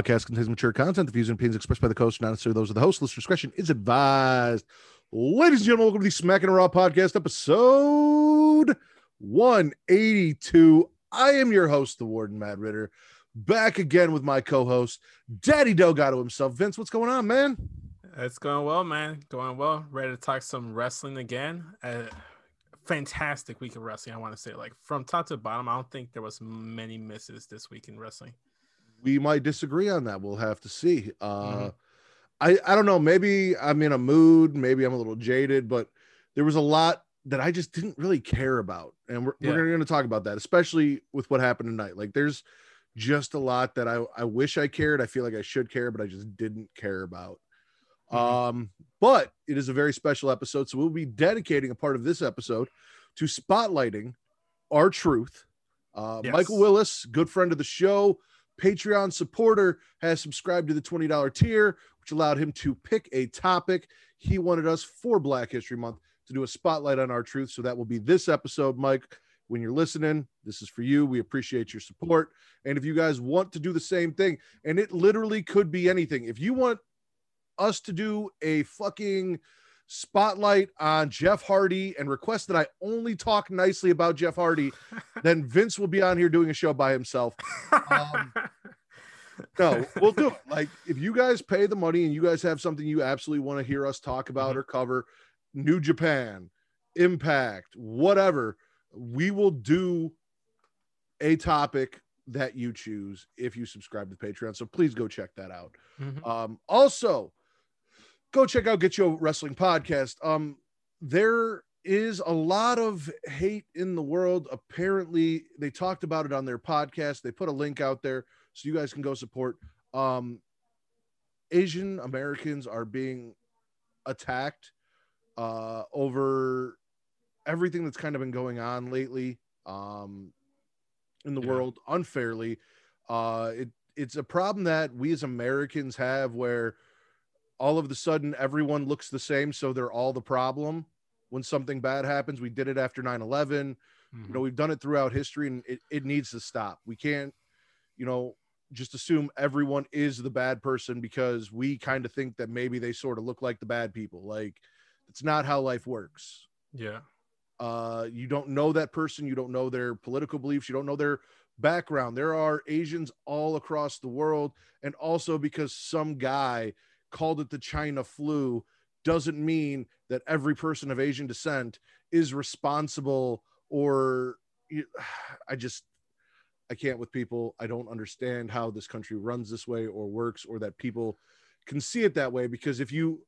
Podcast contains mature content. The views and opinions expressed by the host, are not necessarily those of the host. Listener discretion is advised. Ladies and gentlemen, welcome to the Smacking Raw podcast, episode 182. I am your host, the Warden Matt Ridder, back again with my co-host, Daddy Delgado himself. Vince, what's going on, man? It's going well, man. Going well. Ready to talk some wrestling again. Uh, fantastic week of wrestling. I want to say, like from top to bottom, I don't think there was many misses this week in wrestling. We might disagree on that. We'll have to see. Uh, mm-hmm. I I don't know. Maybe I'm in a mood. Maybe I'm a little jaded, but there was a lot that I just didn't really care about, and we're, yeah. we're going to talk about that, especially with what happened tonight. Like, there's just a lot that I I wish I cared. I feel like I should care, but I just didn't care about. Mm-hmm. Um, but it is a very special episode, so we'll be dedicating a part of this episode to spotlighting R-Truth. Uh, yes. Michael Willis, good friend of the show, Patreon supporter, has subscribed to the $20 tier, which allowed him to pick a topic. He wanted us for Black History Month to do a spotlight on R-Truth. So that will be this episode, Mike. When you're listening, this is for you. We appreciate your support. And if you guys want to do the same thing, and it literally could be anything, if you want us to do a fucking spotlight on Jeff Hardy and request that I only talk nicely about Jeff Hardy, then Vince will be on here doing a show by himself. Um, no, we'll do it. Like if you guys pay the money and you guys have something you absolutely want to hear us talk about mm-hmm. or cover, New Japan, Impact, whatever, we will do a topic that you choose if you subscribe to Patreon. So please go check that out. Mm-hmm. Um, also, go check out Get Your Wrestling Podcast. Um, there is a lot of hate in the world. Apparently, they talked about it on their podcast. They put a link out there so you guys can go support. Um, Asian Americans are being attacked uh, over everything that's kind of been going on lately um, in the yeah. world unfairly. Uh, it it's a problem that we as Americans have where all of the sudden everyone looks the same so they're all the problem when something bad happens. We did it after 9-11 mm-hmm. you know mm-hmm. we've done it throughout history and it, it needs to stop. We can't you know just assume everyone is the bad person because we kind of think that maybe they sort of look like the bad people. Like it's not how life works. Yeah. Uh you don't know that person. You don't know their political beliefs. You don't know their background. There are asians all across the world and also because some guy called it the China flu doesn't mean that every person of Asian descent is responsible or I just I can't with people. I don't understand how this country runs this way or works or that people can see it that way because if you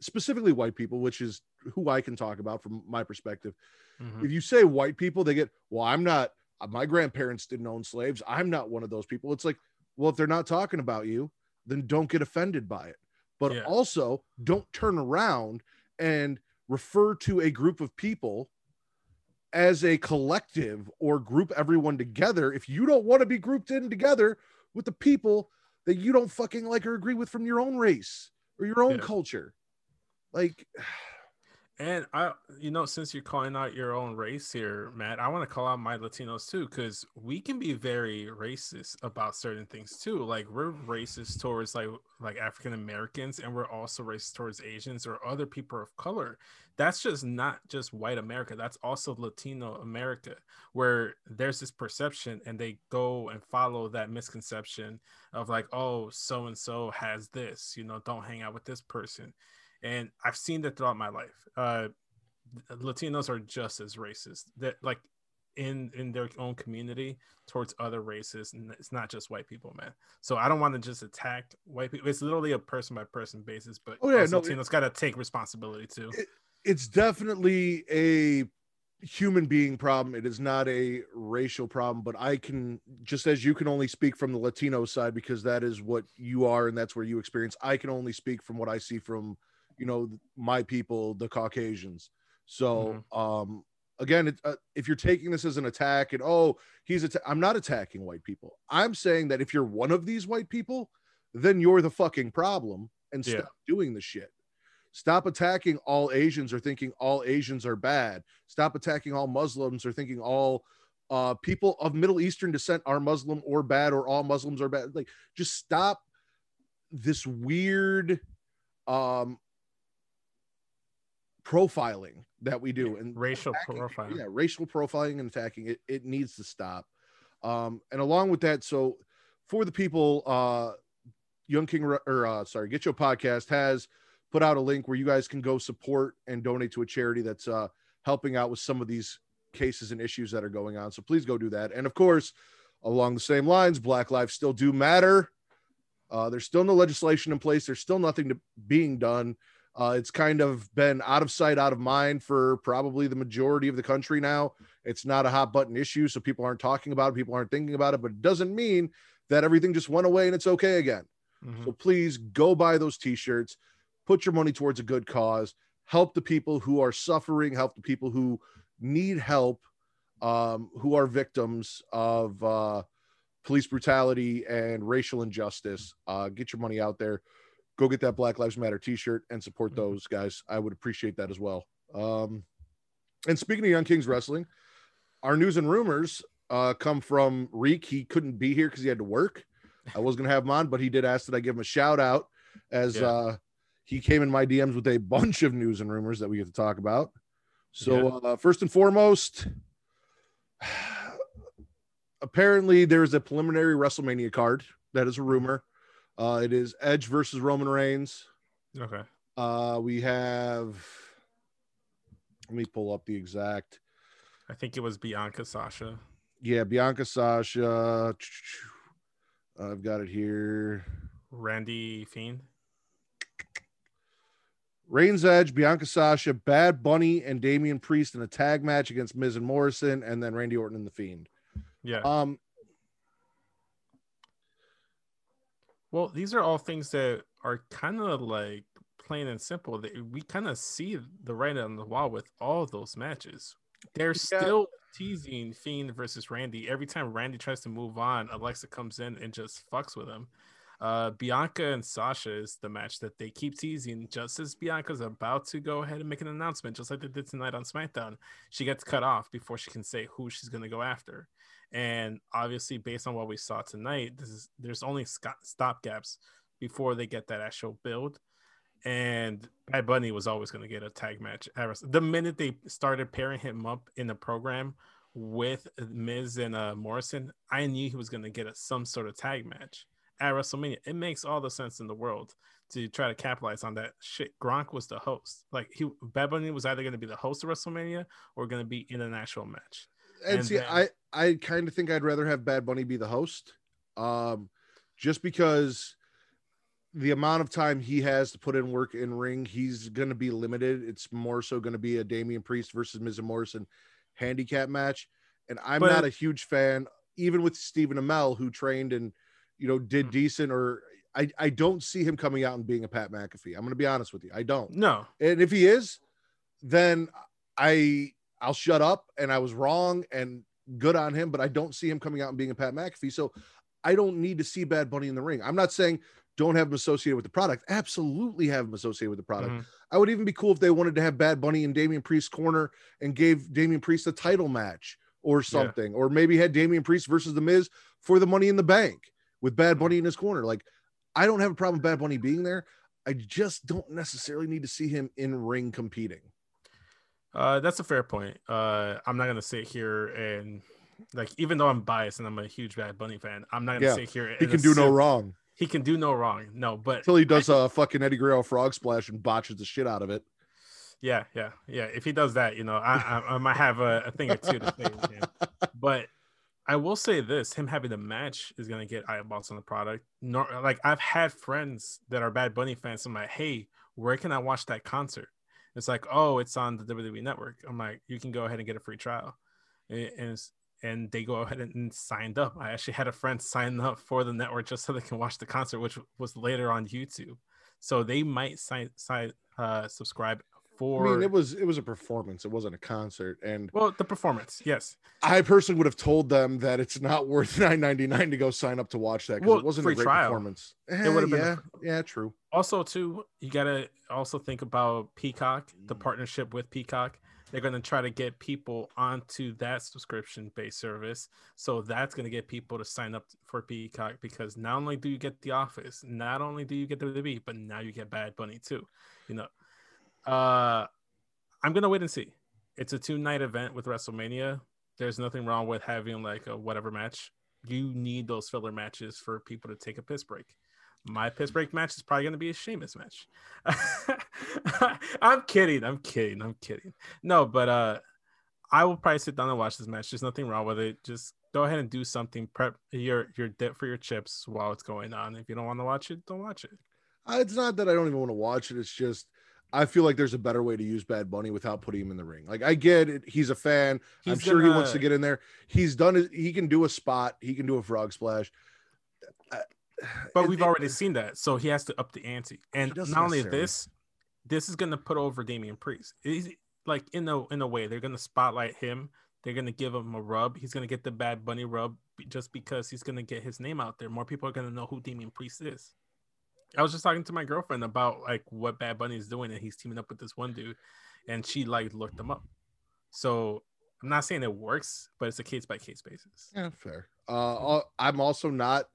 specifically white people, which is who I can talk about from my perspective, mm-hmm. if you say white people, they get, well, I'm not, my grandparents didn't own slaves. I'm not one of those people. It's like, well, if they're not talking about you, then don't get offended by it but yeah. also don't turn around and refer to a group of people as a collective or group everyone together if you don't want to be grouped in together with the people that you don't fucking like or agree with from your own race or your own yeah. culture like and I, you know, since you're calling out your own race here, Matt, I want to call out my Latinos too, because we can be very racist about certain things too. Like we're racist towards like like African Americans, and we're also racist towards Asians or other people of color. That's just not just white America. That's also Latino America, where there's this perception, and they go and follow that misconception of like, oh, so and so has this. You know, don't hang out with this person and I've seen that throughout my life. Uh, Latinos are just as racist. That like in in their own community towards other races and it's not just white people man so i don't want to just attack white people it's literally a person by person basis but Oh, yeah, no, latinos got to take responsibility too It- it's definitely a human being problem it is not a racial problem but i can just as you can only speak from the latino side because that is what you are and that's where you experience i can only speak from what i see from you know my people the caucasians so um again it, uh, if you're taking this as an attack and oh he's atta- i'm not attacking white people i'm saying that if you're one of these white people then you're the fucking problem and Yeah. stop doing the shit Stop attacking all Asians or thinking all Asians are bad. Stop attacking all Muslims or thinking all uh, people of Middle Eastern descent are Muslim or bad or all Muslims are bad. Like, just stop this weird um, profiling that we do and racial attacking- profile Yeah, racial profiling and attacking it. It needs to stop. Um, and along with that, so for the people, uh, Young King or uh, sorry, Get Your Podcast has put out a link where you guys can go support and donate to a charity that's uh, helping out with some of these cases and issues that are going on. So please go do that. And of course, along the same lines, Black lives still do matter. Uh, there's still no legislation in place. There's still nothing to, being done. Uh, it's kind of been out of sight, out of mind for probably the majority of the country now. It's not a hot button issue, so people aren't talking about it. People aren't thinking about it, but it doesn't mean that everything just went away and it's okay again. Mhm. So please go buy those t-shirts, put your money towards a good cause, help the people who are suffering, help the people who need help, um, who are victims of uh, police brutality and racial injustice. Uh, get your money out there. Go get that Black Lives Matter t-shirt and support Mhm. those guys. I would appreciate that as well. Um, and speaking of Young Kings Wrestling, our news and rumors uh, come from Reek. He couldn't be here because he had to work. I was gonna have him on, but he did ask that I give him a shout out as Yeah. uh, he came in my DMs with a bunch of news and rumors that we get to talk about. So uh, first and foremost, apparently there is a preliminary WrestleMania card. That is a rumor. Uh, it is Edge versus Roman Reigns. okay Uh, we have. Let me pull up the exact. i think it was bianca sasha Yeah, Bianca Sasha. I've got it here. randy fiend Reigns Edge, Bianca Sasha, Bad Bunny, and Damian Priest in a tag match against Miz and Morrison, and then Randy Orton and the Fiend. yeah Um, Well, these are all things that are kind of like plain and simple. We kind of see the writing on the wall with all those matches. They're still teasing Fiend versus Randy. Every time Randy tries to move on, Alexa comes in and just fucks with him. Uh, Bianca and Sasha is the match that they keep teasing. Just as Bianca's about to go ahead and make an announcement, just like they did tonight on SmackDown, she gets cut off before she can say who she's going to go after. And obviously, based on what we saw tonight, this is there's only stop stopgaps before they get that actual build. And Bad Bunny was always going to get a tag match. The minute they started pairing him up in the program with Miz and uh, Morrison, I knew he was going to get a, some sort of tag match at WrestleMania. It makes all the sense in the world to try to capitalize on that shit. Gronk was the host. Like he, Bad Bunny was either going to be the host of WrestleMania or going to be in an actual match. And, And see, then- I I kind of think I'd rather have Bad Bunny be the host, um, just because the amount of time he has to put in work in ring, he's going to be limited. It's more so going to be a Damian Priest versus Miz and Morrison handicap match, and I'm But- not a huge fan, even with Stephen Amell, who trained and you know did Hmm. decent. Or I I don't see him coming out and being a Pat McAfee. I'm going to be honest with you, I don't. No, And if he is, then I I'll shut up and I was wrong and good on him, but I don't see him coming out and being a Pat McAfee. So I don't need to see Bad Bunny in the ring. I'm not saying don't have him associated with the product. Absolutely have him associated with the product. Mhm. I would even be cool if they wanted to have Bad Bunny in Damian Priest's corner and gave Damian Priest a title match or something, or maybe had Damian Priest versus The Miz for the Money in the Bank with Bad Bunny in his corner. Like, I don't have a problem with Bad Bunny being there. I just don't necessarily need to see him in ring competing. Uh, that's a fair point. Uh, I'm not gonna sit here and like, even though I'm biased and I'm a huge Bad Bunny fan, I'm not gonna Yeah, sit here. He can do no wrong He can do no wrong. No, but until he does a fucking Eddie Guerrero frog splash and botches the shit out of it. Yeah, yeah, yeah. If he does that, you know, I I, I might have a, a thing or two to say with him. But I will say this: him having the match is gonna get eyeballs on the product. No, like I've had friends that are Bad Bunny fans. I'm like, hey, where can I watch that concert? It's like, oh, it's on the WWE Network. I'm like, you can go ahead and get a free trial, and and, they go ahead and signed up. I actually had a friend sign up for the network just so they can watch the concert, which was later on YouTube. So they might sign, sign uh, subscribe for. I mean, it was it was a performance. It wasn't a concert, and well, the performance, yes. I personally would have told them that it's not worth nine ninety nine to go sign up to watch that because Well, it wasn't a great trial. performance. It Eh, would have been a yeah, fr- yeah, true. Also, too, you gotta also think about Peacock, the Mm. partnership with Peacock. They're gonna try to get people onto that subscription-based service, so that's gonna get people to sign up for Peacock because not only do you get The Office, not only do you get the WWE, but now you get Bad Bunny too. You know, uh, I'm gonna wait and see. It's a two-night event with WrestleMania. There's nothing wrong with having like a whatever match. You need those filler matches for people to take a piss break. My piss break match is probably to be a Sheamus match. I'm kidding. I'm kidding. I'm kidding. No, but uh, I will probably sit down and watch this match. There's nothing wrong with it. Just go ahead and do something. Prep your your dip for your chips while it's going on. If you don't want to watch it, don't watch it. It's not that I don't even want to watch it. It's just I feel like there's a better way to use Bad Bunny without putting him in the ring. Like I get it. He's a fan. I'm He's sure he wants to get in there. He's done it. He can do a spot. He can do a frog splash. Uh, But it- we've it- already seen that, so he has to up the ante. And doesn't only this, this is gonna put over Damian Priest. He's, like in a in a way, they're gonna spotlight him. They're gonna give him a rub. He's gonna get the Bad Bunny rub just because he's gonna get his name out there. More people are gonna know who Damian Priest is. I was just talking to my girlfriend about like what Bad Bunny is doing, and he's teaming up with this one dude, and she like looked him up. So I'm not saying it works, but it's a case by case basis. Yeah, fair. Uh, uh, I'm also not.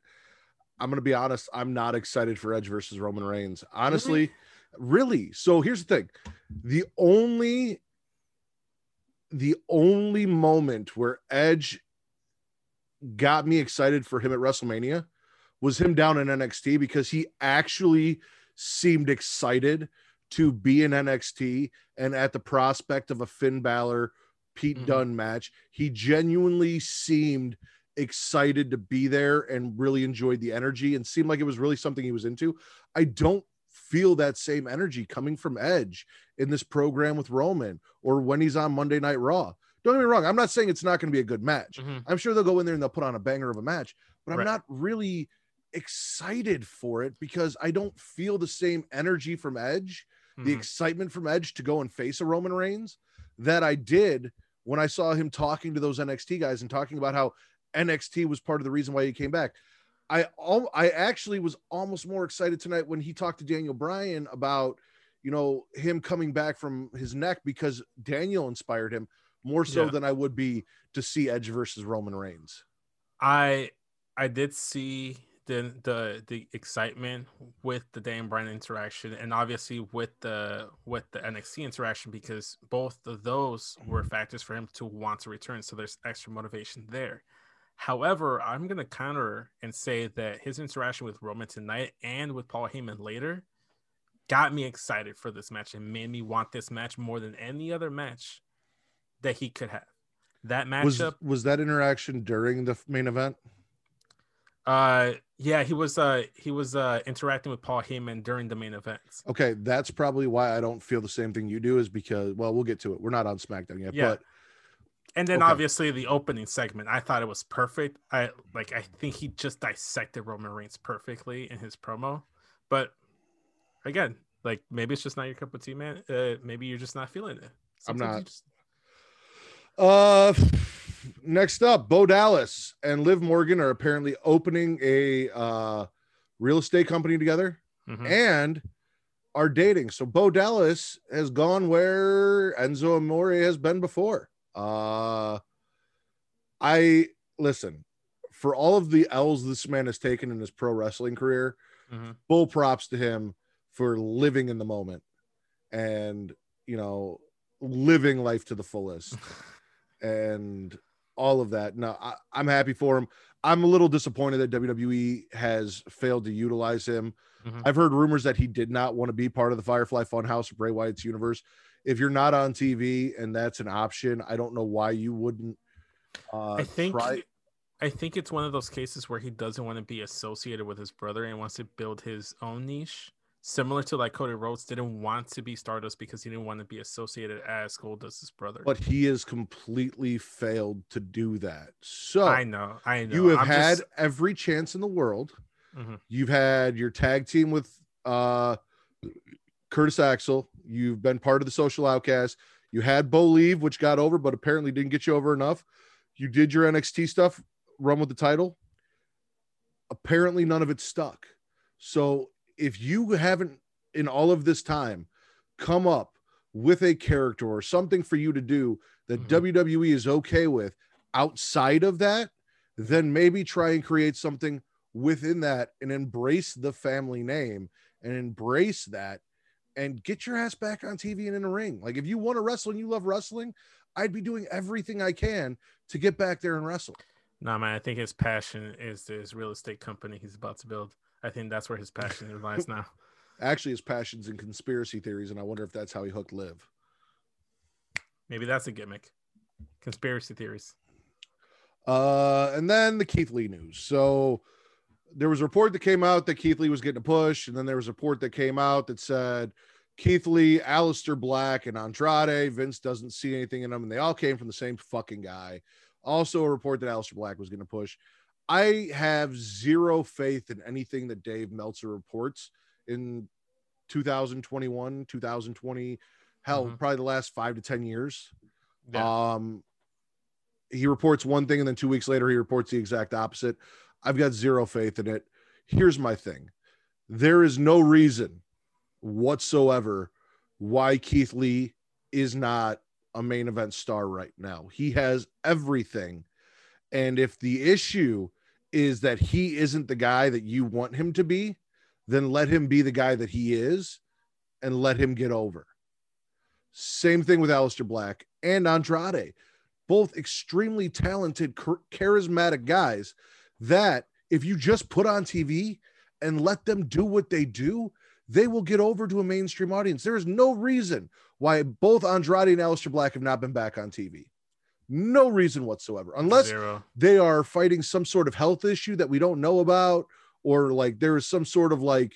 I'm gonna be honest. I'm not excited for Edge versus Roman Reigns. Honestly, really. So here's the thing: the only, the only moment where Edge got me excited for him at WrestleMania was him down in NXT because he actually seemed excited to be in NXT and at the prospect of a Finn Balor Pete Mhm. Dunne match. He genuinely seemed excited to be there and really enjoyed the energy and seemed like it was really something he was into. I don't feel that same energy coming from Edge in this program with Roman or when he's on Monday Night Raw. Don't get me wrong, I'm not saying it's not going to be a good match. Mhm. I'm sure they'll go in there and they'll put on a banger of a match, but I'm Right. not really excited for it because I don't feel the same energy from Edge, the Mhm. excitement from Edge to go and face a Roman Reigns that I did when I saw him talking to those NXT guys and talking about how NXT was part of the reason why he came back. I al- I actually was almost more excited tonight when he talked to Daniel Bryan about you know him coming back from his neck because Daniel inspired him more so Yeah. than I would be to see Edge versus Roman Reigns. I I did see the the the excitement with the Dan Bryan interaction and obviously with the with the NXT interaction because both of those were mm-hmm. factors for him to want to return. So there's extra motivation there. However, I'm gonna counter and say that his interaction with Roman tonight and with Paul Heyman later got me excited for this match and made me want this match more than any other match that he could have. That Was matchup was that interaction during the main event? Uh, yeah, he was uh he was uh interacting with Paul Heyman during the main events. Okay, that's probably why I don't feel the same thing you do is because well, we'll get to it. We're not on SmackDown yet, Yeah. but And then Okay. obviously the opening segment, I thought it was perfect. I like I think he just dissected Roman Reigns perfectly in his promo. But again, like maybe it's just not your cup of tea, man. Uh, maybe you're just not feeling it. I'm not. just- Uh, next up, Bo Dallas and Liv Morgan are apparently opening a uh, real estate company together Mhm. and are dating. So Bo Dallas has gone where Enzo Amore has been before. Uh, I listen for all of the L's this man has taken in his pro wrestling career. Mhm. Full props to him for living in the moment and you know living life to the fullest and all of that. No, I, I'm happy for him. I'm a little disappointed that WWE has failed to utilize him. Mhm. I've heard rumors that he did not want to be part of the Firefly Funhouse of Bray Wyatt's universe. If you're not on TV and that's an option, I don't know why you wouldn't. Uh, I think try- I think it's one of those cases where he doesn't want to be associated with his brother and wants to build his own niche. Similar to like Cody Rhodes didn't want to be Stardust because he didn't want to be associated as Goldust's brother. but he has completely failed to do that. So I know, I know. you have I'm had just- every chance in the world. Mhm. You've had your tag team with uh Curtis Axel. You've been part of the social outcast. You had Bo leave, which got over, but apparently didn't get you over enough. You did your NXT stuff, run with the title. Apparently, none of it stuck. So if you haven't, in all of this time, come up with a character or something for you to do that Mhm. WWE is okay with outside of that, then maybe try and create something within that and embrace the family name and embrace that and get your ass back on TV and in a ring. Like if you want to wrestle and you love wrestling, I'd be doing everything I can to get back there and wrestle. No man, I think his passion is his real estate company he's about to build. I think that's where his passion lies now. Actually, his passions in conspiracy theories, and I wonder if that's how he hooked Liv. Maybe that's a gimmick. Conspiracy theories. Uh, and then the Keith Lee news. So there was a report that came out that Keith Lee was getting a push, and then there was a report that came out that said Keith Lee, Aleister Black, and Andrade. Vince doesn't see anything in them, and they all came from the same fucking guy. Also, a report that Aleister Black was going to push. I have zero faith in anything that Dave Meltzer reports in 2021, 2020, hell, Mhm. probably the last five to 10 years. Yeah. Um, he reports one thing and then two weeks later he reports the exact opposite. I've got zero faith in it. Here's my thing there is no reason whatsoever why Keith Lee is not a main event star right now. He has everything. And if the issue is that he isn't the guy that you want him to be, then let him be the guy that he is and let him get over. Same thing with Aleister Black and Andrade, both extremely talented, charismatic guys that if you just put on TV and let them do what they do, they will get over to a mainstream audience. There is no reason why both Andrade and Aleister Black have not been back on TV. No reason whatsoever, unless Zero. they are fighting some sort of health issue that we don't know about or like there is some sort of like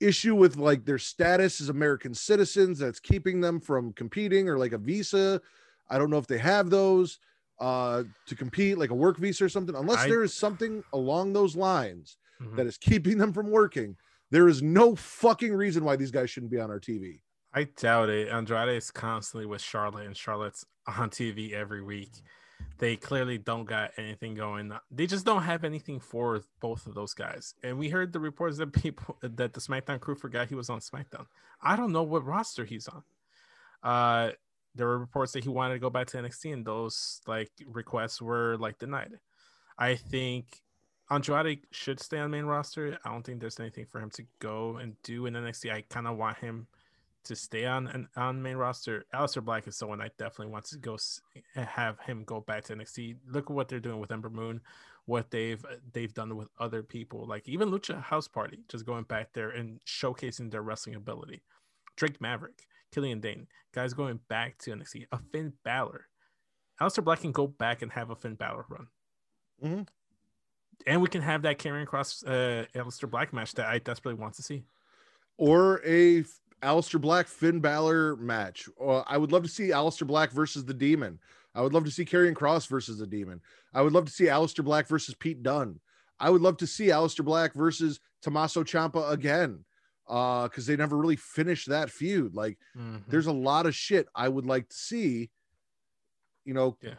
issue with like their status as American citizens that's keeping them from competing or like a visa. I don't know if they have those uh to compete like a work visa or something unless I- there is something along those lines Mhm. that is keeping them from working. There is no fucking reason why these guys shouldn't be on our TV. I doubt it. Andrade is constantly with Charlotte, and Charlotte's on TV every week. They clearly don't got anything going. They just don't have anything for both of those guys. And we heard the reports that people that the SmackDown crew forgot he was on SmackDown. I don't know what roster he's on. Uh, there were reports that he wanted to go back to NXT, and those like requests were like denied. I think Andrade should stay on main roster. I don't think there's anything for him to go and do in NXT. I kind of want him to stay on an on main roster. Aleister Black is someone I definitely want to go s- have him go back to NXT. Look at what they're doing with Ember Moon, what they've they've done with other people, like even Lucha House Party, just going back there and showcasing their wrestling ability. Drake Maverick, Killian Dain, guys going back to NXT. A Finn Balor, Aleister Black can go back and have a Finn Balor run. Mhm. And we can have that Karrion Cross uh, Aleister Black match that I desperately want to see. or a Aleister Black Finn Balor match. Or I would love to see Aleister Black versus the Demon. I would love to see Karrion Cross versus the Demon. I would love to see Aleister Black versus Pete Dunne. I would love to see Aleister Black versus Tommaso Ciampa again. Uh, because they never really finished that feud. Like Mhm. there's a lot of shit I would like to see, you know, Yeah.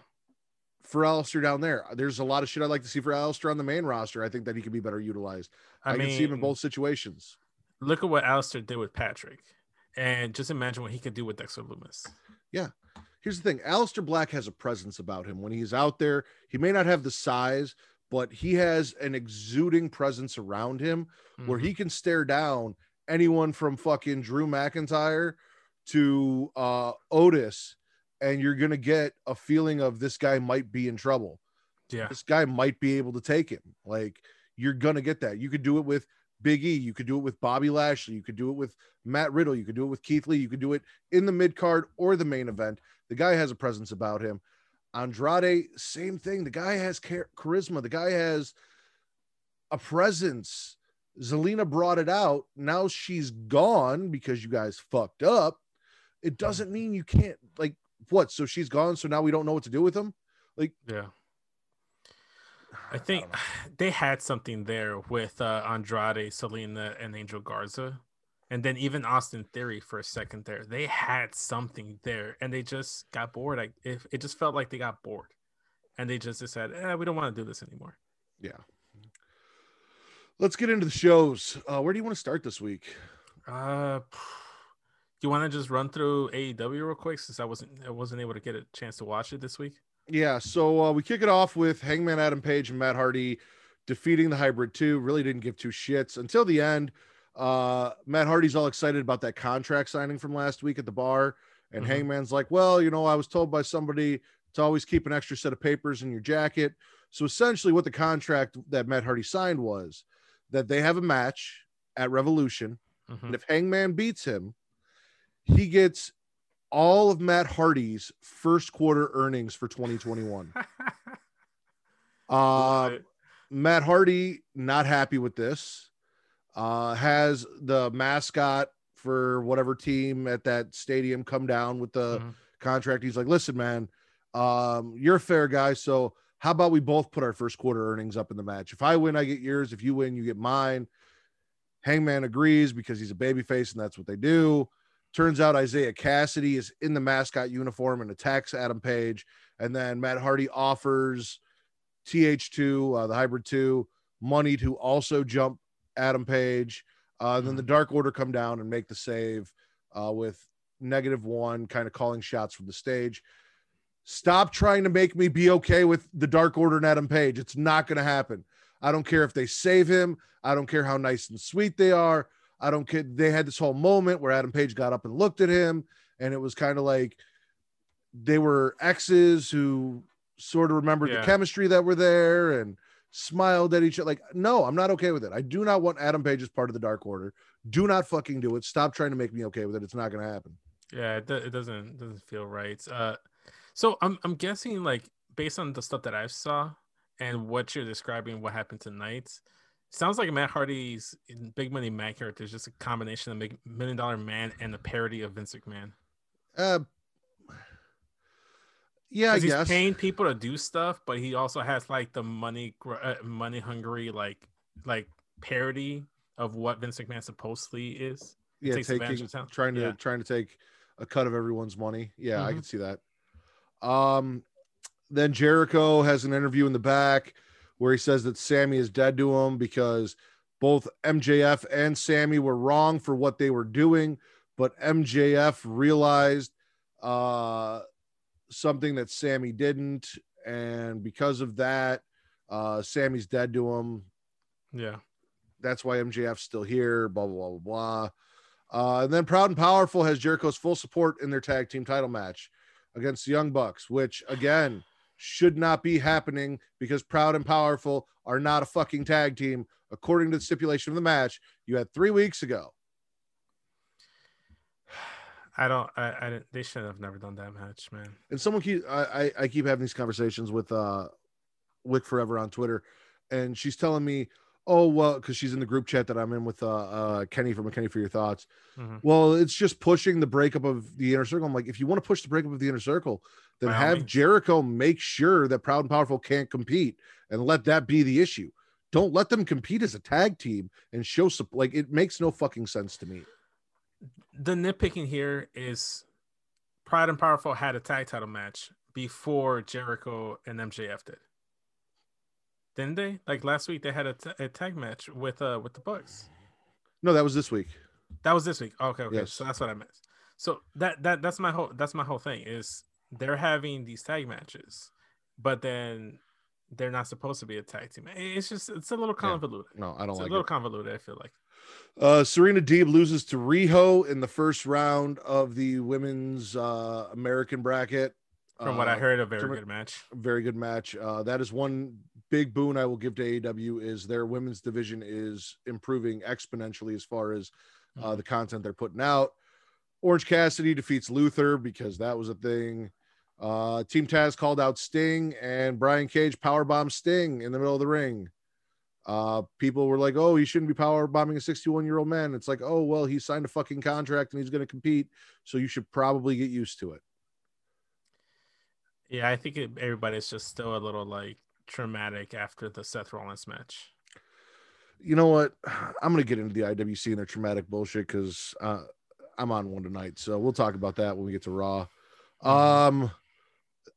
for Aleister down there. There's a lot of shit I'd like to see for Aleister on the main roster. I think that he could be better utilized. I, can see him in both situations. Look at what Aleister did with Patrick, and just imagine what he could do with Dexter Lumis. Yeah. Here's the thing Aleister Black has a presence about him when he's out there. He may not have the size, but he has an exuding presence around him where Mhm. he can stare down anyone from fucking Drew McIntyre to uh Otis and you're gonna get a feeling of this guy might be in trouble. Yeah. This guy might be able to take him. Like you're gonna get that. You could do it with Big E. You could do it with Bobby Lashley. You could do it with Matt Riddle. You could do it with Keith Lee. You could do it in the mid card or the main event. The guy has a presence about him. Andrade, same thing. The guy has char- charisma. The guy has a presence. Zelina brought it out. Now she's gone because you guys fucked up. It doesn't mean you can't like what? So she's gone. So now we don't know what to do with him. Like, Yeah. I think don't they had something there with uh, Andrade, Zelina, and Angel Garza. And then even Austin Theory for a second there. They had something there and they just got bored. Like it, it just felt like they got bored. And they just decided, eh, we don't want to do this anymore. yeah. Let's get into the shows. Uh, where do you want to start this week? Uh do you want to just run through AEW real quick since I wasn't I wasn't able to get a chance to watch it this week? Yeah, so uh, we kick it off with Hangman Adam Page and Matt Hardy defeating the Hybrid 2. Really didn't give two shits until the end. Uh, Matt Hardy's all excited about that contract signing from last week at the bar. And Mhm. Hangman's like, Well, you know, I was told by somebody to always keep an extra set of papers in your jacket. So essentially, what the contract that Matt Hardy signed was that they have a match at Revolution. Mhm. And if Hangman beats him, he gets all of Matt Hardy's first quarter earnings for 2021. Love Um. Matt Hardy not happy with this. Uh, has the mascot for whatever team at that stadium come down with the Mhm. contract. He's like, "Listen, man, um, you're a fair guy, so how about we both put our first quarter earnings up in the match? If I win, I get yours. If you win, you get mine." Hangman agrees because he's a babyface and that's what they do. Turns out Isiah Kassidy is in the mascot uniform and attacks Adam Page. And then Matt Hardy offers TH2, uh, the Hybrid 2, money to also jump Adam Page. Uh, then the Dark Order come down and make the save uh, with negative one, kind of calling shots from the stage. Stop trying to make me be okay with the Dark Order and Adam Page. It's not going to happen. I don't care if they save him. I don't care how nice and sweet they are. I don't care. They had this whole moment where Adam Page got up and looked at him, and it was kind of like they were exes who sort of remembered the chemistry that were there and smiled at each other. Like, no, I'm not okay with it. I do not want Adam Page as part of the Dark Order. Do not fucking do it. Stop trying to make me okay with it. It's not going to happen. Yeah, it, do- it doesn't doesn't feel right. Uh, so I'm I'm guessing like based on the stuff that I saw and what you're describing, what happened tonight, sounds like Matt Hardy's Big Money Man character is just a combination of Million Dollar Man and a parody of Vince McMahon. Uh, yeah, I Because he's guess. paying people to do stuff, but he also has like the money uh, money hungry like like parody of what Vince McMahon supposedly is. yeah, takes advantage taking of town. trying to Yeah. trying to take a cut of everyone's money. Yeah, I Mhm. can see that. Um, then Jericho has an interview in the back where he says that Sammy is dead to him because both MJF and Sammy were wrong for what they were doing, but MJF realized uh something that Sammy didn't, and because of that, uh Sammy's dead to him Yeah. that's why MJF's still here, blah, blah, blah, blah. Uh, and then Proud and Powerful has Jericho's full support in their tag team title match against the Young Bucks, which again should not be happening because Proud and Powerful are not a fucking tag team, according to the stipulation of the match you had three weeks ago. I don't. I. I didn't. They should have never done that match, man. And someone keep I, I, I keep having these conversations with uh Wick Forever on Twitter, and she's telling me, oh well, because she's in the group chat that I'm in with uh, uh Kenny from a Kenny for your thoughts. Mhm. Well, it's just pushing the breakup of the inner circle. I'm like, if you want to push the breakup of the inner circle, then have. Jericho make sure that Proud and Powerful can't compete and let that be the issue. Don't let them compete as a tag team and show sup- like it makes no fucking sense to me. The nitpicking here is Pride and Powerful had a tag title match before Jericho and MJF did. Didn't they? Like last week, they had a, tag match with uh with the Bucks. No, that was this week. That was this week. Okay, okay. Yes. So that's what I meant. So that that that's my whole that's my whole thing is they're having these tag matches, but then they're not supposed to be a tag team. It's just it's a little convoluted. No, I don't It's like a little it. convoluted. I feel like. Uh, Serena Deeb loses to Riho in the first round of the women's uh, American bracket. From what I Uh, heard, a very good match. very good match. Uh, that is one big boon I will give to AEW is their women's division is improving exponentially as far as uh, the content they're putting out. Orange Cassidy defeats Luther because that was a thing. Uh, Team Taz called out Sting and Brian Cage power powerbomb Sting in the middle of the ring. Uh, people were like, "Oh, he shouldn't be power bombing a 61 year old man." It's like, "Oh, well, he signed a fucking contract and he's going to compete, so you should probably get used to it." Yeah, I think it, everybody's just still a little like traumatic after the Seth Rollins match. you know what? I'm gonna get into the IWC and their traumatic bullshit because uh, I'm on one tonight, so we'll talk about that when we get to Raw. Um,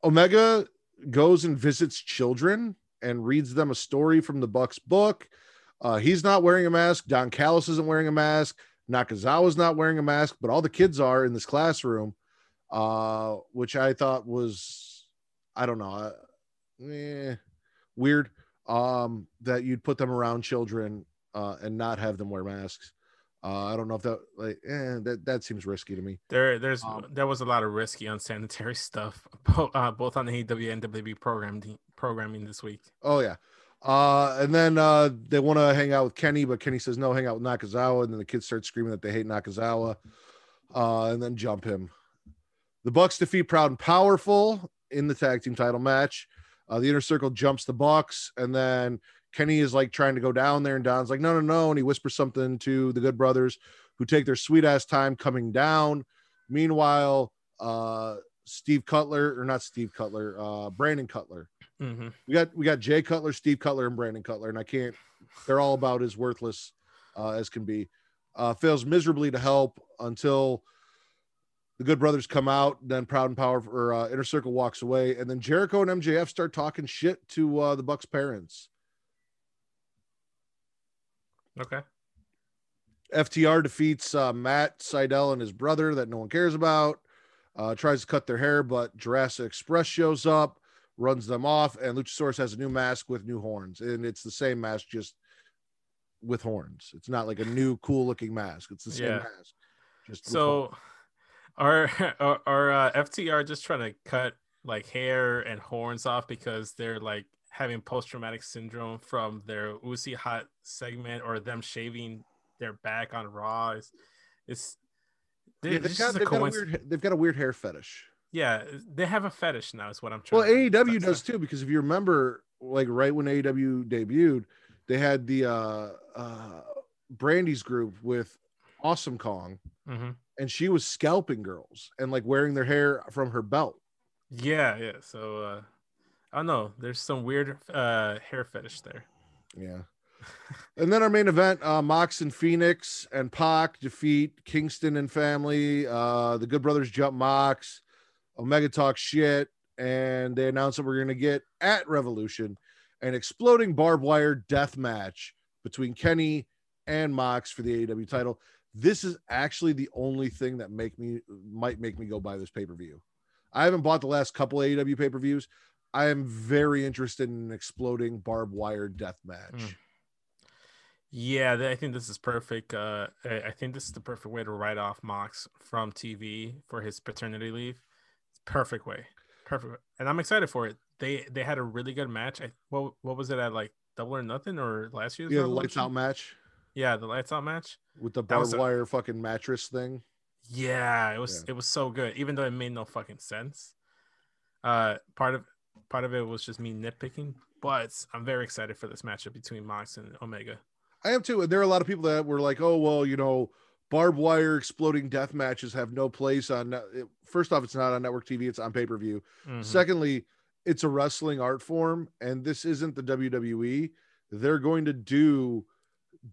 Omega goes and visits children and reads them a story from the Bucks book. Uh, he's not wearing a mask. Don Callis isn't wearing a mask. Nakazawa's not wearing a mask, but all the kids are in this classroom, uh, which I thought was, I don't know, uh, eh, weird um, that you'd put them around children uh, and not have them wear masks. Uh, I don't know if that like eh, that that seems risky to me. There, there's Um, there was a lot of risky, unsanitary stuff, uh, both on the AEW and WWE programming programming this week. Oh yeah. Uh, and then uh, they want to hang out with Kenny, but Kenny says no, hang out with Nakazawa. And then the kids start screaming that they hate Nakazawa, uh, and then jump him. The Bucks defeat Proud and Powerful in the tag team title match. Uh, the inner circle jumps the Bucks, and then Kenny is like trying to go down there, and Don's like, no, no, no. And he whispers something to the Good Brothers, who take their sweet ass time coming down. Meanwhile, uh, Steve Cutler, or not Steve Cutler, uh, Brandon Cutler hmm we got we got Jay Cutler, Steve Cutler, and Brandon Cutler, and I can't. They're all about as worthless uh, as can be. Uh, fails miserably to help until the Good Brothers come out. Then Proud and Power or uh, Inner Circle walks away, and then Jericho and MJF start talking shit to uh, the Bucks' parents. Okay. FTR defeats uh, Matt Sydal and his brother that no one cares about. Uh, tries to cut their hair, but Jurassic Express shows up, runs them off, and Luchasaurus has a new mask with new horns, and it's the same mask just with horns. It's not like a new cool looking mask. It's the same Yeah. mask. Just So, horns. Are are, are uh, FTR just trying to cut like hair and horns off because they're like having post traumatic syndrome from their Uzi Hot segment or them shaving their back on Raw? It's, it's yeah, they've, got, a they've, got weird, they've got a weird hair fetish. Yeah, they have a fetish now. Is what I'm trying. Well, AEW does too, because if you remember, like right when AEW debuted, they had the uh uh Brandi's group with Awesome Kong, Mhm. And she was scalping girls and like wearing their hair from her belt. Yeah, yeah. So uh, I don't know. There's some weird uh hair fetish there. Yeah. and then our main event, uh Mox and Phoenix and Pac defeat Kingston and family. Uh the Good Brothers jump Mox, Omega talk shit, and they announce that we're gonna get at Revolution an exploding barbed wire death match between Kenny and Mox for the AEW title. This is actually the only thing that make me might make me go buy this pay-per-view. I haven't bought the last couple AEW pay-per-views. I am very interested in an exploding barbed wire death match. Mm. Yeah, I think this is perfect. Uh, I think this is the perfect way to write off Mox from TV for his paternity leave. Perfect way, perfect. And I'm excited for it. They they had a really good match. I what what was it at like double or nothing or last year's? Yeah, the lights out match Yeah, the lights out match. with the barbed a- wire fucking mattress thing. Yeah, it was Yeah. it was so good, even though it made no fucking sense. Uh, part of part of it was just me nitpicking, but I'm very excited for this matchup between Mox and Omega. I am too. And there are a lot of people that were like, "Oh well, you know, barbed wire exploding death matches have no place on." First off, it's not on network TV; it's on pay per view. Mhm. Secondly, it's a wrestling art form, and this isn't the WWE. They're going to do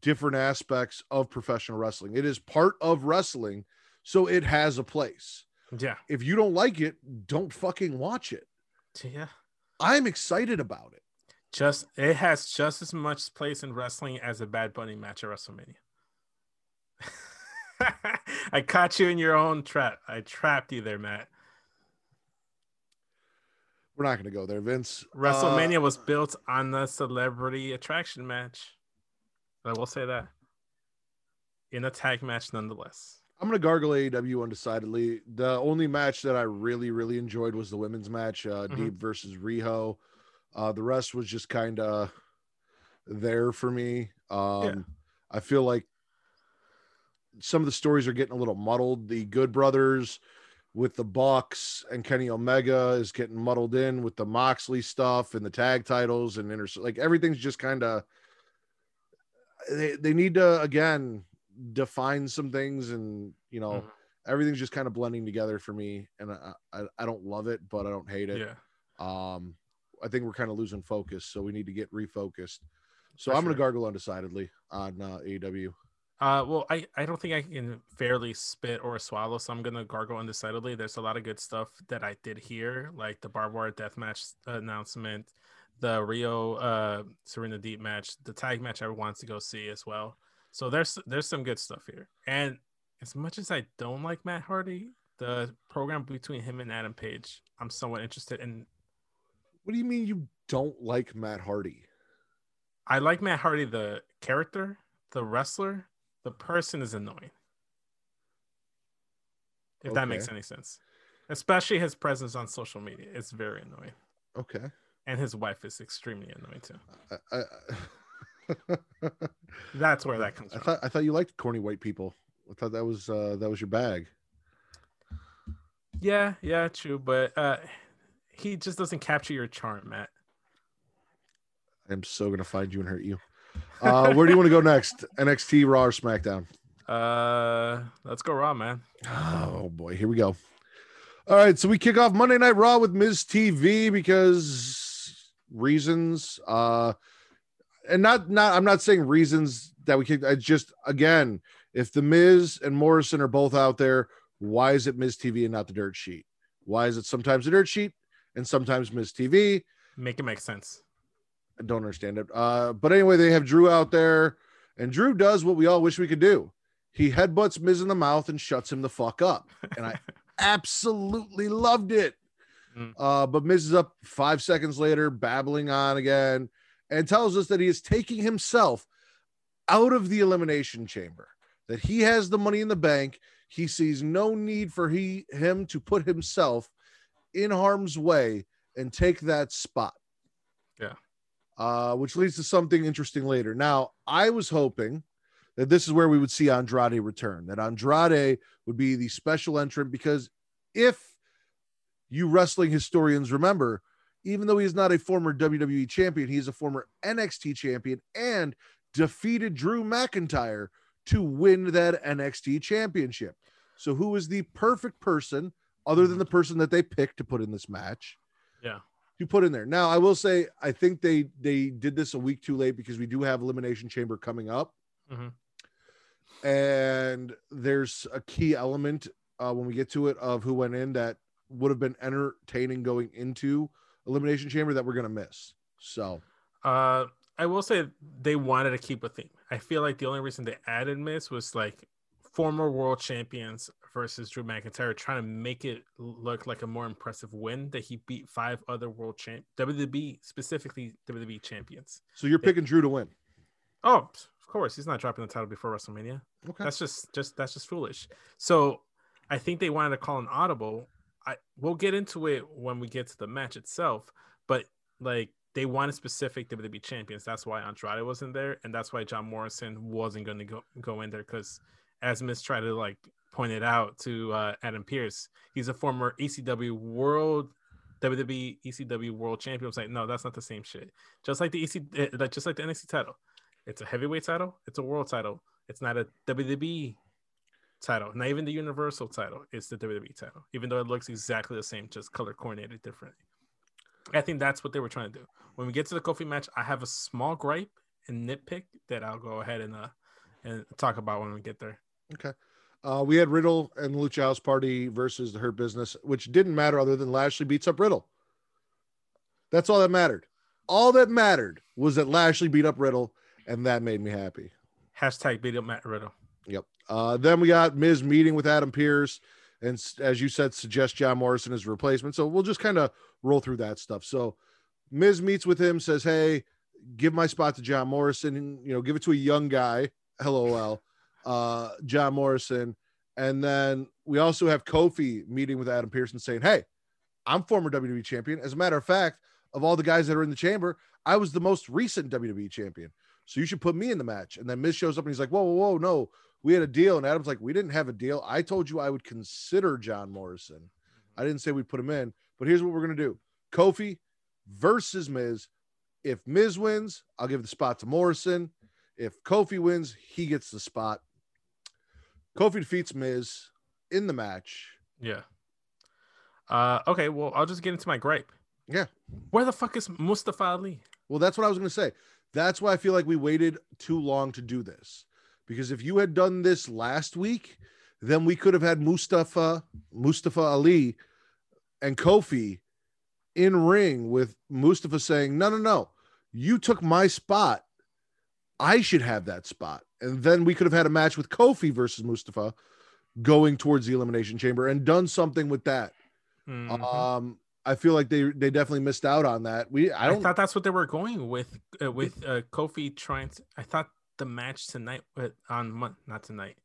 different aspects of professional wrestling. It is part of wrestling, so it has a place. Yeah, If you don't like it, don't fucking watch it. yeah. I'm excited about it. Just it has just as much place in wrestling as a Bad Bunny match at WrestleMania. I caught you in your own trap. I trapped you there, Matt. We're not going to go there, Vince. WrestleMania Uh, was built on the celebrity attraction match. I will say that. in a tag match nonetheless. I'm gonna gargle AEW undecidedly. The only match that I really, really enjoyed was the women's match, uh, Mhm. Deeb versus Riho. Uh, the rest was just kind of there for me. Um, I feel like some of the stories are getting a little muddled. The Good Brothers with the Bucks and Kenny Omega is getting muddled in with the Moxley stuff and the tag titles and inter- like everything's just kind of they, they need to again define some things and you know Mhm. everything's just kind of blending together for me and I, I i don't love it but i don't hate it Yeah. um i think we're kind of losing focus so we need to get refocused so For i'm gonna sure. gargle undecidedly on uh aew Uh, well, I, I don't think I can fairly spit or swallow, so I'm gonna gargle undecidedly. There's a lot of good stuff that I did hear, like the barbed wire death match announcement, the Riho uh Serena Deeb match, the tag match I wanted to go see as well. So there's there's some good stuff here. And as much as I don't like Matt Hardy, the program between him and Adam Page, I'm somewhat interested in. what do you mean you don't like matt hardy I like Matt Hardy, the character, the wrestler. The person is annoying. If that makes any sense. Especially his presence on social media. It's very annoying. okay And his wife is extremely annoying too. I, I, That's where that comes I from. thought I thought you liked corny white people. I thought that was uh that was your bag. Yeah, yeah, true. But uh he just doesn't capture your charm, Matt. I'm so gonna find you and hurt you. Uh where do you want to go next? NXT, Raw, or SmackDown? Uh let's go raw, man. Oh boy, here we go. All right, so we kick off Monday Night Raw with Miz TV because reasons. Uh and not not I'm not saying reasons that we kicked. i just again, if the Miz and Morrison are both out there, why is it Miz TV and not the Dirt Sheet? Why is it sometimes the Dirt Sheet and sometimes Miz TV? Make it make sense. I don't understand it. Uh, but anyway, they have Drew out there, and Drew does what we all wish we could do. He headbutts Miz in the mouth and shuts him the fuck up. And I absolutely loved it. Mm. Uh, but Miz is up five seconds later, babbling on again, and tells us that he is taking himself out of the elimination chamber. That he has the money in the bank. He sees no need for he him to put himself in harm's way and take that spot. Yeah. Uh, which leads to something interesting later. Now, I was hoping that this is where we would see Andrade return, that Andrade would be the special entrant because if you wrestling historians remember, even though he is not a former WWE champion, he is a former NXT champion and defeated Drew McIntyre to win that NXT championship. So, who is the perfect person other than the person that they picked to put in this match? Yeah. To put in there. Now, I will say, I think they they did this a week too late because we do have Elimination Chamber coming up, Mhm. and there's a key element uh, when we get to it of who went in that would have been entertaining going into Elimination Chamber that we're gonna miss. So, Uh, I will say they wanted to keep a theme. I feel like the only reason they added Miz was like former world champions versus Drew McIntyre, trying to make it look like a more impressive win that he beat five other world champ WWE specifically WWE champions. so you're picking Drew to win. Oh, of course, he's not dropping the title before WrestleMania. Okay. That's just just that's just foolish. So I think they wanted to call an audible. I we'll get into it when we get to the match itself, but like they wanted specific WWE champions. That's why Andrade wasn't there, and that's why John Morrison wasn't going to go go in there because, as Miz tried to like point it out to uh, Adam Pearce, he's a former ECW World WWE ECW World Champion. I was like, no, that's not the same shit. Just like the EC, eh, just like the NXT title, it's a heavyweight title, it's a world title. It's not a WWE title, not even the Universal title. It's the WWE title, even though it looks exactly the same, just color coordinated differently. I think that's what they were trying to do. When we get to the Kofi match, I have a small gripe and nitpick that I'll go ahead and uh and talk about when we get there. Okay. Uh, we had Riddle and Lucha House Party versus the Hurt Business, which didn't matter other than Lashley beats up Riddle. That's all that mattered. All that mattered was that Lashley beat up Riddle, and that made me happy. Hashtag beat up Matt Riddle. Yep. Uh, then we got Miz meeting with Adam Pearce, and as you said, suggest John Morrison as a replacement. So we'll just kind of roll through that stuff. So Miz meets with him, says, "Hey, give my spot to John Morrison, you know, give it to a young guy." LOL. uh, John Morrison. And then we also have Kofi meeting with Adam Pearson saying, Hey, I'm former WWE champion. As a matter of fact, of all the guys that are in the chamber, I was the most recent WWE champion. So you should put me in the match. And then Miz shows up and he's like, Whoa, whoa, whoa, no, we had a deal. And Adam's like, We didn't have a deal. I told you I would consider John Morrison. I didn't say we'd put him in, but here's what we're going to do Kofi versus Miz. If Miz wins, I'll give the spot to Morrison. If Kofi wins, he gets the spot. Kofi defeats Miz in the match. Yeah. Uh, okay, well, I'll just get into my gripe. Yeah. Where the fuck is Mustafa Ali? Well, that's what I was going to say. That's why I feel like we waited too long to do this. Because if you had done this last week, then we could have had Mustafa Mustafa Ali and Kofi in ring with Mustafa saying, "No, no, no. You took my spot. I should have that spot." And then we could have had a match with Kofi versus Mustafa going towards the elimination chamber and done something with that. Mhm. Um I feel like they they definitely missed out on that. We I I, don't thought that's what they were going with uh, with uh, Kofi trying to. I thought the match tonight uh, on not tonight.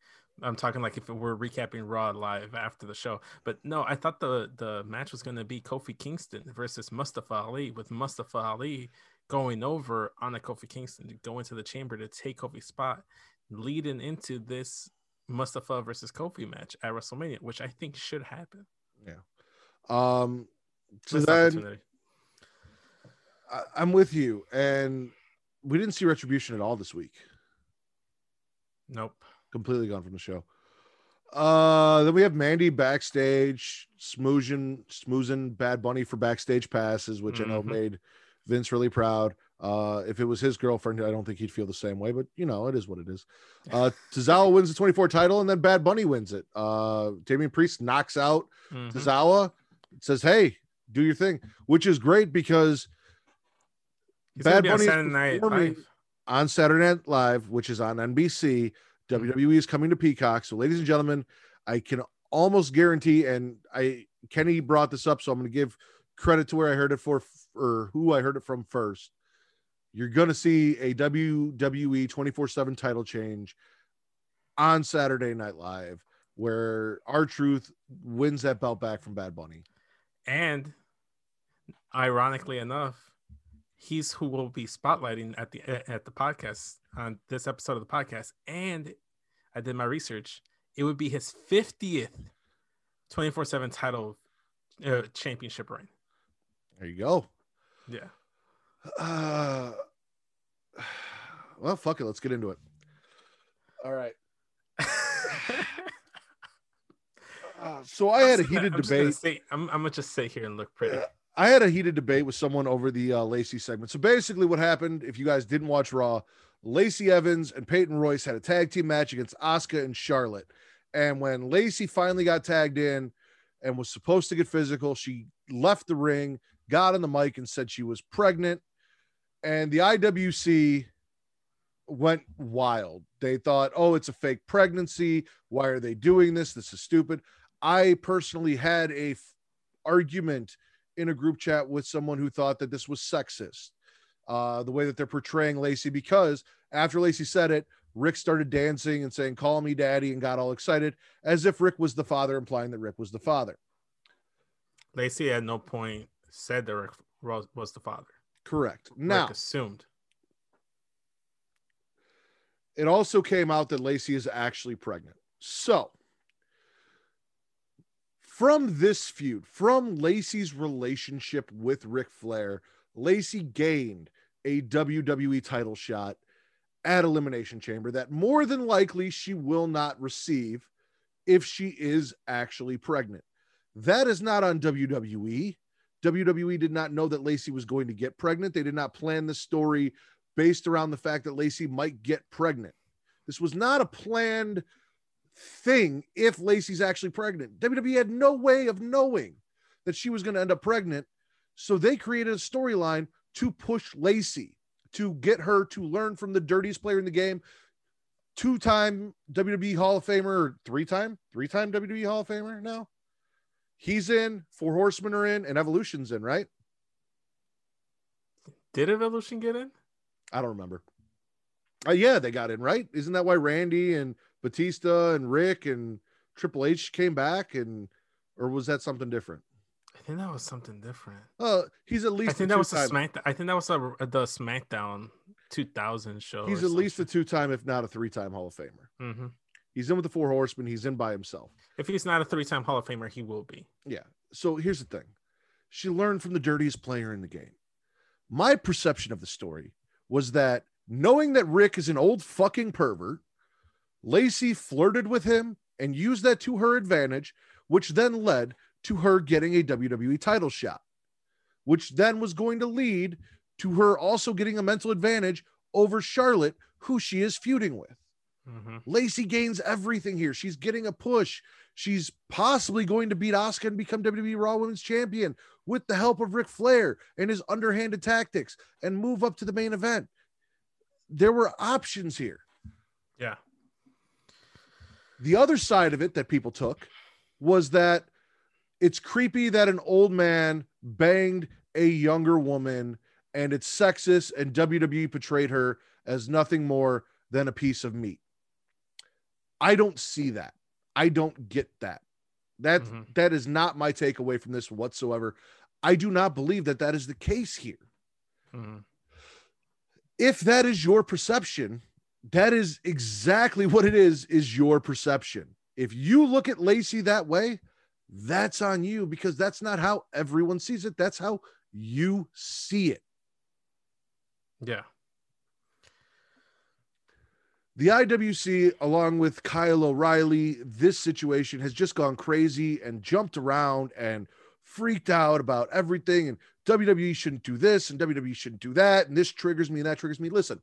I'm talking like if we're recapping Raw live after the show, but no, I thought the the match was going to be Kofi Kingston versus Mustafa Ali, with Mustafa Ali going over on a Kofi Kingston to go into the chamber to take Kofi's spot, leading into this Mustafa versus Kofi match at WrestleMania, which I think should happen. Yeah. Um so then. I, I'm with you, and we didn't see retribution at all this week. Nope. Completely gone from the show. Uh, then we have Mandy backstage, smoozing, smoozing Bad Bunny for backstage passes, which I know Mhm. made Vince really proud. Uh, if it was his girlfriend, I don't think he'd feel the same way, but you know, it is what it is. Uh, Tozawa wins the 24 title, and then Bad Bunny wins it. Uh, Damian Priest knocks out Mhm. Tozawa, says, "Hey, do your thing," which is great because Bad Bunny is Saturday Night performing-. On Saturday Night Live, which is on NBC. Mm-hmm. WWE is coming to Peacock. So, ladies and gentlemen, I can almost guarantee, and I Kenny brought this up, so I'm going to give credit to where I heard it for or who I heard it from first. You're going to see a WWE 24 7 title change on Saturday Night Live where R-Truth wins that belt back from Bad Bunny. And ironically enough, he's who will be spotlighting at the at the podcast on this episode of the podcast. And I did my research; it would be his fiftieth twenty four seven title uh, championship reign. There you go. Yeah, Uh, well, fuck it. Let's get into it. All right. Uh, so I had a heated I'm debate. say- I'm, I'm gonna just sit here and look pretty. I had a heated debate with someone over the uh, Lacey segment. So basically, what happened, if you guys didn't watch Raw, Lacey Evans and Peyton Royce had a tag team match against Asuka and Charlotte. And when Lacey finally got tagged in and was supposed to get physical, she left the ring, got on the mic, and said she was pregnant. And the IWC went wild. They thought, oh, it's a fake pregnancy. Why are they doing this? This is stupid. I personally had a f- argument in a group chat with someone who thought that this was sexist, uh, the way that they're portraying Lacey, because after Lacey said it, Ric started dancing and saying, Call me daddy, and got all excited as if Ric was the father, implying that Ric was the father. Lacey at no point said that Ric was, the father. Correct. Now, Ric assumed. it also came out that Lacey is actually pregnant. So, from this feud, from Lacey's relationship with Ric Flair, Lacey gained a WWE title shot at Elimination Chamber that more than likely she will not receive if she is actually pregnant. That is not on WWE. WWE did not know that Lacey was going to get pregnant. They did not plan the story based around the fact that Lacey might get pregnant. This was not a planned thing if Lacey's actually pregnant. WWE had no way of knowing that she was going to end up pregnant. So they created a storyline to push Lacey, to get her to learn from the dirtiest player in the game, two time WWE Hall of Famer, or three time, three time WWE Hall of Famer now. He's in, Four Horsemen are in, and Evolution's in, right? Did Evolution get in? I don't remember. Uh, yeah, they got in, right? Isn't that why Randy and Batista and Ric and Triple H came back and or was that something different? I think that was something different. Uh he's at least I think that was the two-time- I think that was a, the SmackDown 2000 show. he's at least a two-time, if not a three-time Hall of Famer. Mhm. He's in with the four horsemen, he's in by himself. If he's not a three-time Hall of Famer, he will be. Yeah. So here's the thing. She learned from the dirtiest player in the game. My perception of the story was that knowing that Ric is an old fucking pervert, Lacey flirted with him and used that to her advantage, which then led to her getting a WWE title shot, which then was going to lead to her also getting a mental advantage over Charlotte, who she is feuding with. Mhm. Lacey gains everything here. She's getting a push. She's possibly going to beat Asuka and become WWE Raw Women's Champion with the help of Ric Flair and his underhanded tactics and move up to the main event. There were options here. Yeah. The other side of it that people took was that it's creepy that an old man banged a younger woman and it's sexist and WWE portrayed her as nothing more than a piece of meat. I don't see that. I don't get that. That Mhm. that is not my takeaway from this whatsoever. I do not believe that that is the case here. Mhm. If that is your perception, that is exactly what it is is your perception. If you look at Lacey that way, that's on you because that's not how everyone sees it. That's how you see it. Yeah. The IWC, along with Kyle O'Reilly, this situation has just gone crazy and jumped around and freaked out about everything. And WWE shouldn't do this and WWE shouldn't do that. And this triggers me and that triggers me. Listen,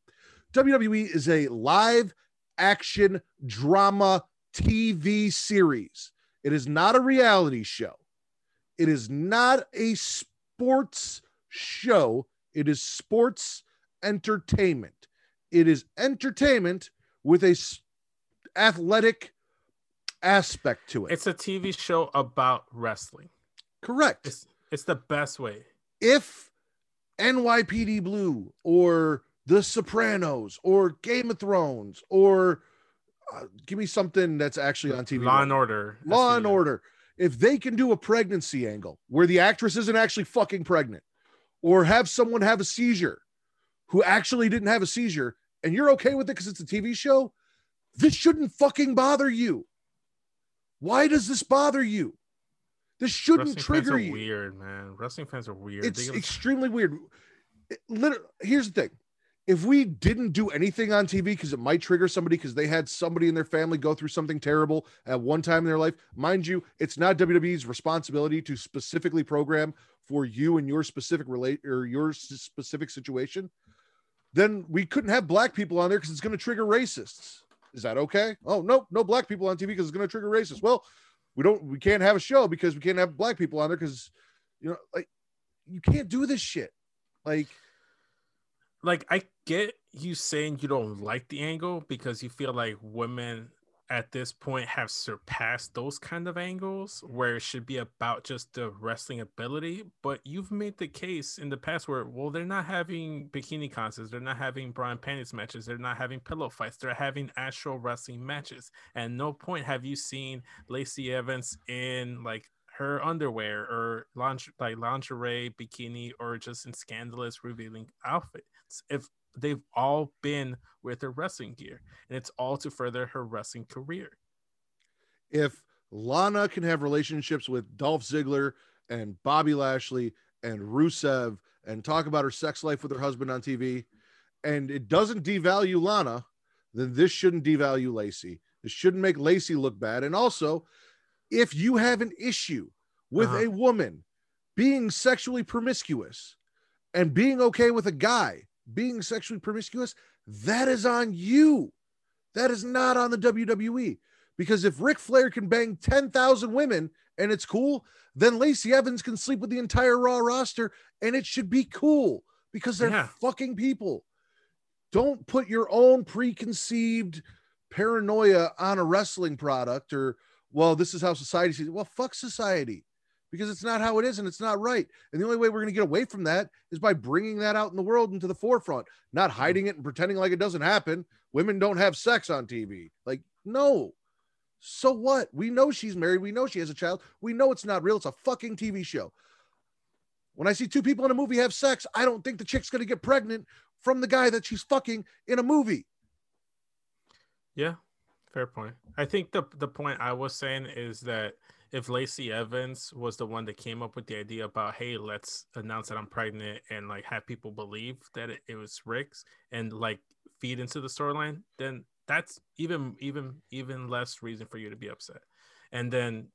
WWE is a live action drama TV series, it is not a reality show, it is not a sports show, it is sports entertainment. It is entertainment with a athletic aspect to it. It's a TV show about wrestling. Correct. It's it's the best way. if NYPD Blue or The Sopranos or Game of Thrones or uh, give me something that's actually on TV. Law right and. Order. Law and Order. If they can do a pregnancy angle where the actress isn't actually fucking pregnant, or have someone have a seizure who actually didn't have a seizure, and you're okay with it because it's a TV show, this shouldn't fucking bother you. Why does this bother you? This shouldn't Wrestling trigger you weird, man. Wrestling fans are weird. it's get- extremely weird. It lit- here's the thing: if we didn't do anything on TV because it might trigger somebody because they had somebody in their family go through something terrible at one time in their life, mind you, it's not WWE's responsibility to specifically program for you and your specific relate or your specific situation. Then we couldn't have black people on there because it's going to trigger racists. Is that okay? Oh no, no black people on TV because it's going to trigger racists. Well, we don't, we can't have a show because we can't have black people on there because you know, like you can't do this shit. Like, like I get you saying you don't like the angle because you feel like women at this point have surpassed those kind of angles where it should be about just the wrestling ability but you've made the case in the past where well they're not having bikini contests they're not having bra and panties matches they're not having pillow fights they're having actual wrestling matches. And no point have you seen Lacey Evans in like her underwear or lingerie, like lingerie bikini or just in scandalous revealing outfits. If they've all been with her wrestling gear and it's all to further her wrestling career if Lana can have relationships with Dolph Ziggler and Bobby Lashley and Rusev and talk about her sex life with her husband on TV, and it doesn't devalue Lana, then this shouldn't devalue Lacey. This shouldn't make Lacey look bad. And also, if you have an issue with Uh-huh. a woman being sexually promiscuous and being okay with a guy being sexually promiscuous, that is on you. That is not on the WWE. Because if Ric Flair can bang 10,000 women and it's cool, then Lacey Evans can sleep with the entire Raw roster and it should be cool because they're Yeah. fucking people. Don't put your own preconceived paranoia on a wrestling product or, well, this is how society sees it. Well, fuck society because it's not how it is and it's not right. And the only way we're going to get away from that is by bringing that out in the world into the forefront, not mm-hmm. hiding it and pretending like it doesn't happen. Women don't have sex on TV. Like, No. So what? We know she's married. We know she has a child. We know it's not real. It's a fucking TV show. When I see two people in a movie have sex, I don't think the chick's going to get pregnant from the guy that she's fucking in a movie. Yeah, fair point. I think the the point I was saying is that if Lacey Evans was the one that came up with the idea about, hey, let's announce that I'm pregnant and like have people believe that it, it was Ric's and like feed into the storyline, then that's even even even less reason for you to be upset. And then,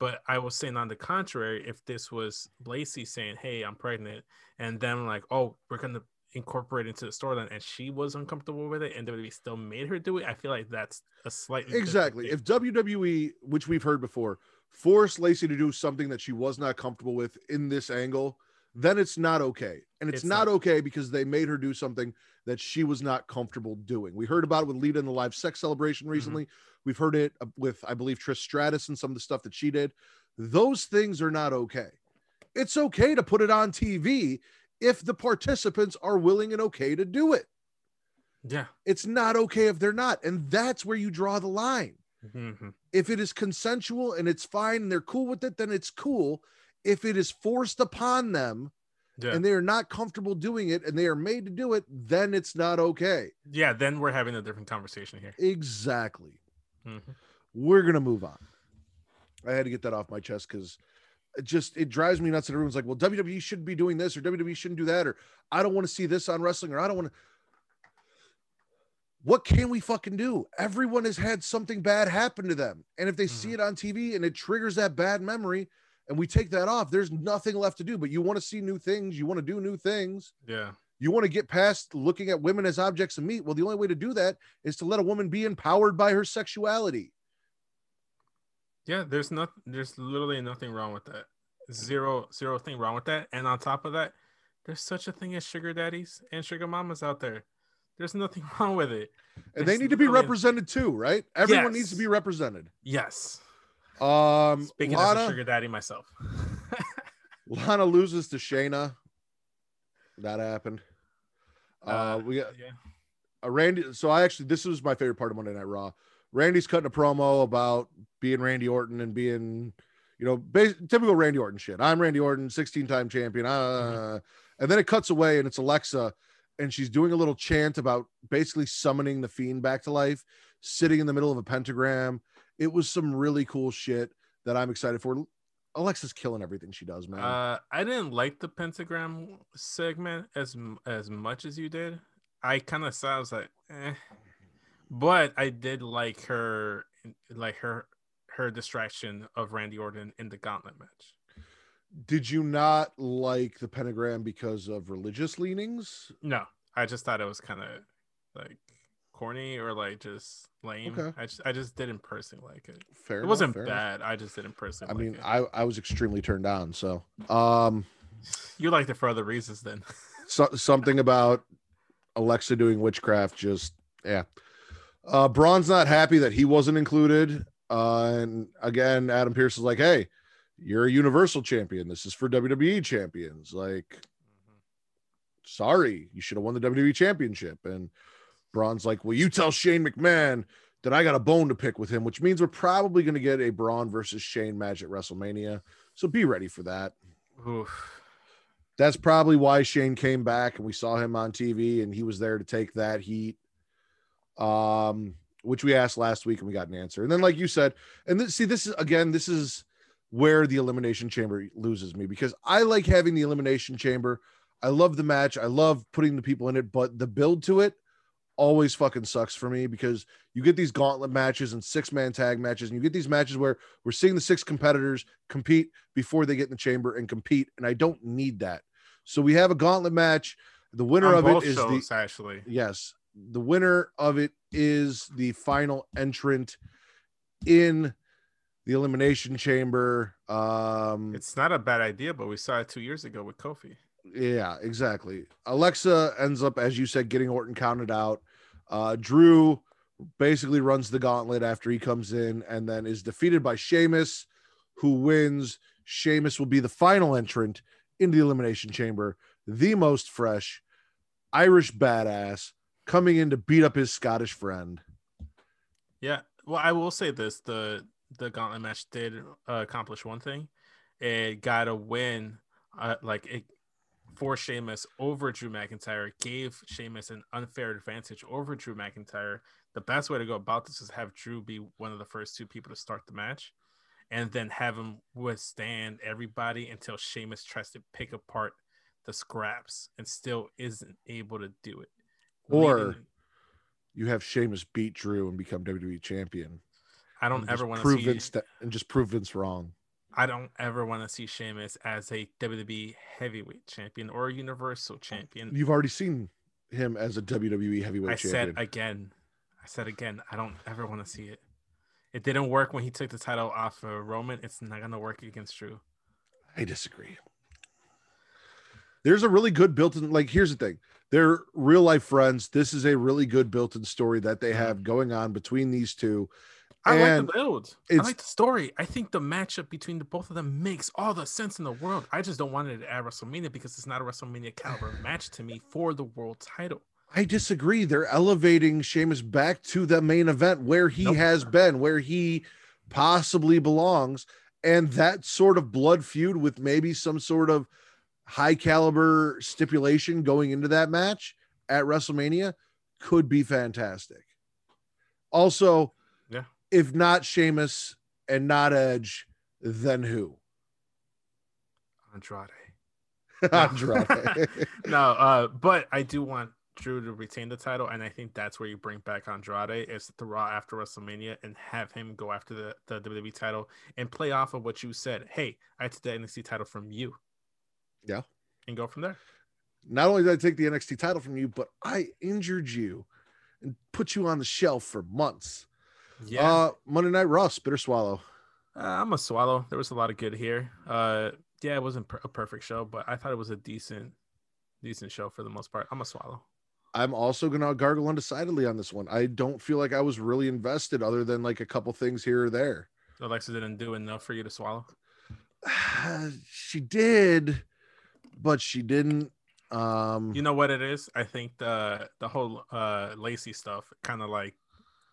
but I was saying on the contrary, if this was Lacey saying, "Hey, I'm pregnant," and then like, "Oh, we're gonna incorporate into the storyline," and she was uncomfortable with it, and WWE still made her do it, I feel like that's a slightly exactly. If WWE, which we've heard before, forced Lacey to do something that she was not comfortable with in this angle, then it's not okay. And it's, it's not, not, okay because they made her do something that she was not comfortable doing. We heard about it with Lita in the live sex celebration mm-hmm. recently. Mm-hmm. We've heard it uh, with, I believe, Trish Stratus and some of the stuff that she did. Those things are not okay. It's okay to put it on TV if the participants are willing and okay to do it. Yeah. It's not okay if they're not. And that's where you draw the line. Mm-hmm. If it is consensual and it's fine and they're cool with it, then it's cool if it is forced upon them yeah. and they are not comfortable doing it and they are made to do it, then it's not okay. Yeah, then we're having a different conversation here. Exactly. Mm-hmm. We're gonna move on. I had to get that off my chest because it just it drives me nuts that everyone's like, well, WWE shouldn't be doing this or WWE shouldn't do that, or I don't want to see this on wrestling, or I don't want to. What can we fucking do? Everyone has had something bad happen to them. And if they mm-hmm. see it on TV and it triggers that bad memory, and we take that off, there's nothing left to do. But you want to see new things, you want to do new things. Yeah. You want to get past looking at women as objects of meat. Well, the only way to do that is to let a woman be empowered by her sexuality. Yeah, there's not there's literally nothing wrong with that. Zero zero thing wrong with that. And on top of that, there's such a thing as sugar daddies and sugar mamas out there. There's nothing wrong with it. And they need to be represented too, right? Everyone yes. needs to be represented. Yes. Um, Speaking Lana, as a sugar daddy myself, Lana loses to Shayna. That happened. Uh, uh we got yeah. a Randy. So I actually, this was my favorite part of Monday Night Raw. Randy's cutting a promo about being Randy Orton and being, you know, bas- typical Randy Orton shit. I'm Randy Orton, 16 time champion. Uh, mm-hmm. And then it cuts away and it's Alexa and she's doing a little chant about basically summoning the fiend back to life, sitting in the middle of a pentagram it was some really cool shit that I'm excited for. Alexa's killing everything she does, man. Uh, I didn't like the pentagram segment as as much as you did. I kind of saw I was like, eh. but I did like her, like her her distraction of Randy Orton in the Gauntlet match. Did you not like the pentagram because of religious leanings? No, I just thought it was kind of like corny or like just lame. Okay. I just I just didn't personally like it. Fair. It enough, wasn't bad. Enough. I just didn't personally. I mean, it. I I was extremely turned on. So, um, you liked it for other reasons then. so, something about Alexa doing witchcraft just yeah. Uh, Braun's not happy that he wasn't included. Uh, and again, Adam Pearce is like, "Hey, you're a Universal Champion. This is for WWE champions. Like, mm-hmm. sorry, you should have won the WWE Championship." And Braun's like, Well, you tell Shane McMahon that I got a bone to pick with him, which means we're probably going to get a Braun versus Shane match at WrestleMania. So be ready for that. Oof. That's probably why Shane came back and we saw him on TV and he was there to take that heat. Um, which we asked last week and we got an answer. And then, like you said, and this, see, this is again, this is where the elimination chamber loses me because I like having the elimination chamber. I love the match. I love putting the people in it, but the build to it, always fucking sucks for me because you get these gauntlet matches and six man tag matches, and you get these matches where we're seeing the six competitors compete before they get in the chamber and compete, and I don't need that. So we have a gauntlet match. The winner On of it is shows, the actually yes, the winner of it is the final entrant in the elimination chamber. Um, it's not a bad idea, but we saw it two years ago with Kofi. Yeah, exactly. Alexa ends up, as you said, getting Orton counted out. Uh, Drew basically runs the gauntlet after he comes in and then is defeated by Sheamus, who wins. Sheamus will be the final entrant into the Elimination Chamber, the most fresh Irish badass coming in to beat up his Scottish friend. Yeah. well, I will say this: the the gauntlet match did uh, accomplish one thing. It got a win, uh, like it for Sheamus over Drew McIntyre, gave Sheamus an unfair advantage over Drew McIntyre. The best way to go about this is have Drew be one of the first two people to start the match, and then have him withstand everybody until Sheamus tries to pick apart the scraps and still isn't able to do it. Or you have Sheamus beat Drew and become WWE champion. I don't ever want to see. That, and just prove Vince wrong. I don't ever want to see Sheamus as a WWE heavyweight champion or a universal champion. You've already seen him as a WWE heavyweight I champion. said again, I said again, I don't ever want to see it. It didn't work when he took the title off of Roman. It's not gonna work against Drew. I disagree. There's a really good built-in. Like, here's the thing: they're real life friends. This is a really good built-in story that they have going on between these two. I And like the build. I like the story. I think the matchup between the both of them makes all the sense in the world. I just don't want it at WrestleMania because it's not a WrestleMania caliber match to me for the world title. I disagree. They're elevating Sheamus back to the main event where he Nope. has been, where he possibly belongs. And that sort of blood feud with maybe some sort of high caliber stipulation going into that match at WrestleMania could be fantastic. Also. If not Sheamus and not Edge, then who? Andrade. Andrade. no, uh, but I do want Drew to retain the title, and I think that's where you bring back Andrade is the Raw after WrestleMania and have him go after the, the WWE title and play off of what you said. Hey, I took the NXT title from you. Yeah. And go from there. not only did I take the NXT title from you, but I injured you and put you on the shelf for months. Yeah. Uh, Monday Night Raw, Spitter Swallow. Uh, I'm a swallow. There was a lot of good here. Uh, yeah, it wasn't per- a perfect show, but I thought it was a decent, decent show for the most part. I'm a swallow. I'm also gonna gargle undecidedly on this one. I don't feel like I was really invested, other than like a couple things here or there. Alexa didn't do enough for you to swallow. she did, but she didn't. Um, You know what it is? I think the the whole uh Lacey stuff kind of like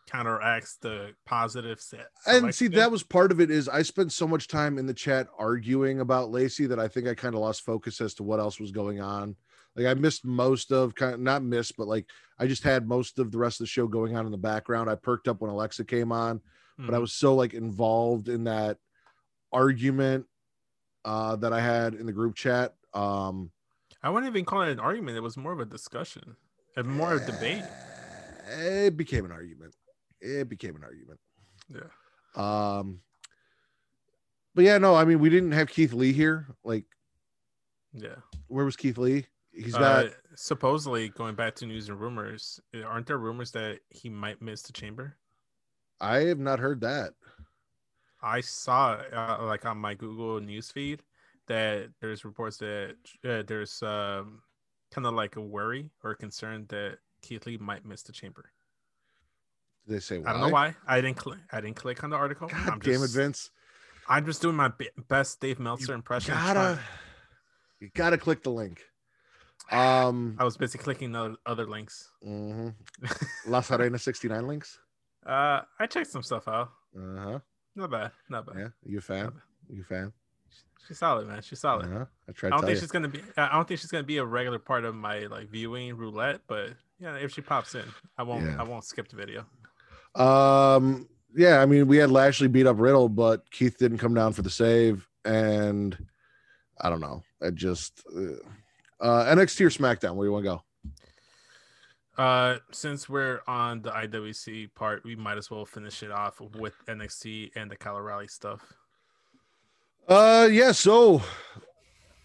counteracts the positive set. and see that was part of it is i spent so much time in the chat arguing about lacey that i think i kind of lost focus as to what else was going on like i missed most of kind of not missed but like i just had most of the rest of the show going on in the background i perked up when alexa came on but i Mhm. was so like involved in that argument uh that i had in the group chat um I wouldn't even call it an argument. It was more of a discussion, and more of a debate. it became an argument it became an argument Yeah. um but yeah no i mean we didn't have keith lee here like Yeah. where was Keith Lee? He's Uh, supposedly going back to news and rumors. Aren't there rumors that he might miss the chamber? I have not heard that. I saw uh, like on my Google news feed that there's reports that uh, there's um, kind of like a worry or concern that Keith Lee might miss the chamber. Did they say why? I don't know why. I didn't click. I didn't click on the article. God I'm damn it, Vince. I'm just doing my be- best Dave Meltzer impression. Gotta you gotta click the link. Um I was busy clicking the other links. Mm-hmm. Las Arenas 69 links. Uh, I checked some stuff out. Uh-huh. Not bad. Not bad. Yeah. You a fan? You a fan? She's solid, man. She's solid. Uh-huh. I I tried to don't think you. she's gonna be. I don't think she's gonna be a regular part of my like viewing roulette. But yeah, if she pops in, I won't. Yeah. I won't skip the video. Um yeah, I mean we had Lashley beat up Riddle, but Keith didn't come down for the save and I don't know. I just uh, uh NXT or SmackDown, where you want to go? Uh, since we're on the IWC part, we might as well finish it off with NXT and the Kyle O'Reilly stuff. Uh, yeah. So,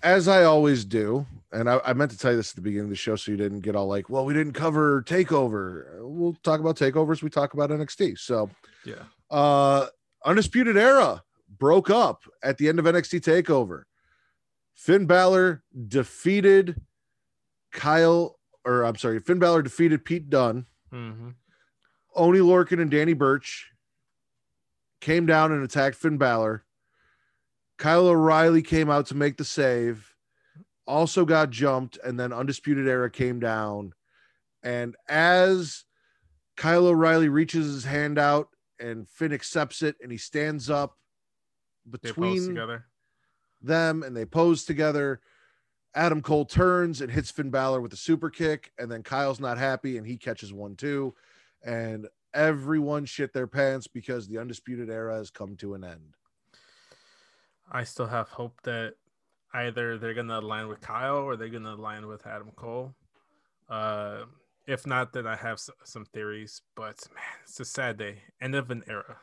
as I always do, and I, I meant to tell you this at the beginning of the show, so you didn't get all like, "Well, we didn't cover Takeover." We'll talk about Takeovers. We talk about NXT. So, Yeah. uh, Undisputed Era broke up at the end of NXT Takeover. Finn Balor defeated Kyle, or I'm sorry, Finn Balor defeated Pete Dunne. Mm-hmm. Oney Lorcan and Danny Burch came down and attacked Finn Balor. Kyle O'Reilly came out to make the save, also got jumped, and then Undisputed Era came down. And as Kyle O'Reilly reaches his hand out and Finn accepts it and he stands up between together. them and they pose together. Adam Cole turns and hits Finn Balor with a super kick, and then Kyle's not happy and he catches one too. And everyone shit their pants because the undisputed era has come to an end. I still have hope that either they're gonna align with Kyle or they're gonna align with Adam Cole. Uh, if not, then I have s- some theories. But man, it's a sad day. End of an era.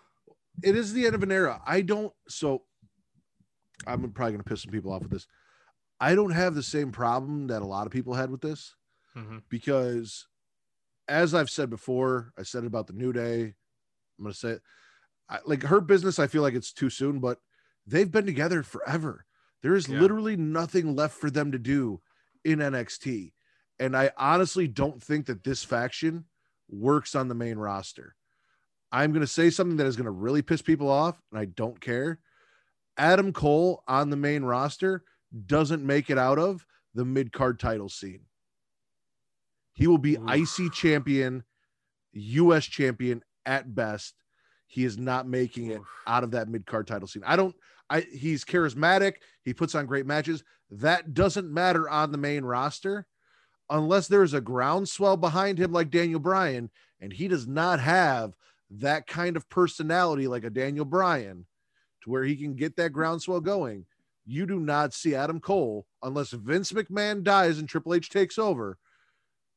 It is the end of an era. I don't so I'm probably gonna piss some people off with this. I don't have the same problem that a lot of people had with this. Mhm. because as I've said before, I said it about the New Day. I'm going to say it. I, like her business, I feel like it's too soon, but they've been together forever. There is Yeah. literally nothing left for them to do in NXT. And I honestly don't think that this faction works on the main roster. I'm going to say something that is going to really piss people off, and I don't care. Adam Cole on the main roster doesn't make it out of the mid card title scene. He will be Oof. IC champion, US champion at best. He is not making it out of that mid card title scene. I don't. I he's charismatic. He puts on great matches. That doesn't matter on the main roster unless there's a groundswell behind him like Daniel Bryan, and he does not have that kind of personality like a Daniel Bryan to where he can get that groundswell going. You do not see Adam Cole unless Vince McMahon dies and Triple H takes over.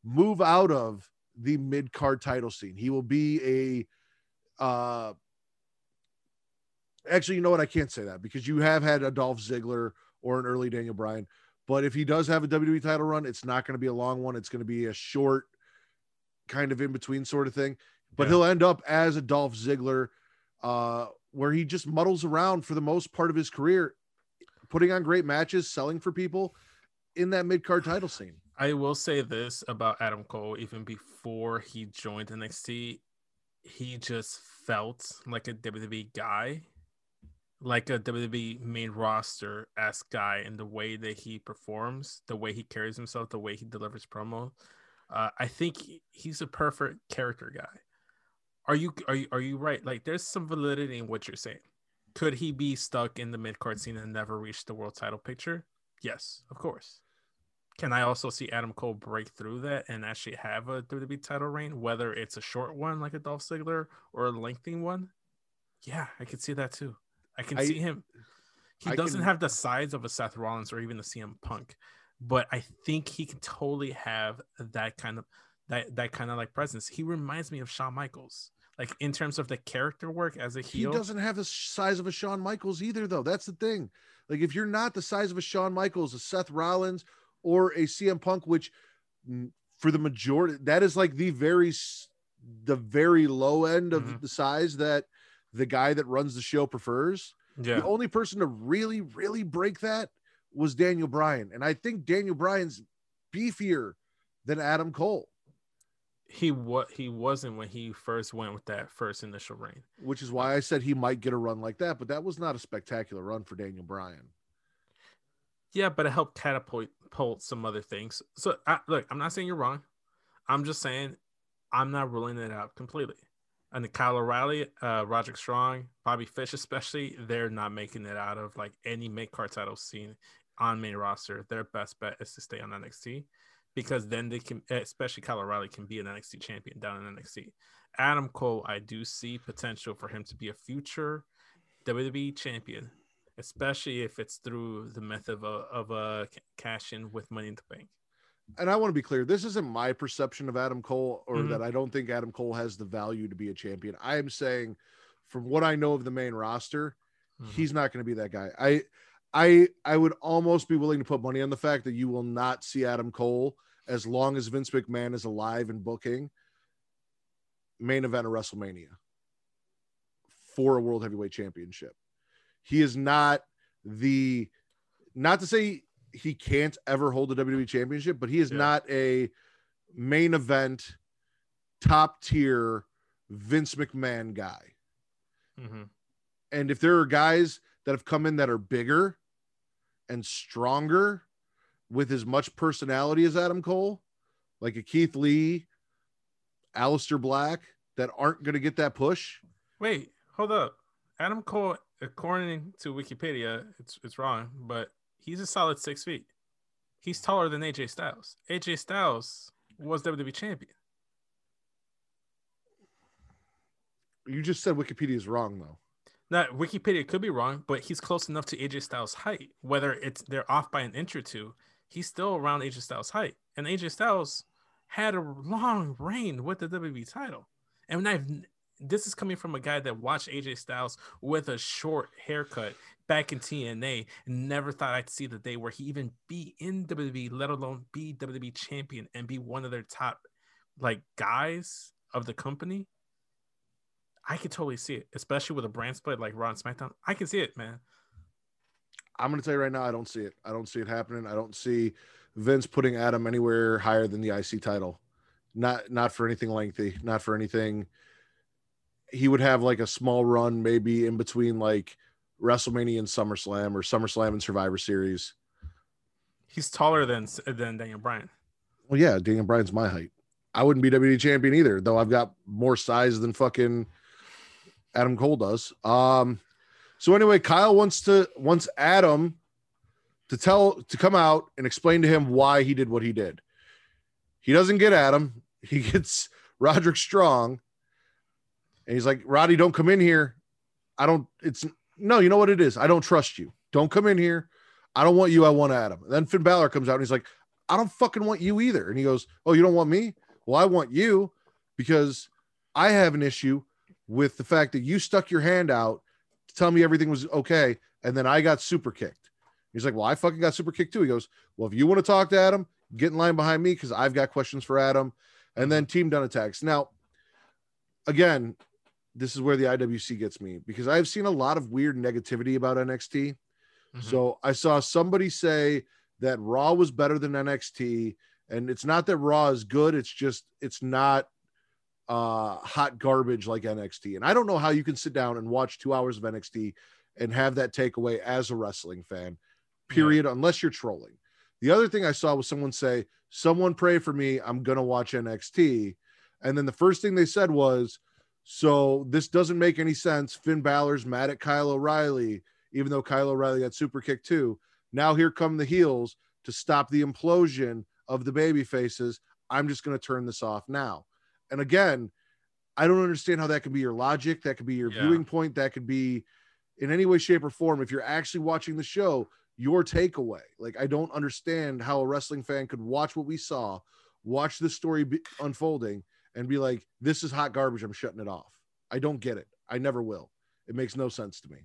Move out of the mid card title scene. He will be a uh actually, you know what? I can't say that because you have had a Dolph Ziggler or an early Daniel Bryan. But if he does have a WWE title run, it's not going to be a long one. It's going to be a short, kind of in between sort of thing. But Yeah. he'll end up as a Dolph Ziggler, uh, where he just muddles around for the most part of his career, putting on great matches, selling for people in that mid card title scene. I will say this about Adam Cole, even before he joined NXT, he just felt like a WWE guy, like a WWE main roster ass guy in the way that he performs, the way he carries himself, the way he delivers promo. Uh, I think he- he's a perfect character guy. Are you are you are you right? Like there's some validity in what you're saying. Could he be stuck in the mid card scene and never reach the world title picture? Yes, of course. Can I also see Adam Cole break through that and actually have a WWE title reign, whether it's a short one like a Dolph Ziggler or a lengthy one? Yeah, I could see that too. I can I- see him. He I doesn't can- have the size of a Seth Rollins or even a CM Punk, but I think he can totally have that kind of that that kind of like presence. He reminds me of Shawn Michaels, like in terms of the character work as a heel, He doesn't have the size of a Shawn Michaels either, though. That's the thing. Like, if you're not the size of a Shawn Michaels, a Seth Rollins, or a CM Punk, which mm, for the majority, that is like the very, the very low end of Mhm. the size that the guy that runs the show prefers. yeah, The only person to really, really break that was Daniel Bryan, and I think Daniel Bryan's beefier than Adam Cole, he what he wasn't when he first went with that first initial reign. which is why I said he might get a run like that. But that was not a spectacular run for Daniel Bryan. Yeah, but it helped catapult some other things. So I, look, I'm not saying you're wrong. I'm just saying I'm not ruling it out completely. And the Kyle O'Reilly, uh, Roderick Strong, Bobby Fish, especially, they're not making it out of like any mid card title scene on main roster. Their best bet is to stay on NXT because then they can, especially Kyle O'Reilly, can be an NXT champion down in NXT. Adam Cole, I do see potential for him to be a future WWE champion, especially if it's through the method of a, of a cash in with Money in the Bank. And I want to be clear, this isn't my perception of Adam Cole or Mhm. that I don't think Adam Cole has the value to be a champion. I am saying from what I know of the main roster, Mhm. he's not going to be that guy. I I I would almost be willing to put money on the fact that you will not see Adam Cole as long as Vince McMahon is alive and booking main event of WrestleMania for a world heavyweight championship. He is not the not to say he can't ever hold the WWE championship, but he is Yeah. not a main event top tier Vince McMahon guy. Mhm. And if there are guys that have come in that are bigger and stronger with as much personality as Adam Cole, like a Keith Lee, Aleister Black, that aren't going to get that push Wait, hold up. Adam Cole, according to Wikipedia, it's it's wrong, but he's a solid six feet. He's taller than AJ Styles. AJ Styles was WWE champion. You just said Wikipedia is wrong though. Now, Wikipedia could be wrong, but he's close enough to AJ Styles' height. Whether it's they're off by an inch or two, he's still around AJ Styles' height. And AJ Styles had a long reign with the WWE title. And I've this is coming from a guy that watched AJ Styles with a short haircut back in TNA never thought I'd see the day where he even be in WWE, let alone be WWE champion and be one of their top like guys of the company. I could totally see it, especially with a brand split like Raw and SmackDown. I can see it, man. I'm gonna tell you right now, I don't see it. I don't see it happening. I don't see Vince putting Adam anywhere higher than the IC title. Not not for anything lengthy, not for anything. He would have like a small run, maybe in between like WrestleMania and SummerSlam or SummerSlam and Survivor Series. He's taller than than Daniel Bryan. Well, yeah, Daniel Bryan's my height. I wouldn't be WWE champion either, though I've got more size than fucking Adam Cole does. Um, so anyway, Kyle wants to wants Adam to tell to come out and explain to him why he did what he did. He doesn't get Adam. He gets Roderick Strong, and he's like, "Roddy, don't come in here. I don't. It's no. You know what it is. I don't trust you. Don't come in here. I don't want you. I want Adam." And then Finn Balor comes out and he's like, "I don't fucking want you either." And he goes, "Oh, you don't want me? Well, I want you because I have an issue with the fact that you stuck your hand out to tell me everything was okay, and then I got super kicked." He's like, Well, I fucking got super kicked too. He goes, Well, if you want to talk to Adam, get in line behind me because I've got questions for Adam. And then team done attacks. Now, again, this is where the IWC gets me because I've seen a lot of weird negativity about NXT. Mm-hmm. So I saw somebody say that Raw was better than NXT. And it's not that Raw is good, it's just it's not uh hot garbage like NXT. And I don't know how you can sit down and watch two hours of NXT and have that takeaway as a wrestling fan period, yeah. unless you're trolling. The other thing I saw was someone say, Someone pray for me. I'm going to watch NXT. And then the first thing they said was, So this doesn't make any sense. Finn Balor's mad at Kyle O'Reilly, even though Kyle O'Reilly got super kicked too. Now here come the heels to stop the implosion of the baby faces. I'm just going to turn this off now. And again, I don't understand how that could be your logic. That could be your yeah. viewing point. That could be in any way, shape, or form. If you're actually watching the show, your takeaway. Like, I don't understand how a wrestling fan could watch what we saw, watch the story be- unfolding, and be like, this is hot garbage. I'm shutting it off. I don't get it. I never will. It makes no sense to me.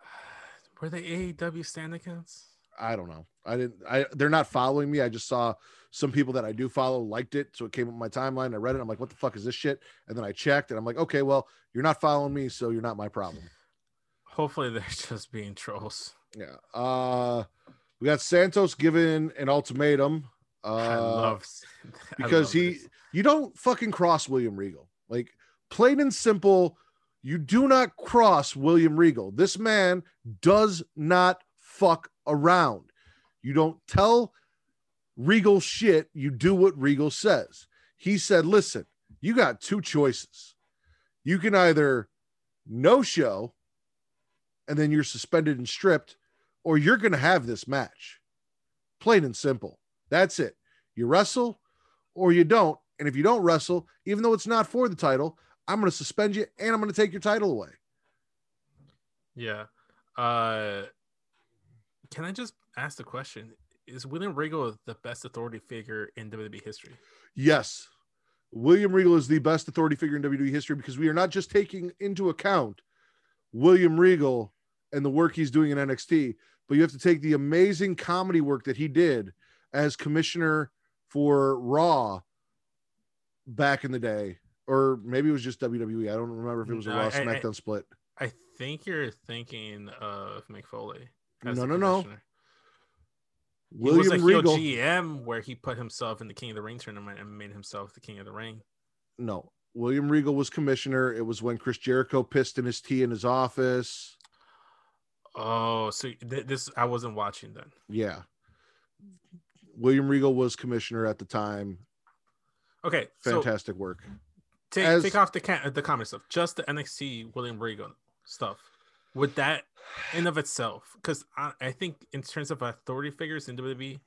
Were they AEW stand accounts? I don't know. I didn't. I they're not following me. I just saw some people that I do follow liked it, so it came up my timeline. I read it. I'm like, what the fuck is this shit? And then I checked, and I'm like, okay, well, you're not following me, so you're not my problem. Hopefully, they're just being trolls. Yeah. Uh, we got Santos given an ultimatum. Uh, I love because I love he, this. you don't fucking cross William Regal. Like plain and simple, you do not cross William Regal. This man does not fuck around. You don't tell Regal shit. You do what Regal says. He said, listen, you got two choices. You can either no show and then you're suspended and stripped, or you're going to have this match. Plain and simple. That's it. You wrestle or you don't. And if you don't wrestle, even though it's not for the title, I'm going to suspend you and I'm going to take your title away. Yeah. Uh, can I just ask the question? Is William Regal the best authority figure in WWE history? Yes. William Regal is the best authority figure in WWE history because we are not just taking into account William Regal and the work he's doing in NXT, but you have to take the amazing comedy work that he did as commissioner for Raw back in the day, or maybe it was just WWE. I don't remember if it was no, a Raw I, SmackDown I, split. I think you're thinking of Mick Foley. No, no, no. William he was a Regal, GM where he put himself in the King of the Ring tournament and made himself the King of the Ring. No, William Regal was commissioner. It was when Chris Jericho pissed in his tea in his office. Oh, so th- this I wasn't watching then. Yeah. William Regal was commissioner at the time. Okay. Fantastic so, work. take as- take off the can the comment stuff, just the NXT William Regal stuff. Would that in of itself? Because I, I think in terms of authority figures in WWE,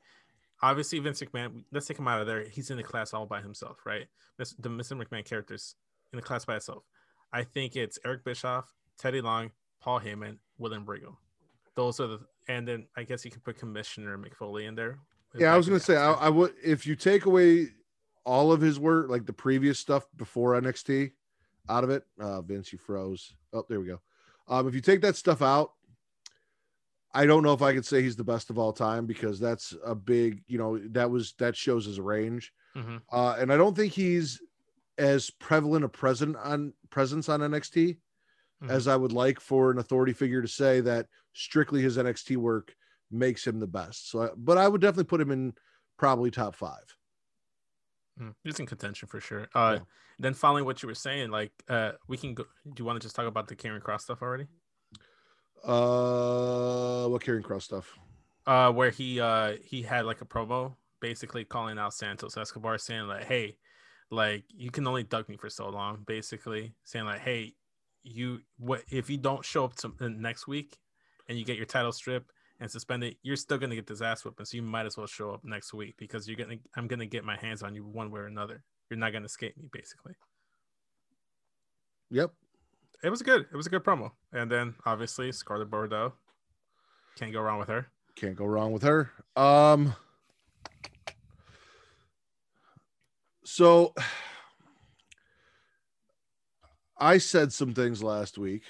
obviously Vince McMahon. Let's take him out of there. He's in the class all by himself, right? This, the Mr. McMahon characters in the class by itself. I think it's Eric Bischoff, Teddy Long, Paul Heyman, William Regal. Those are the, and then I guess you could put Commissioner McFoley in there. Yeah, I was gonna say I. I would if you take away all of his work, like the previous stuff before NXT, out of it. Uh, Vince, you froze. Oh, there we go. Um, if you take that stuff out, I don't know if I could say he's the best of all time because that's a big, you know, that was that shows his range. Mhm. Uh, and I don't think he's as prevalent a present on presence on NXT Mhm. as I would like for an authority figure to say that strictly his NXT work makes him the best. So, but I would definitely put him in probably top five. Mm, He's in contention for sure. Uh, Yeah. Then following what you were saying, like uh, we can go. Do you want to just talk about the Karrion Cross stuff already? Uh, what Karrion Cross stuff? Uh, where he uh he had like a promo, basically calling out Santos Escobar, saying like, "Hey, like you can only duck me for so long." Basically saying like, "Hey, you what if you don't show up to uh, next week and you get your title strip and suspended, you're still gonna get this ass whipping. So you might as well show up next week because you're gonna I'm gonna get my hands on you one way or another. You're not gonna escape me, basically." Yep. it was good. It was a good promo. And then obviously Scarlett Bordeaux. Can't go wrong with her. Can't go wrong with her. Um, so I said some things last week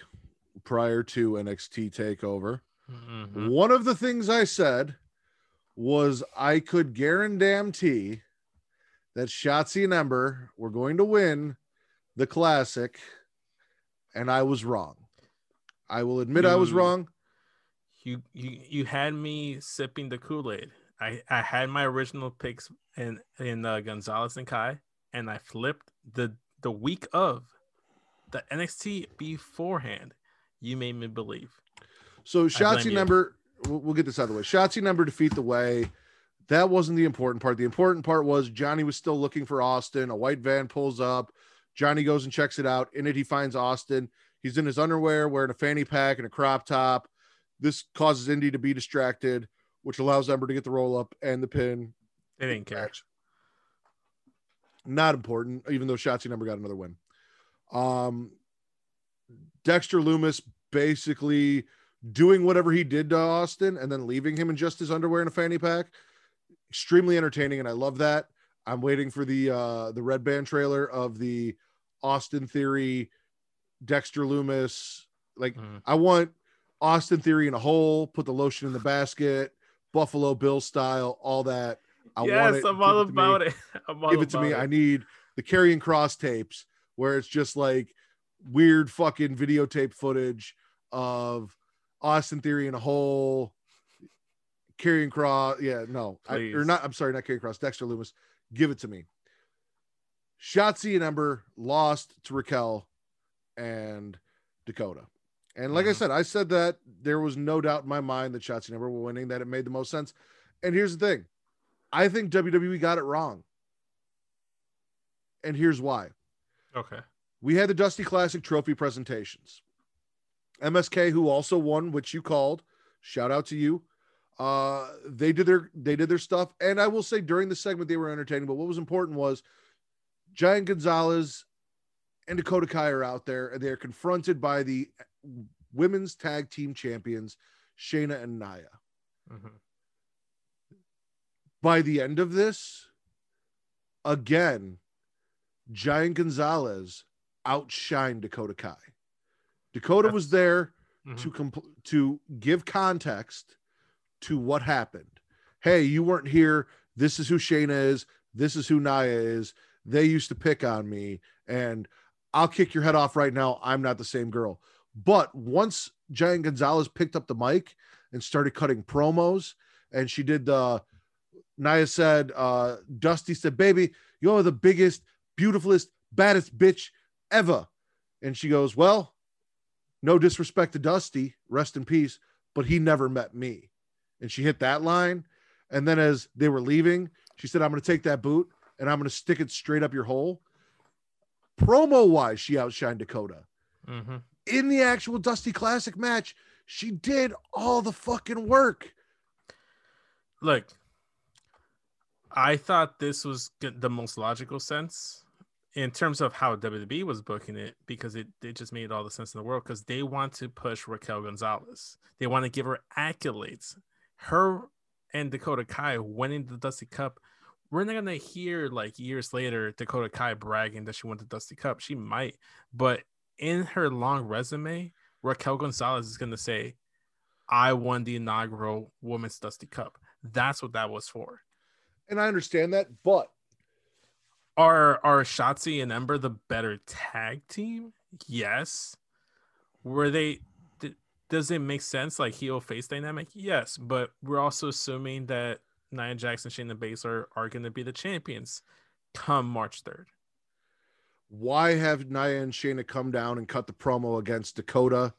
prior to NXT takeover. Mhm. One of the things I said was I could guarantee that Shotzi and Ember were going to win the classic, and I was wrong. I will admit I was wrong. You you you had me sipping the Kool-Aid. I, I had my original picks in in uh, Gonzalez and Kai, and I flipped the the week of the NXT beforehand. You made me believe. So Shotzi number, we'll, we'll get this out of the way. Shotzi number defeat the way. That wasn't the important part. The important part was Johnny was still looking for Austin. A white van pulls up. Johnny goes and checks it out. In it, he finds Austin. He's in his underwear, wearing a fanny pack and a crop top. This causes Indi to be distracted, which allows Ember to get the roll up and the pin. They didn't care. Match. Not important, even though Shotzi number got another win. Um, Dexter Lumis basically doing whatever he did to Austin and then leaving him in just his underwear and a fanny pack. Extremely entertaining, and I love that. I'm waiting for the uh the red band trailer of the Austin Theory, Dexter Lumis. Like Mhm. I want Austin Theory in a hole, put the lotion in the basket, Buffalo Bill style, all that. I want yes, it. I'm all it about it. I'm all give it to me. about I need the Karrion Cross tapes where it's just like weird fucking videotape footage of Austin Theory in a hole, Karrion Cross. Yeah, no, I, or not. I'm sorry, not Karrion Cross. Dexter Lumis, give it to me. Shotzi and Ember lost to Raquel and Dakota. And like I Mhm. said, I said that there was no doubt in my mind that Shotzi and Ember were winning, that it made the most sense. And here's the thing I think WWE got it wrong. And here's why. Okay. We had the Dusty Classic trophy presentations. MSK, who also won, which you called, shout out to you. Uh, they did their they did their stuff, and I will say during the segment they were entertaining. But what was important was Giant Gonzalez and Dakota Kai are out there, and they are confronted by the women's tag team champions Shayna and Nia. Mhm. by the end of this, again, Giant Gonzalez outshined Dakota Kai. Dakota was there Mhm. to compl- to give context to what happened. Hey, you weren't here. This is who Shayna is. This is who Nia is. They used to pick on me, and I'll kick your head off right now. I'm not the same girl. But once Giant Gonzalez picked up the mic and started cutting promos, and she did the Nia said, uh, Dusty said, Baby, you're the biggest, beautifulest, baddest bitch ever. And she goes, Well, no disrespect to Dusty, rest in peace, but he never met me. And she hit that line. And then as they were leaving, she said, I'm going to take that boot and I'm going to stick it straight up your hole. promo wise, she outshined Dakota. Mhm. In the actual Dusty Classic match, she did all the fucking work. Look, I thought this was the most logical sense in terms of how WWE was booking it because it, it just made all the sense in the world because they want to push Raquel Gonzalez. They want to give her accolades. Her and Dakota Kai winning the Dusty Cup. We're not gonna hear like years later Dakota Kai bragging that she won the Dusty Cup. She might, but in her long resume, Raquel Gonzalez is gonna say, I won the inaugural Women's Dusty Cup. That's what that was for. And I understand that, but Are are Shotzi and Ember the better tag team? Yes. Were they? d- Does it make sense like heel face dynamic? Yes, but we're also assuming that Nia Jackson, and Shayna Baszler are going to be the champions come March third. why have Nia and Shayna come down and cut the promo against Dakota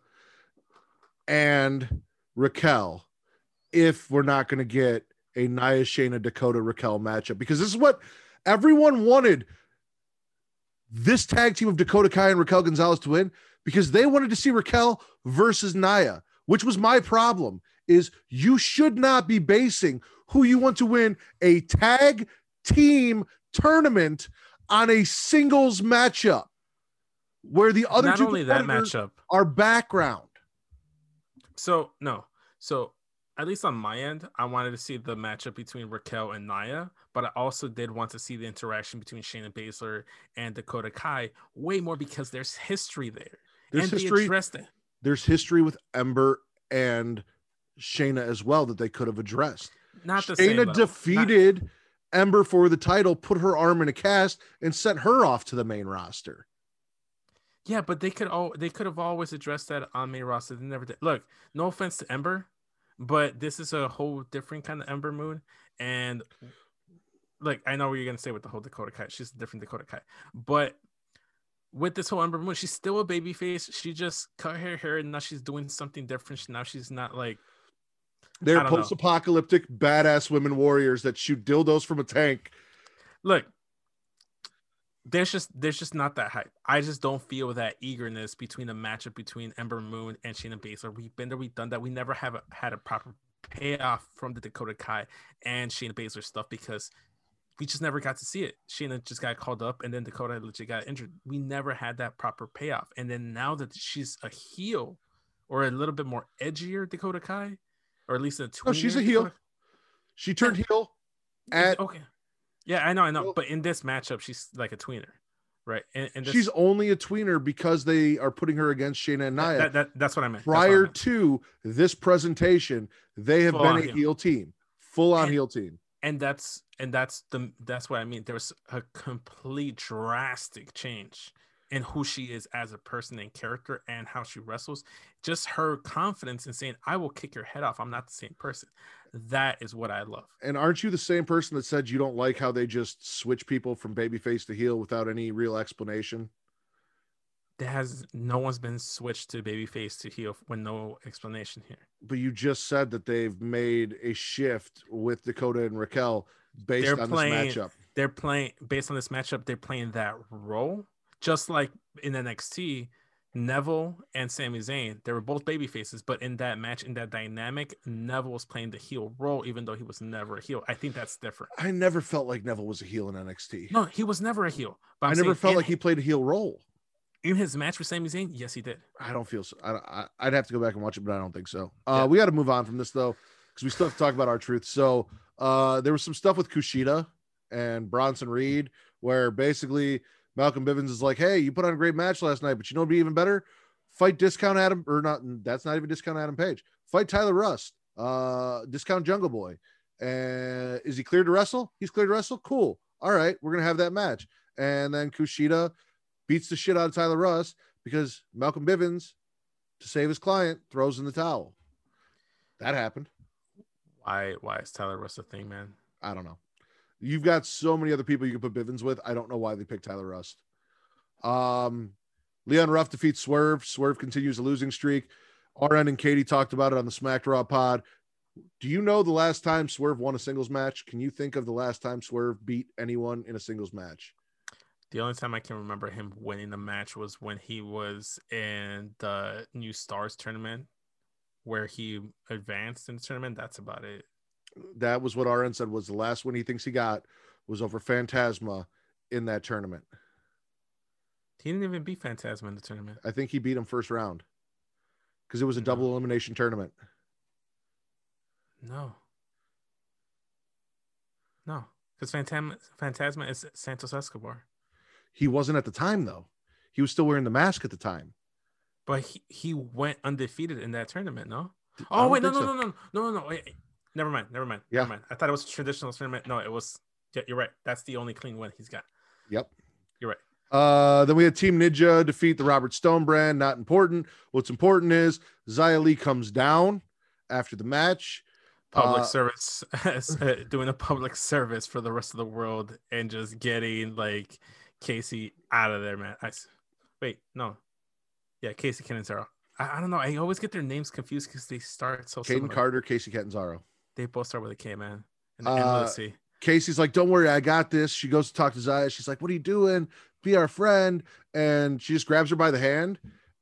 and Raquel if we're not going to get a Nia Shayna Dakota Raquel matchup? Because this is what everyone wanted this tag team of Dakota Kai and Raquel Gonzalez to win because they wanted to see Raquel versus Nia, which was my problem. Is you should not be basing who you want to win a tag team tournament on a singles matchup where the other Not two only that matchup. are background. So no, so at least on my end, I wanted to see the matchup between Raquel and Nia, but I also did want to see the interaction between Shayna Baszler and Dakota Kai way more because there's history there. There's and history. There's history with Ember and Shayna as well that they could have addressed. Not the same. Shayna though. Not- defeated Ember for the title, put her arm in a cast, and sent her off to the main roster. Yeah, but they could all they could have always addressed that on main roster. They never did. Look, no offense to Ember, but this is a whole different kind of Ember moon. And like I know what you're gonna say with the whole Dakota Kai. She's a different Dakota Kai. But with this whole Ember moon, she's still a baby face. She just cut her hair and now she's doing something different. Now she's not like They're don't know. post-apocalyptic badass women warriors that shoot dildos from a tank. look. There's just there's just not that hype. I just don't feel that eagerness between a matchup between Ember Moon and Shayna Baszler. We've been there, we've done that. We never have a, had a proper payoff from the Dakota Kai and Shayna Baszler stuff because we just never got to see it. Shayna just got called up, and then Dakota legit got injured. We never had that proper payoff. And then now that she's a heel, or a little bit more edgier Dakota Kai, or at least a No, she's a heel. Dakota- She turned heel at okay. Yeah, I know, I know. Well- but in this matchup, she's like a tweener, right? And, and this, she's only a tweener because they are putting her against Shayna and Nia. that, that, that's what I meant. What I Prior meant. to this presentation, they have Full been a heel. heel team, full on And- heel team. and that's and that's the that's what I mean. There's a complete drastic change in who she is as a person and character and how she wrestles. Just her confidence in saying, "I will kick your head off. I'm not the same person." That is what I love. And aren't you the same person that said you don't like how they just switch people from babyface to heel without any real explanation? There has no one's been switched to babyface to heel with no explanation here. But you just said that they've made a shift with Dakota and Raquel based They're on playing- this matchup. they're playing based on this matchup, they're playing that role. Just like in NXT, Neville and Sami Zayn, they were both baby faces, but in that match, in that dynamic, Neville was playing the heel role, even though he was never a heel. I think that's different. I never felt like Neville was a heel in NXT. No, he was never a heel. But I never felt in, like he played a heel role. in his match with Sami Zayn, yes, he did. I don't feel so. I, I'd have to go back and watch it, but I don't think so. Uh, Yeah. We got to move on from this though, because we still have to talk about R-Truth. So uh, there was some stuff with Kushida and Bronson Reed, where basically Malcolm Bivens is like, "Hey, you put on a great match last night, but you know what'd be even better? Fight discount Adam, or not? That's not even discount Adam Page. Fight Tyler Rust, uh, discount Jungle Boy. And is he cleared to wrestle? He's cleared to wrestle. Cool. All right, we're gonna have that match. And then Kushida beats the shit out of Tyler Rust because Malcolm Bivens, to save his client, throws in the towel. That happened. Why? Why is Tyler Rust a thing, man? I don't know. You've got so many other people you can put Bivens with. I don't know why they picked Tyler Rust. Um, Leon Ruff defeats Swerve. Swerve continues a losing streak. RN and Katie talked about it on the Smack Raw pod. Do you know the last time Swerve won a singles match? Can you think of the last time Swerve beat anyone in a singles match? The only time I can remember him winning the match was when he was in the New Stars tournament, where he advanced in the tournament. That's about it. That was what RN said was the last one he thinks he got was over Phantasma in that tournament. He didn't even beat Phantasma in the tournament. I think he beat him first round because it was a No. double elimination tournament. No. No, because Phantasma, Phantasma is Santos Escobar, He wasn't at the time though. He was still wearing the mask at the time. but he, he went undefeated in that tournament. No. Oh wait, no, no, so. no, no, no, no, no. Wait. Never mind, never mind. Yeah. Never mind. I thought it was a traditional tournament. No, it was. Yeah, you're right. That's the only clean win he's got. Yep. You're right. Uh, then we had Team Ninja defeat the Robert Stone brand. Not important. What's important is Xia Li comes down after the match. Public Uh, service, doing a public service for the rest of the world, and just getting like Kacy out of there, man. I s- wait, no, yeah, Kacy Catanzaro. I, I don't know. I always get their names confused because they start so Kayden. Carter, Kacy Catanzaro. They both start with a K, man. And, and Uh. Kacy's like, "Don't worry, I got this." She goes to talk to Zaya. She's like, "What are you doing? Be our friend." And she just grabs her by the hand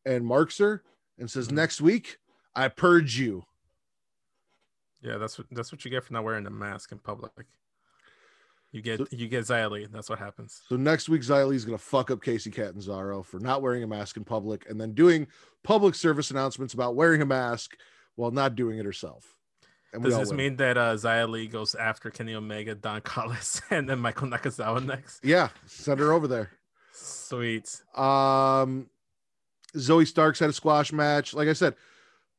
and marks her and says, Mhm. "Next week, I purge you." Yeah, that's what that's what you get for not wearing a mask in public. You get So- you get Xia Li. That's what happens. So next week, Xia is gonna fuck up Kacy Catanzaro for not wearing a mask in public and then doing public service announcements about wearing a mask while not doing it herself. Does this win. mean that uh, Xia Li goes after Kenny Omega, Don Callis, and then Michael Nakazawa next? Yeah, send her over there. Sweet. Um, Zoey Starks had a squash match. Like I said,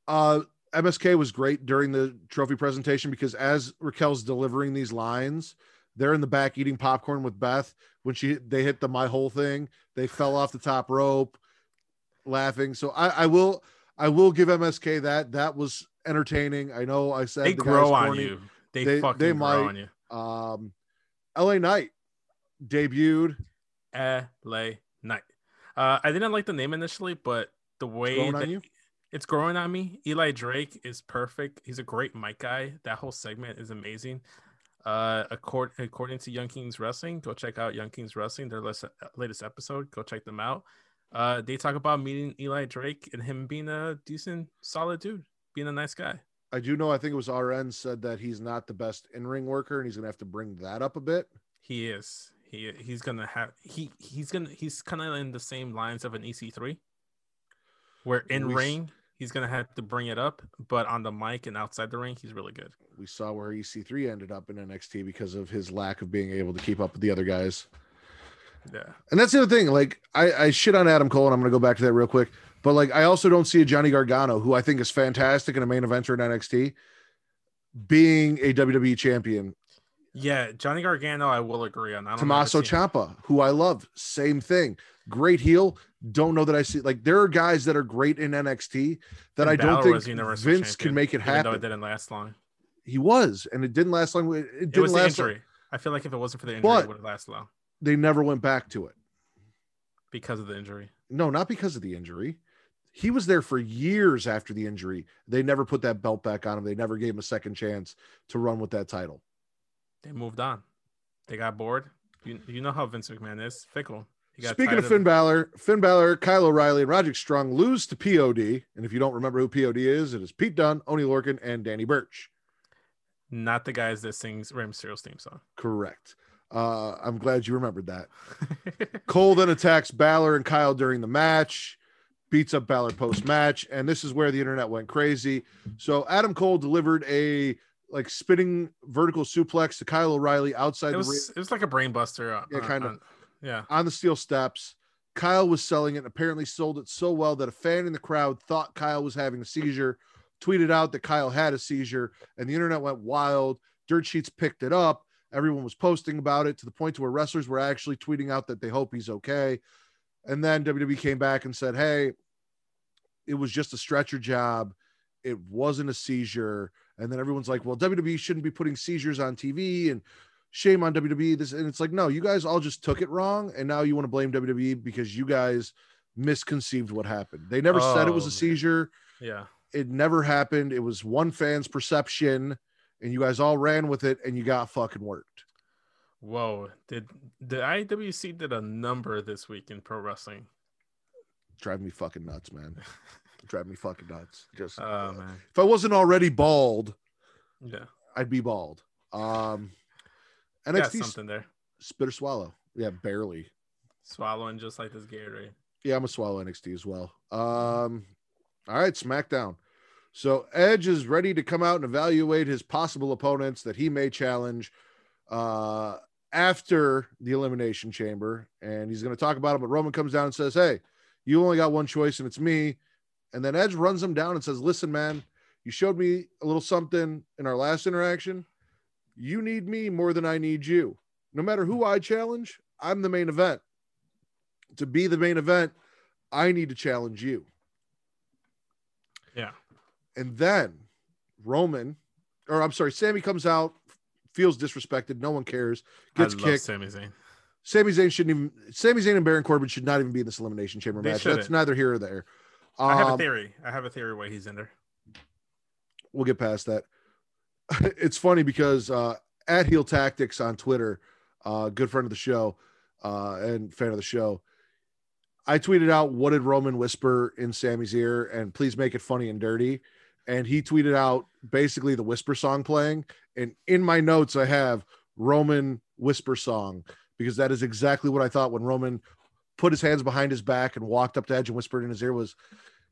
uh, MSK was great during the trophy presentation because as Raquel's delivering these lines, they're in the back eating popcorn with Beth. When she they hit the my whole thing, they fell off the top rope, laughing. So I, I will I will give MSK that that was entertaining. I know I said They the grow on corny. you. They, They- fucking they grow might. on you. Um, LA Knight debuted. LA Knight. Uh, I didn't like the name initially, but the way growing on that it's growing on me. Eli Drake is perfect. He's a great mic guy. That whole segment is amazing. Uh, accord, according to Young Kings Wrestling, go check out Young Kings Wrestling, their latest episode. Go check them out. Uh, they talk about meeting Eli Drake and him being a decent, solid dude, being a nice guy. I do know. I think it was RN said that he's not the best in ring worker, and he's gonna have to bring that up a bit. He is. He he's gonna have he he's gonna he's kind of in the same lines of an EC3, where in we, ring he's gonna have to bring it up, but on the mic and outside the ring he's really good. We saw where EC3 ended up in NXT because of his lack of being able to keep up with the other guys. Yeah, And that's the other thing. Like I, I shit on Adam Cole, and I'm gonna go back to that real quick. But like I also don't see a Johnny Gargano, who I think is fantastic in a main eventer in NXT, being a WWE champion. yeah. Johnny Gargano, I will agree on. I don't Tommaso Ciampa, who I love, same thing. Great heel. Don't know that I see like there are guys that are great in NXT that and I don't think Vince Champion, can make it even though happen. it didn't last long. He was, and it didn't last long. It, it It didn't was the last. long. injury. I feel like if it wasn't for the injury, But- it would have lasted long They never went back to it. because of the injury. No, not because of the injury. He was there for years after the injury. They never put that belt back on him. They never gave him a second chance to run with that title. They moved on. They got bored. You, you know how Vince McMahon is fickle. Got Speaking of Finn Balor, Finn Balor, Kyle O'Reilly, and Roderick Strong lose to POD. And if you don't remember who POD is, it is Pete Dunne, Oney Lorcan, and Danny Burch. not the guys that sings Rey Mysterio's theme song. Correct. Uh, I'm glad you remembered that. Cole then attacks Balor and Kyle during the match, beats up Balor post match, and this is where the internet went crazy. So Adam Cole delivered a like spinning vertical suplex to Kyle O'Reilly outside it the ring it was like a brainbuster. uh, Yeah, on- kinda. on- yeah. on the steel steps. Kyle was selling it and apparently sold it so well that a fan in the crowd thought Kyle was having a seizure, tweeted out that Kyle had a seizure, and the internet went wild. Dirt Sheets picked it up. Everyone was posting about it to the point to where wrestlers were actually tweeting out that they hope he's okay. And then WWE came back and said, Hey, it was just a stretcher job. It wasn't a seizure. And then everyone's like, Well, WWE shouldn't be putting seizures on TV and shame on WWE. This and it's like, no, you guys all just took it wrong, and now you want to blame WWE because you guys misconceived what happened. They never said it was Oh, a seizure. Yeah. It never happened. It was one fan's perception, and you guys all ran with it, and you got fucking worked. Whoa! Did the IWC did a number this week in pro wrestling? Drive me fucking nuts, man. Drive me fucking nuts. Just Oh man, if I wasn't already bald, yeah, I'd be bald. Um, got NXT something there. spit or swallow. Yeah, barely. Swallowing just like this Gatorade. Yeah, I'm a swallow NXT as well. Um, all right, SmackDown. So Edge is ready to come out and evaluate his possible opponents that he may challenge uh, after the Elimination Chamber, and he's going to talk about it. But Roman comes down and says, "Hey, you only got one choice, and it's me." And then Edge runs him down and says, "Listen, man, you showed me a little something in our last interaction. You need me more than I need you. No matter who I challenge, I'm the main event. To be the main event, I need to challenge you." And then Roman, or I'm sorry, Sami comes out, feels disrespected. No one cares. Gets I kicked. Sami Zayn. Sami Zayn shouldn't even. Sami Zayn and Baron Corbin should not even be in this elimination chamber They match. That's shouldn't. neither here or there. I have a Um, theory. I have a theory why he's in there. we'll get past that. it's funny because uh, at Heel Tactics on Twitter, uh, good friend of the show uh, and fan of the show, I tweeted out what did Roman whisper in Sami's ear, and please make it funny and dirty. And he tweeted out basically the whisper song playing. And in my notes, I have Roman whisper song because that is exactly what I thought when Roman put his hands behind his back and walked up to Edge and whispered in his ear was,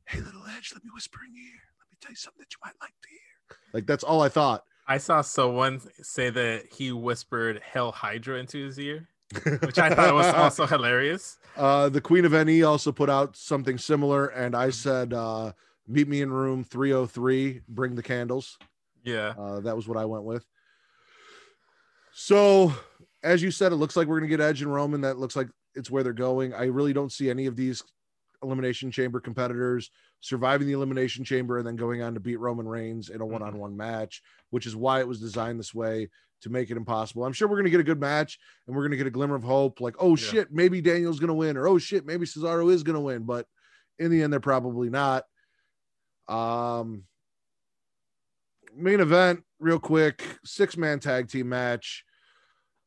"Hey, little Edge, let me whisper in your ear. Let me tell you something that you might like to hear." Like that's all I thought. I saw someone say that he whispered Hell Hydra into his ear, which I thought was also hilarious. Uh, the Queen of NE also put out something similar, and I said, uh, "Meet me in room 303. Bring the candles." Yeah. Uh, that was what I went with. So, as you said, it looks like we're going to get Edge and Roman. That looks like it's where they're going. I really don't see any of these elimination chamber competitors surviving the elimination chamber and then going on to beat Roman Reigns in a one-on-one match, which is why it was designed this way to make it impossible. I'm sure we're going to get a good match and we're going to get a glimmer of hope like, "Oh Yeah. shit, maybe Daniel's going to win," or "Oh shit, maybe Cesaro is going to win," but in the end they're probably not. Um main event real quick, six-man tag team match.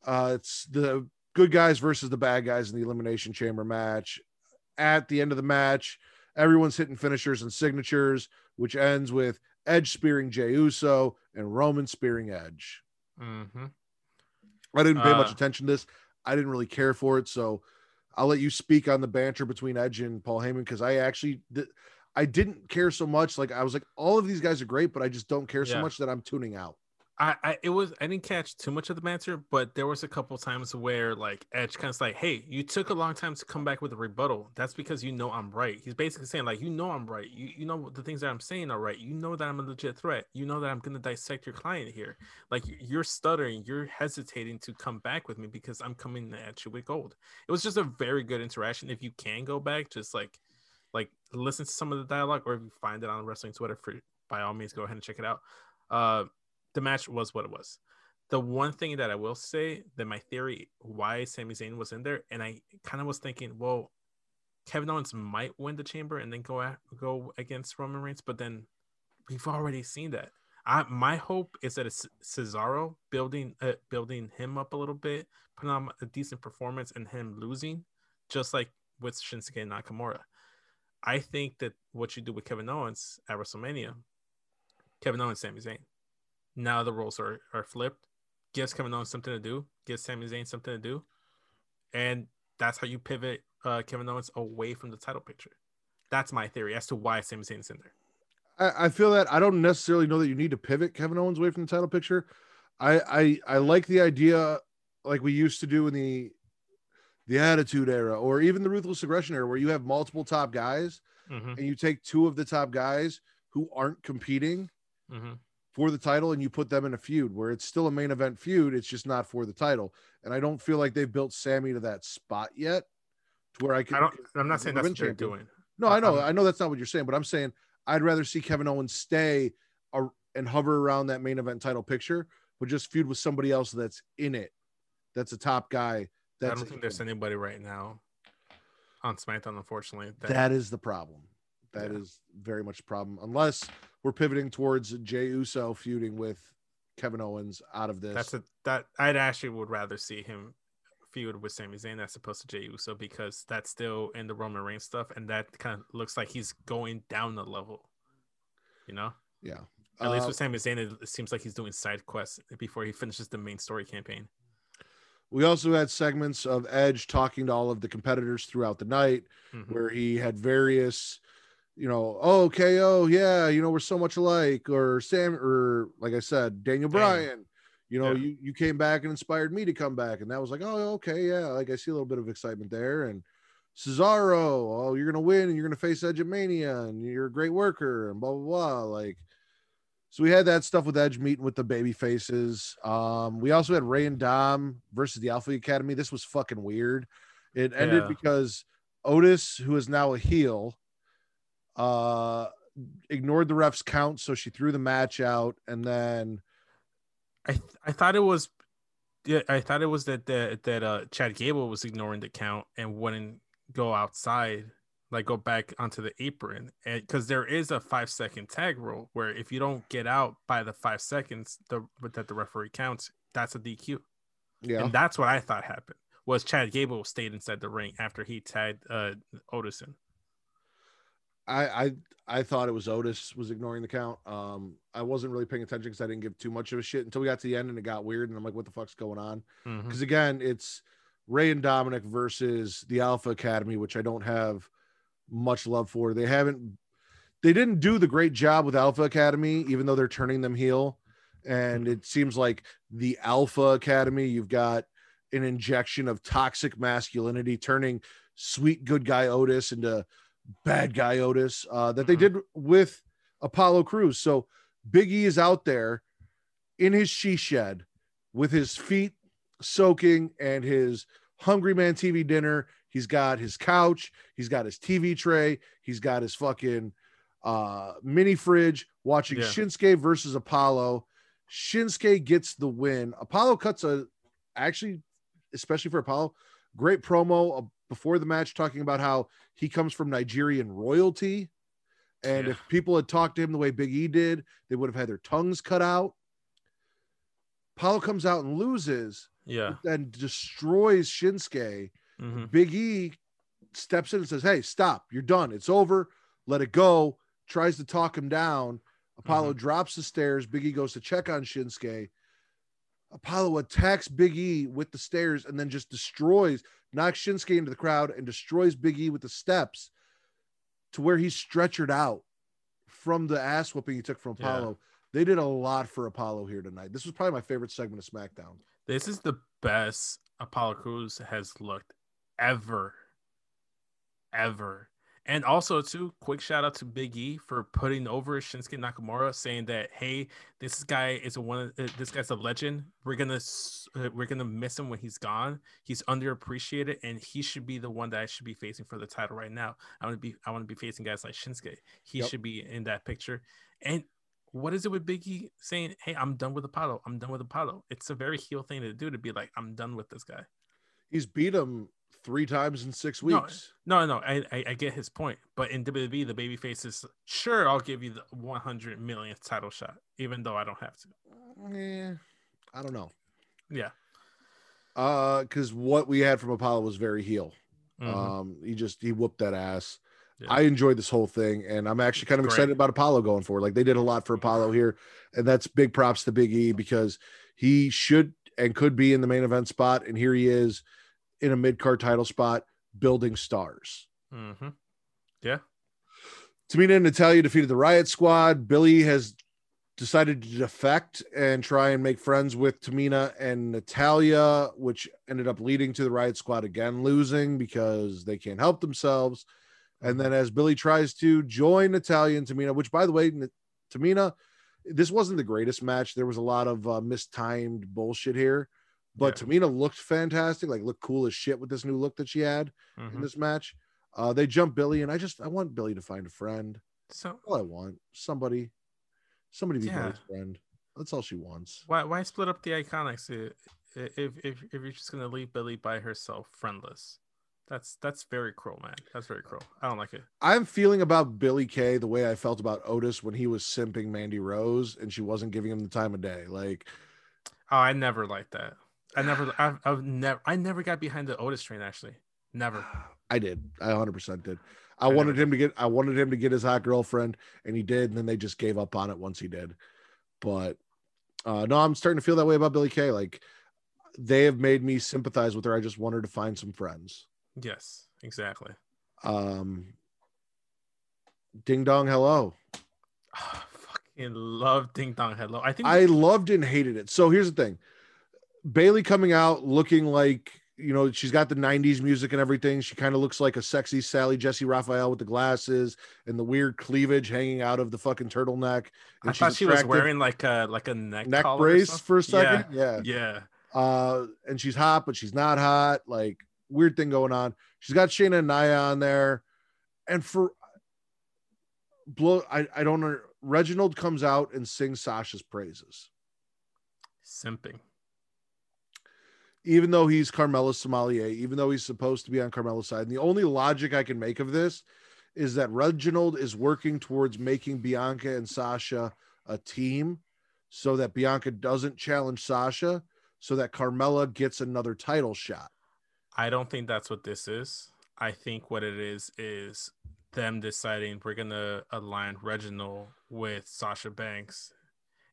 Uh it's the good guys versus the bad guys in the elimination chamber match. At the end of the match, everyone's hitting finishers and signatures, which ends with Edge spearing Jey Uso and Roman spearing Edge. hmm I didn't pay much Uh, attention to this. I didn't really care for it, so I'll let you speak on the banter between Edge and Paul Heyman because I actually did, I didn't care so much. Like I was like, all of these guys are great, but I just don't care so much that I'm tuning out. I, I it was I didn't catch too much of the banter, but there was a couple times where like Edge kind of like, "Hey, you took a long time to come back with a rebuttal. That's because you know I'm right." He's basically saying like, "You know I'm right. You you know the things that I'm saying are right. You know that I'm a legit threat. You know that I'm gonna dissect your client here. Like you're stuttering, you're hesitating to come back with me because I'm coming at you with gold." It was just a very good interaction. If you can go back, just like like listen to some of the dialogue, or if you find it on wrestling Twitter, for by all means go ahead and check it out. Uh, the match was what it was. The one thing that I will say that my theory why Sami Zayn was in there, and I kind of was thinking, well, Kevin Owens might win the chamber and then go at, go against Roman Reigns, but then we've already seen that. I my hope is that it's Cesaro building uh, building him up a little bit, putting on a decent performance, and him losing, just like with Shinsuke Nakamura. I think that what you do with Kevin Owens at WrestleMania, Kevin Owens, Sami Zayn. Now the roles are, are flipped. Gives Kevin Owens something to do. Gives Sami Zayn something to do, and that's how you pivot uh, Kevin Owens away from the title picture. That's my theory as to why Sami Zayn's in there. I, I feel that I don't necessarily know that you need to pivot Kevin Owens away from the title picture. I I, I like the idea like we used to do in the the attitude era or even the ruthless aggression era where you have multiple top guys Mm-hmm, and you take two of the top guys who aren't competing mm-hmm. for the title and you put them in a feud where it's still a main event feud it's just not for the title and i don't feel like they've built sammy to that spot yet to where i can I don't. I'm not saying that's what they're doing. no i know I'm- i know that's not what you're saying but i'm saying i'd rather see kevin owens stay ar- and hover around that main event title picture but just feud with somebody else that's in it that's a top guy I don't think there's anybody right now on SmackDown, unfortunately. That, that is the problem That is Yeah. very much a problem unless we're pivoting towards Jey Uso feuding with Kevin Owens out of this. That's a that I'd actually would rather see him feud with Sami Zayn as opposed to Jey Uso because that's still in the Roman Reigns stuff, and that kind of looks like he's going down the level. You know, yeah. at least Uh, with Sami Zayn, it seems like he's doing side quests before he finishes the main story campaign. We also had segments of Edge talking to all of the competitors throughout the night, Mhm. where he had various, you know, oh KO, yeah, you know, we're so much alike, or Sam, or like I said, Daniel Daniel. Bryan. You know, Yeah. you you came back and inspired me to come back, and that was like, oh, okay, yeah, like I see a little bit of excitement there, and Cesaro, oh, you're gonna win, and you're gonna face Edge at Mania, and you're a great worker, and blah blah blah, like. So we had that stuff with Edge meeting with the baby faces. Um, we also had Rey and Dom versus the Alpha Academy. This was fucking weird. It ended Yeah. because Otis, who is now a heel, uh ignored the ref's count, so she threw the match out, and then I th- I thought it was, yeah, I thought it was that that that uh Chad Gable was ignoring the count and wouldn't go outside, like go back onto the apron, and because there is a five second tag rule where if you don't get out by the five seconds, the that the referee counts, that's a DQ, yeah, and that's what I thought happened. Was Chad Gable stayed inside the ring after he tagged uh Otis in? I I I thought it was Otis was ignoring the count. Um, I wasn't really paying attention because I didn't give too much of a shit until we got to the end and it got weird, and I'm like, what the fuck's going on? Because again, it's Rey and Dominic versus the Alpha Academy, which I don't have much love for. They haven't, they didn't do the great job with Alpha Academy, even though they're turning them heel. And it seems like the Alpha Academy, you've got an injection of toxic masculinity, turning sweet good guy Otis into bad guy Otis uh, that they Mhm. did with Apollo Crews. So Big E is out there in his she shed with his feet soaking and his Hungry Man TV dinner. He's got his couch, he's got his TV tray, he's got his fucking uh mini fridge watching Yeah. Shinsuke versus Apollo. Shinsuke gets the win. Apollo cuts a actually, especially for Apollo, great promo uh, before the match talking about how he comes from Nigerian royalty. And Yeah. if people had talked to him the way Big E did, they would have had their tongues cut out. Apollo comes out and loses, Yeah. then destroys Shinsuke. Mhm. Big E steps in and says, Hey, stop. You're done. It's over. Let it go. Tries to talk him down. Apollo drops the stairs. Big E goes to check on Shinsuke. Apollo attacks Big E with the stairs and then just destroys, knocks Shinsuke into the crowd and destroys Big E with the steps to where he's stretchered out from the ass whooping he took from Yeah. Apollo. They did a lot for Apollo here tonight. This was probably my favorite segment of SmackDown. This is the best Apollo Crews has looked ever. Ever. And also, too, quick shout out to Big E for putting over Shinsuke Nakamura, saying that, "Hey, this guy is a one. Uh, this guy's a legend. We're gonna uh, we're gonna miss him when he's gone. He's underappreciated, and he should be the one that I should be facing for the title right now. I want to be I want to be facing guys like Shinsuke. He Yep. should be in that picture. And what is it with Biggie saying, "Hey, I'm done with Apollo. I'm done with Apollo." It's a very heel thing to do to be like, "I'm done with this guy." He's beat him three times in six weeks. No, no, I, I I get his point, but in WWE, the babyface is sure I'll give you the 100 millionth title shot, even though I don't have to. Yeah, I don't know. Yeah, Uh, because what we had from Apollo was very heel. Mhm. Um, he just he whooped that ass. Yeah. I enjoyed this whole thing, and I'm actually kind of Great. excited about Apollo going forward. Like they did a lot for Apollo here, and that's big props to Big E because he should and could be in the main event spot, and here he is in a mid card title spot, building stars. Mhm. yeah, Tamina and Natalya defeated the Riot Squad. Billie has decided to defect and try and make friends with Tamina and Natalya, which ended up leading to the Riot Squad again losing because they can't help themselves. And then as Billie tries to join Natalya and Tamina, which by the way, Tamina, this wasn't the greatest match. There was a lot of uh, mistimed bullshit here, but Yeah. Tamina looked fantastic, like looked cool as shit with this new look that she had in Mhm. this match. Uh, they jump Billie, and I just I want Billie to find a friend. So All I want somebody, somebody to be Yeah. Billie's friend. That's all she wants. why why split up the iconics if if if you're just gonna leave Billie by herself, friendless? That's that's very cruel, man. That's very cruel. I don't like it. I'm feeling about Billie Kay the way I felt about Otis when he was simping Mandy Rose and she wasn't giving him the time of day. Like, Oh, I never liked that. I never, I've, I've never, I never got behind the Otis train. Actually, never. I did. I 100% did. I, I wanted him to get. I wanted him to get his hot girlfriend, and he did. And then they just gave up on it once he did. But uh, no, I'm starting to feel that way about Billie Kay. Like they have made me sympathize with her. I just want her to find some friends. Yes, exactly. Um, ding dong, hello. Oh, fucking love Ding Dong Hello. I think I loved and hated it. So here's the thing: Bayley coming out looking like you know she's got the '90s music and everything. She kind of looks like a sexy Sally Jessy Raphael with the glasses and the weird cleavage hanging out of the fucking turtleneck. And I thought she was wearing like a like a neck neck collar brace for a second. Yeah. Yeah. Uh, and she's hot, but she's not hot. Like weird thing going on. She's got Shayna and Nia on there, and for blow, I I don't know. Reginald comes out and sings Sasha's praises. Simping. Even though he's Carmella's sommelier, even though he's supposed to be on Carmella's side. And the only logic I can make of this is that Reginald is working towards making Bianca and Sasha a team so that Bianca doesn't challenge Sasha, so that Carmella gets another title shot. I don't think that's what this is. I think what it is is them deciding we're gonna align Reginald with Sasha Banks,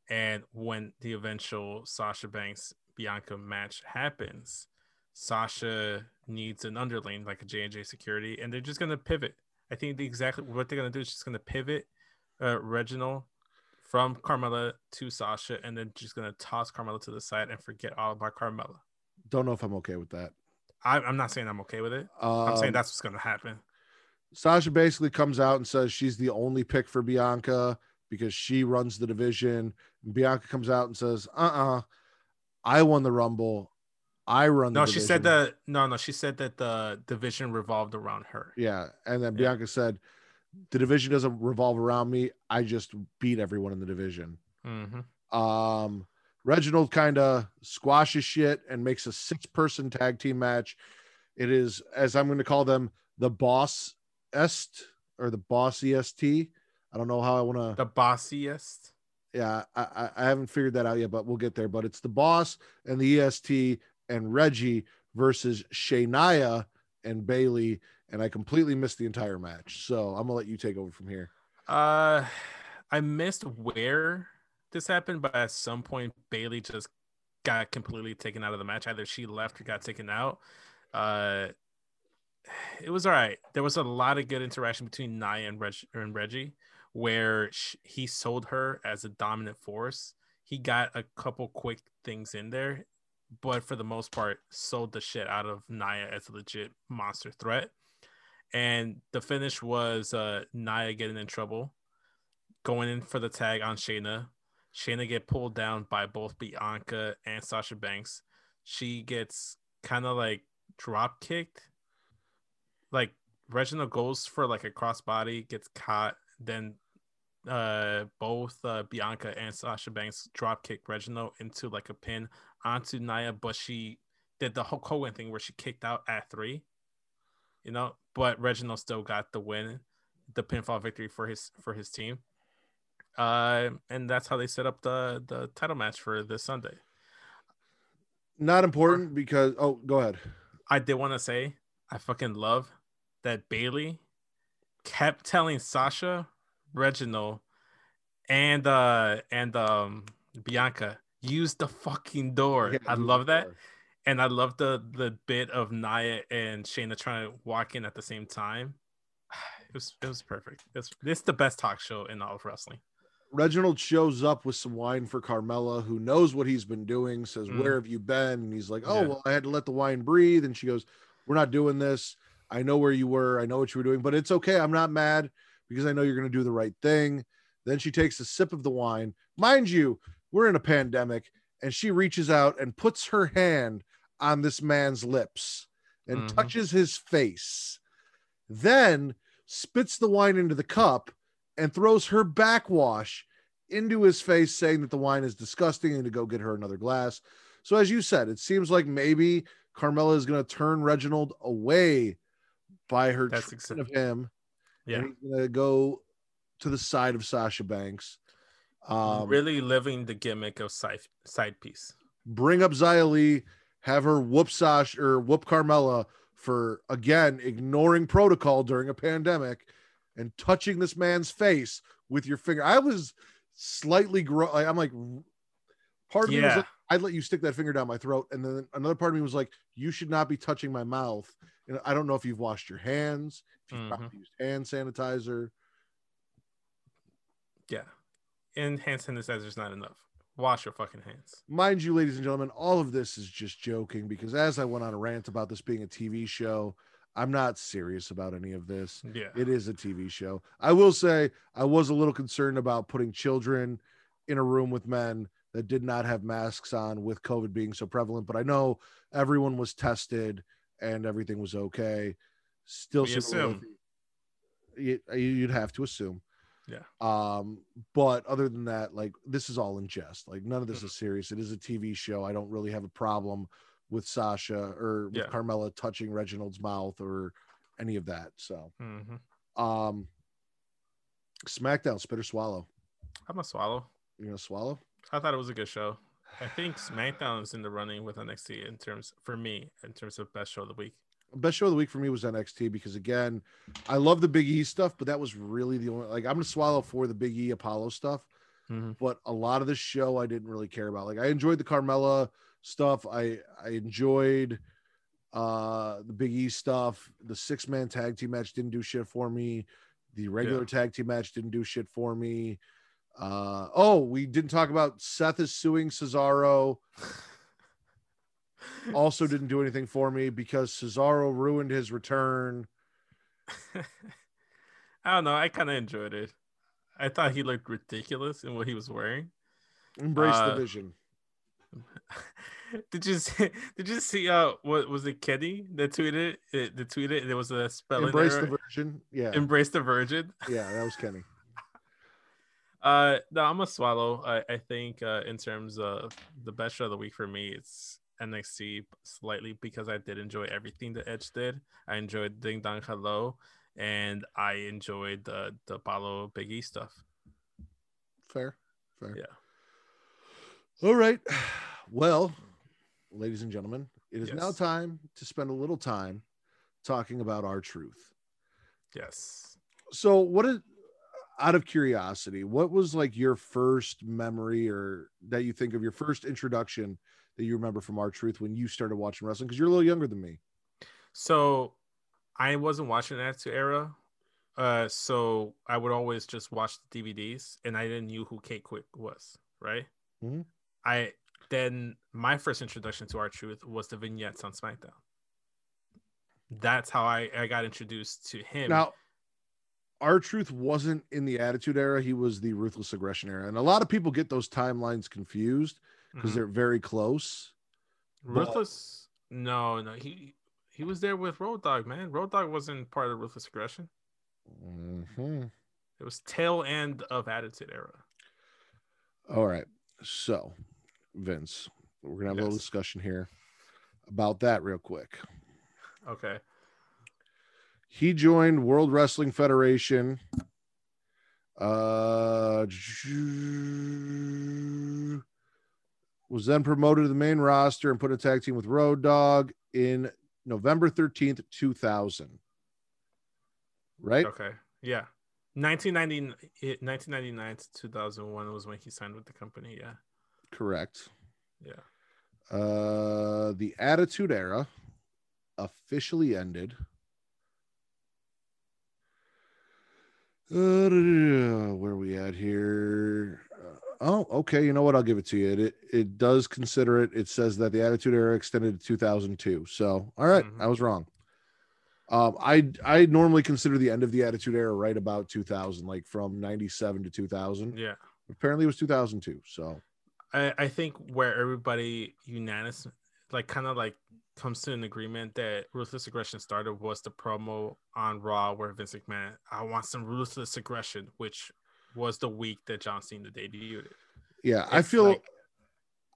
and when the eventual Sasha Banks Bianca match happens, Sasha needs an underling like a J and J Security, and they're just gonna pivot. I think the exactly what they're gonna do is just gonna pivot uh, Reginald from Carmella to Sasha, and then just gonna toss Carmella to the side and forget all about Carmella. Don't know if I'm okay with that. I, I'm not saying I'm okay with it. I'm Um, saying that's what's gonna happen. Sasha basically comes out and says she's the only pick for Bianca because she runs the division. And Bianca comes out and says, "Uh, uh I won the Rumble. I run." The No, she said that. No, no, she said that the division revolved around her. Yeah, and then Yeah. Bianca said, "The division doesn't revolve around me. I just beat everyone in the division." Mm-hmm. Um, Reginald kind of squashes shit and makes a six-person tag team match. It is, as I'm going to call them, the Boss Est or the Boss EST. I don't know how I want to. The bossiest. Yeah, I, I haven't figured that out yet, but we'll get there. But it's the boss and the EST and Reggie versus Shayna and Bayley, and I completely missed the entire match. So I'm gonna let you take over from here. Uh, I missed where this happened, but at some point Bayley just got completely taken out of the match. Either she left or got taken out. Uh, it was all right. There was a lot of good interaction between Nia and, Reg- and Reggie, where sh- he sold her as a dominant force. He got a couple quick things in there, but for the most part, sold the shit out of Nia as a legit monster threat. And the finish was uh, Nia getting in trouble, going in for the tag on Shayna. Shayna get pulled down by both Bianca and Sasha Banks. She gets kind of like drop kicked. Like Reginald goes for like a crossbody, gets caught, then uh both uh Bianca and Sasha Banks drop kick Reginald into like a pin onto Nia, but she did the Hulk Hogan thing where she kicked out at three. You know, but Reginald still got the win, the pinfall victory for his for his team. Uh and that's how they set up the the title match for this Sunday. Not important because oh, go ahead. I did want to say I fucking love that Bayley kept telling Sasha, Reginald, and uh and um Bianca use the fucking door. Yeah, I love that, door. and I love the the bit of Nia and Shayna trying to walk in at the same time. It was it was perfect. It's it's the best talk show in all of wrestling. Reginald shows up with some wine for Carmella, who knows what he's been doing, says, Mm. Where have you been? And he's like, Oh, Yeah. well, I had to let the wine breathe. And she goes, We're not doing this. I know where you were. I know what you were doing, but it's okay. I'm not mad because I know you're going to do the right thing. Then she takes a sip of the wine. Mind you, we're in a pandemic, and she reaches out and puts her hand on this man's lips and Mhm. touches his face. Then spits the wine into the cup and throws her backwash into his face, saying that the wine is disgusting and to go get her another glass. So, as you said, it seems like maybe Carmella is going to turn Reginald away by her That's treatment of him. Yeah. And he's gonna go to the side of Sasha Banks. Um, really living the gimmick of side side piece. bring up Xia Li, have her whoop Sasha or whoop Carmella for again ignoring protocol during a pandemic and touching this man's face with your finger. I was slightly gro- I'm like part of me was like, I'd let you stick that finger down my throat, and then another part of me was like, you should not be touching my mouth. And I don't know if you've washed your hands, if you've probably mm-hmm. used hand sanitizer. Yeah. And hand sanitizer is not enough. Wash your fucking hands. mind you, ladies and gentlemen, all of this is just joking because as I went on a rant about this being a TV show, I'm not serious about any of this. Yeah. It is a TV show. I will say I was a little concerned about putting children in a room with men that did not have masks on with COVID being so prevalent, but I know everyone was tested and everything was okay. Still, We assume. You- you'd have to assume. Yeah. Um, but other than that, like this is all in jest. Like none of Mm-hmm. this is serious. It is a TV show. I don't really have a problem with Sasha or with Yeah. Carmella touching Reginald's mouth or any of that. So, hmm um, SmackDown, spit or swallow. I'm gonna swallow. You're gonna swallow? I thought it was a good show. I think SmackDown is in the running with NXT in terms for me in terms of best show of the week. Best show of the week for me was NXT because again, I love the Big E stuff, but that was really the only like I'm gonna swallow for the Big E Apollo stuff. Mhm. but a lot of the show I didn't really care about. Like I enjoyed the Carmella stuff. I I enjoyed uh the Big E stuff. The six man tag team match didn't do shit for me. The regular Yeah. tag team match didn't do shit for me. Uh oh, we didn't talk about Seth is suing Cesaro. Also didn't do anything for me because Cesaro ruined his return. I don't know. I kind of enjoyed it. I thought he looked ridiculous in what he was wearing. Embrace Uh, the vision. did you see, did you see uh what was it Kenny that tweeted it the tweeted it was a spelling Embrace error. the virgin. Yeah. embrace the virgin Yeah, that was Kenny. Uh no i'm gonna swallow i, I think uh in terms of the best show of the week for me it's nxt slightly because i did enjoy everything that edge did i enjoyed ding dong hello and i enjoyed the the apollo big e stuff Fair. Fair. yeah All right. Well, ladies and gentlemen, it is now time to spend a little time talking about R-Truth. yes So, what is out of curiosity, what was like your first memory or that you think of your first introduction that you remember from R-Truth when you started watching wrestling? Because you're a little younger than me. So I wasn't watching that to era. Uh so I would always just watch the DVDs and I didn't knew who K-Kwik was, right? Mhm. I then my first introduction to R-Truth was the vignettes on SmackDown. That's how I, I got introduced to him. Now, R-Truth wasn't in the Attitude Era; he was the Ruthless Aggression Era, and a lot of people get those timelines confused because Mhm. they're very close. Ruthless. No, no, he he was there with Road Dog, man. Road Dog wasn't part of Ruthless Aggression. Mhm. It was tail end of Attitude Era. All right. So, Vince, we're gonna have a little discussion here about that real quick. Okay. He joined World Wrestling Federation. Uh, was then promoted to the main roster and put in a tag team with Road Dog in November 13th, 2000. Right? Okay. Yeah. 1990, 1999 to 2001 was when he signed with the company. Yeah. Correct. Yeah. Uh, the Attitude Era officially ended. Uh, where are we at here? Uh, oh, okay. You know what? I'll give it to you. It, it it does consider it. It says that the Attitude Era extended to 2002. So, all right, Mhm. I was wrong. Um, I I normally consider the end of the Attitude Era right about 2000, like from 97 to 2000. Yeah. Apparently, it was 2002. So, I, I think where everybody unanimous, like kind of like comes to an agreement that ruthless aggression started was the promo on Raw where Vince McMahon, I want some ruthless aggression, which was the week that John Cena debuted. yeah, I feel like-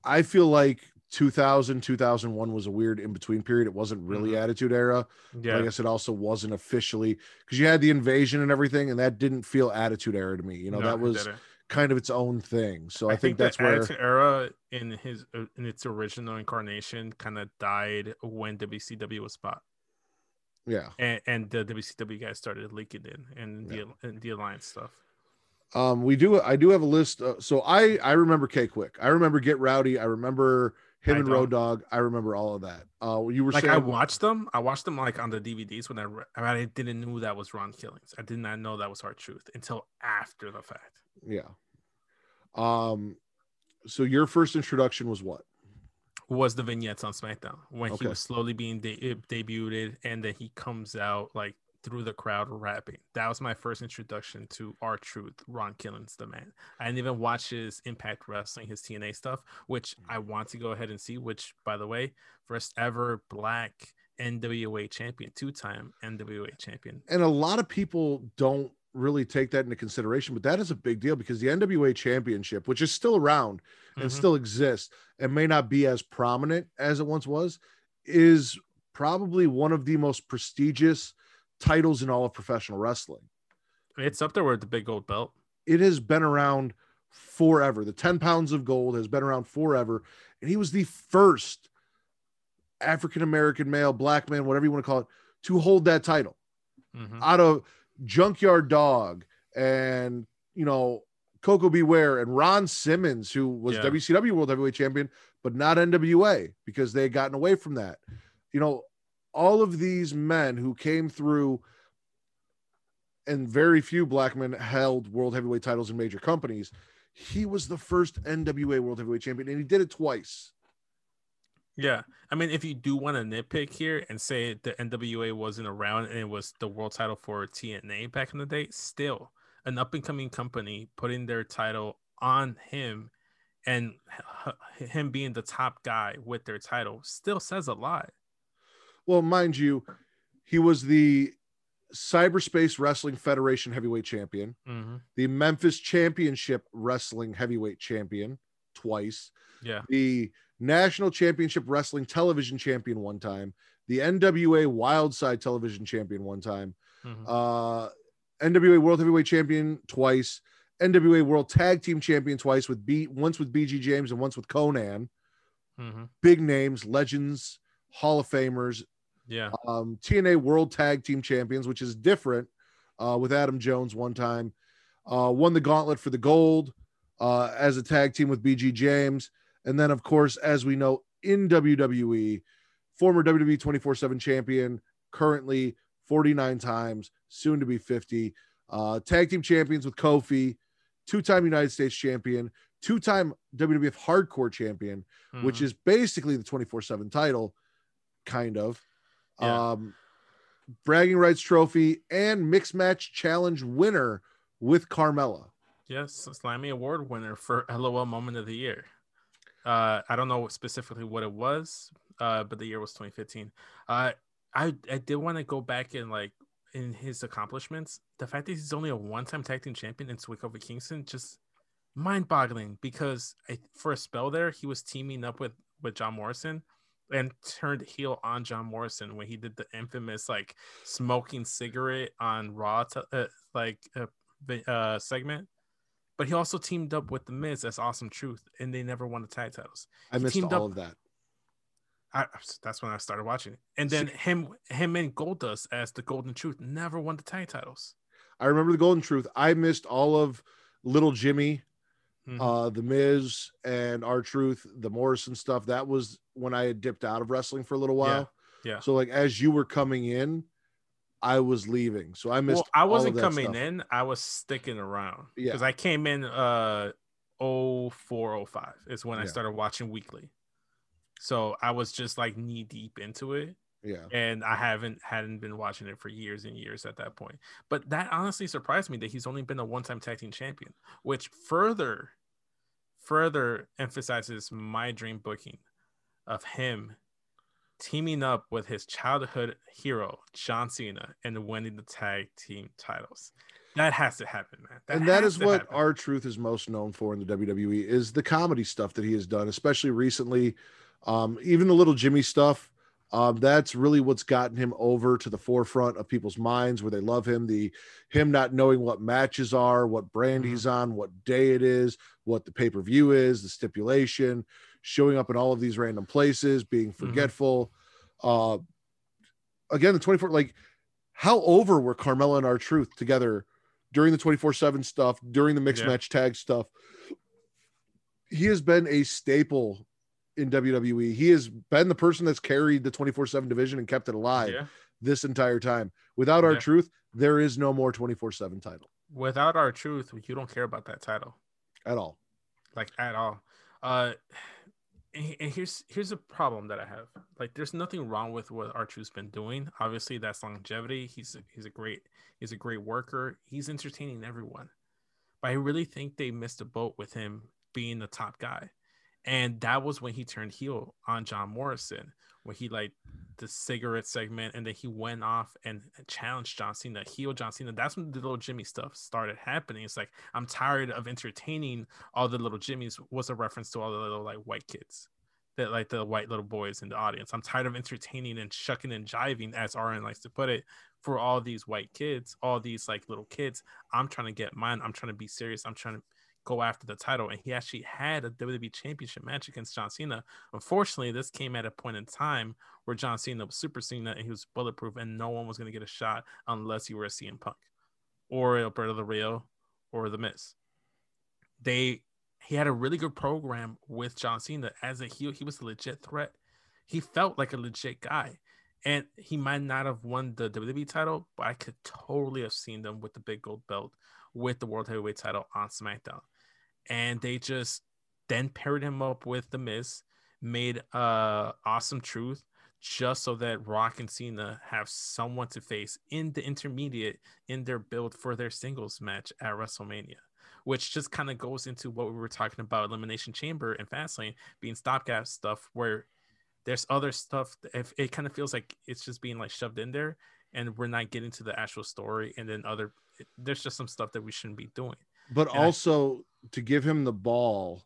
I feel like 2000 2001 was a weird in between period it wasn't really Mhm. attitude era Yeah. i guess it also wasn't officially because you had the invasion and everything and that didn't feel attitude era to me you know No, that was. Kind of its own thing. So i, think, the that's where era in his uh, in its original incarnation kind of died when WCW was bought. yeah. And, and the WCW guys started leaking in and the and the alliance stuff. um we do i do have a list uh, so i i remember K-Kwik i remember get rowdy. I remember him I and road dog i remember all of that. Uh you were Like saying I watched them, I watched them like on the DVDs when I re- I, I didn't know that was Ron Killings. I did not know that was R-Truth until after the fact. Yeah um so your first introduction was what was the vignettes on SmackDown when Okay. he was slowly being de- debuted, and then he comes out like through the crowd rapping. That was my first introduction to R-Truth, Ron Killings, the man. I didn't even watch his Impact Wrestling, his TNA stuff, which I want to go ahead and see. Which, by the way, first ever black NWA champion, two-time NWA champion. and a lot of people don't really take that into consideration but that is a big deal because the nwa championship which is still around and Mhm. still exists and may not be as prominent as it once was is probably one of the most prestigious titles in all of professional wrestling It's up there with the big gold belt. it has been around forever the 10 pounds of gold has been around forever and he was the first african american male black man whatever you want to call it to hold that title Mhm. out of Junkyard Dog and you know Koko B. Ware and Ron Simmons, who was Yeah. WCW World Heavyweight Champion, but not NWA because they had gotten away from that. You know, all of these men who came through, and very few black men held World Heavyweight titles in major companies. He was the first NWA World Heavyweight Champion, and he did it twice. Yeah, I mean, if you do want to nitpick here and say the NWA wasn't around and it was the world title for TNA back in the day, still an up and coming company putting their title on him and him being the top guy with their title still says a lot. Well, mind you, he was the Cyberspace Wrestling Federation Heavyweight Champion. Mm-hmm. the Memphis Championship Wrestling Heavyweight Champion twice, Yeah, the National Championship Wrestling Television Champion one time, the NWA Wildside Television Champion one time, Mhm. uh, NWA World Heavyweight Champion twice, NWA World Tag Team Champion twice with B once with BG James and once with Konnan. hmm Big names, legends, Hall of Famers, yeah, um, TNA World Tag Team Champions, which is different uh, with Adam Jones one time. Uh, won the gauntlet for the gold uh, as a tag team with BG James. And then, of course, as we know in WWE, former WWE 24 7 champion, currently 49 times, soon to be 50. Uh, tag team champions with Kofi, two time United States champion, two time WWF hardcore champion, which Mhm. is basically the 24 7 title, kind of. Yeah. Um, bragging rights trophy and mixed match challenge winner with Carmella. Yes, Slammy Award winner for LOL Moment of the Year. Uh, I don't know specifically what it was, uh, but the year was 2015. Uh, I I did want to go back and like in his accomplishments. The fact that he's only a one-time tag team champion in Swick over Kingston just mind-boggling because I, for a spell there he was teaming up with with John Morrison and turned heel on John Morrison when he did the infamous like smoking cigarette on Raw t- uh, like uh, uh, segment. But he also teamed up with the Miz as Awesome Truth, and they never won the tag titles. I He missed teamed all up- of that. I, that's when I started watching it. And then him, him and Goldust as the Golden Truth never won the tag titles. I remember the Golden Truth. I missed all of Little Jimmy, Mhm. uh, The Miz, and R-Truth, the Morrison stuff. That was when I had dipped out of wrestling for a little while. yeah. So, like, as you were coming in, I was leaving. So I missed. well, I wasn't coming stuff. in. I was sticking around Yeah. because I came in uh 0405 is when I started watching weekly. So I was just like knee deep into it. Yeah. and I haven't hadn't been watching it for years and years at that point. But that honestly surprised me that he's only been a one-time tag team champion, which further further emphasizes my dream booking of him teaming up with his childhood hero John Cena and winning the tag team titles. That has to happen, man. and that is what R-Truth is most known for in the WWE is the comedy stuff that he has done, especially recently. Um, even the little Jimmy stuff, um, that's really what's gotten him over to the forefront of people's minds where they love him. The him not knowing what matches are, what brand Mhm. he's on, what day it is, what the pay per view is, the stipulation, showing up in all of these random places, being forgetful. Uh, again, the 24, like how over were Carmella and R-Truth together during the 24 7 stuff, during the mixed Yeah. match tag stuff? He has been a staple in WWE. He has been the person that's carried the 24 7 division and kept it alive Yeah. this entire time. Without our Yeah. truth, there is no more 24 7 title Without R-Truth, you don't care about that title. at all. like at all. Uh, and, here's here's a problem that I have. Like, there's nothing wrong with what Archer's been doing. Obviously, that's longevity. He's a, he's a great he's a great worker. He's entertaining everyone. But I really think they missed a boat with him being the top guy, and that was when he turned heel on John Morrison, when he like the cigarette segment, and then he went off and challenged John Cena, heel John Cena. That's when the little Jimmy stuff started happening. It's like I'm tired of entertaining all the little Jimmys was a reference to all the little like white kids, that like the white little boys in the audience. I'm tired of entertaining and shucking and jiving, as RN likes to put it, for all these white kids, all these like little kids. I'm trying to get mine. I'm trying to be serious. I'm trying to go after the title. And he actually had a WWE championship match against John Cena. Unfortunately, this came at a point in time where John Cena was super Cena and he was bulletproof and no one was going to get a shot unless you were a CM Punk or Alberto Del Rio or The Miz they he had a really good program with John Cena as a heel. He was a legit threat. He felt like a legit guy. And he might not have won the WWE title, but I could totally have seen them with the big gold belt with the World Heavyweight title on SmackDown. And they just then paired him up with The Miz, made uh awesome truth just so that Rock and Cena have someone to face in the intermediate in their build for their singles match at WrestleMania which just kind of goes into what we were talking about elimination chamber and fastlane being stopgap stuff where there's other stuff if it kind of feels like it's just being like shoved in there and we're not getting to the actual story and then other there's just some stuff that we shouldn't be doing But And I- also to give him the ball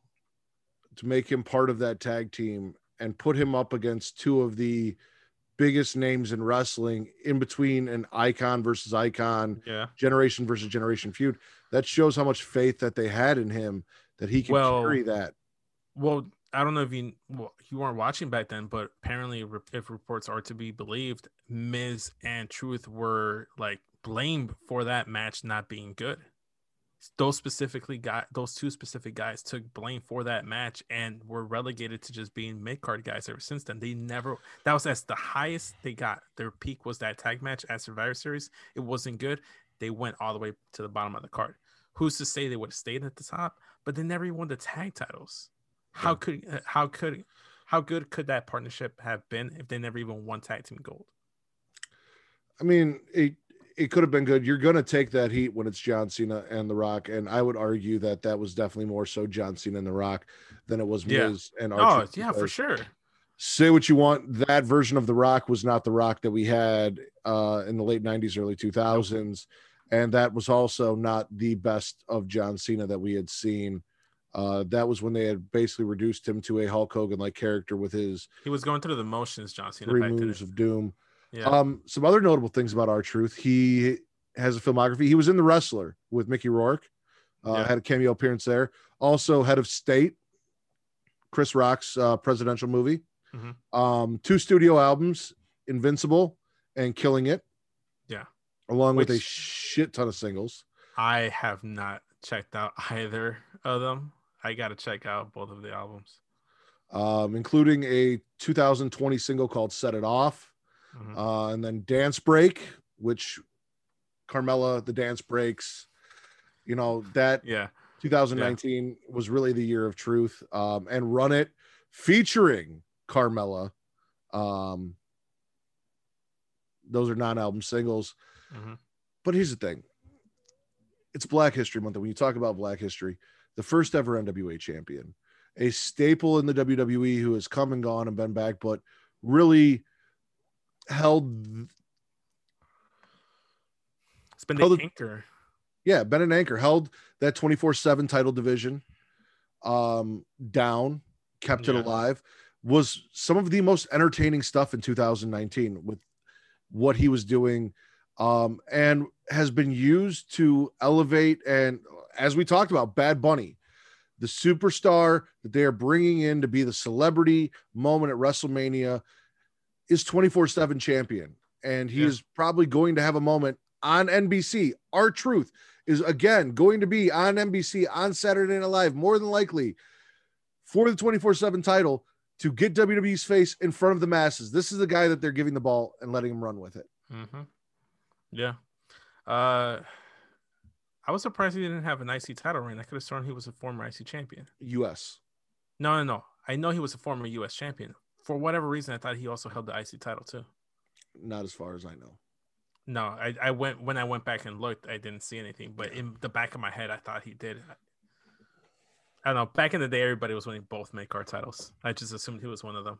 to make him part of that tag team and put him up against two of the biggest names in wrestling in between an icon versus icon yeah. generation versus generation feud that shows how much faith that they had in him that he can Well, carry that. well i don't know if you well, you weren't watching back then but apparently if reports are to be believed miz and truth were like blamed for that match not being good those specifically got those two specific guys took blame for that match and were relegated to just being mid card guys ever since then. They never that was as the highest they got. Their peak was that tag match at Survivor Series. It wasn't good. They went all the way to the bottom of the card. Who's to say they would have stayed at the top? But they never even won the tag titles. How could uh, how could how good could that partnership have been if they never even won tag team gold? i mean it it could have been good you're going to take that heat when it's john cena and the rock and i would argue that that was definitely more so john cena and the rock than it was Yeah. Miz and Oh R-Truth yeah, for sure. say what you want that version of the rock was not the rock that we had uh in the late 90s early 2000s and that was also not the best of john cena that we had seen uh that was when they had basically reduced him to a hulk hogan like character with his He was going through the motions, John Cena. three moves of doom Yeah. um some other notable things about R-Truth he has a filmography he was in the wrestler with mickey rourke uh Yeah. had a cameo appearance there also head of state chris rock's uh presidential movie Mhm. um two studio albums invincible and killing it Yeah. along with a shit ton of singles I have not checked out either of them. I got to check out both of the albums. um including a 2020 single called set it off Mhm. uh and then dance break which carmella the dance breaks you know that yeah. 2019 was really the year of truth um and run it featuring carmella um those are non-album singles Mhm. but here's the thing it's black history month and when you talk about black history the first ever nwa champion a staple in the wwe who has come and gone and been back but really held It's been the the- anchor. yeah, Ben and Anchor held that 24 7 title division um, down, kept it alive. was some of the most entertaining stuff in 2019 with what he was doing um, and has been used to elevate and as we talked about bad bunny the superstar that they are bringing in to be the celebrity moment at wrestlemania is 24-7 champion and he Yeah. is probably going to have a moment on nbc R-Truth is again going to be on nbc on saturday night live more than likely for the 24-7 title to get wwe's face in front of the masses this is the guy that they're giving the ball and letting him run with it Mm-hmm. Yeah. Uh, I was surprised he didn't have an IC title reign. I could have sworn he was a former IC champion. us No, no, no. I know he was a former US champion. For whatever reason, I thought he also held the IC title too. not as far as i know No, I, I went when I went back and looked, I didn't see anything. But in the back of my head, I thought he did. I don't know. Back in the day, everybody was winning both mid card titles. I just assumed he was one of them.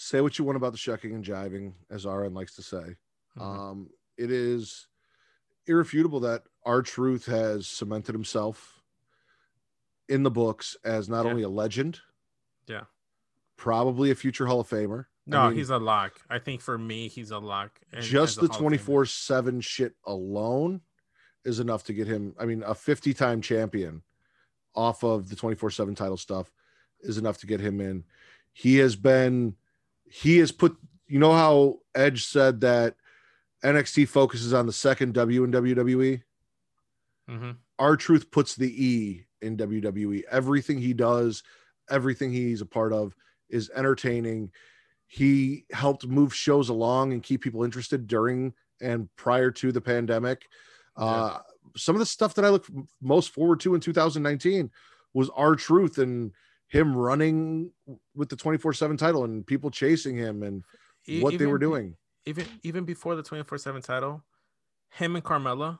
say what you want about the shucking and jiving as rn likes to say Mhm. Um, it is irrefutable that R-Truth has cemented himself in the books as not Yeah. only a legend, Yeah. probably a future Hall of Famer. I No, mean, he's a lock. I think for me, he's a lock. and- just the Famer. 24 7 shit alone is enough to get him. I mean, a 50 time champion off of the 24 7 title stuff is enough to get him in. He has been, he has put, you know, how Edge said that NXT focuses on the second W in WWE? Mhm. R-Truth puts the E in WWE. Everything he does, everything he's a part of is entertaining. He helped move shows along and keep people interested during and prior to the pandemic. Uh, some of the stuff that I look most forward to in 2019 was R-Truth and him running with the 24 7 title and people chasing him and what they were doing. even even before the 24/7 title, him and Carmella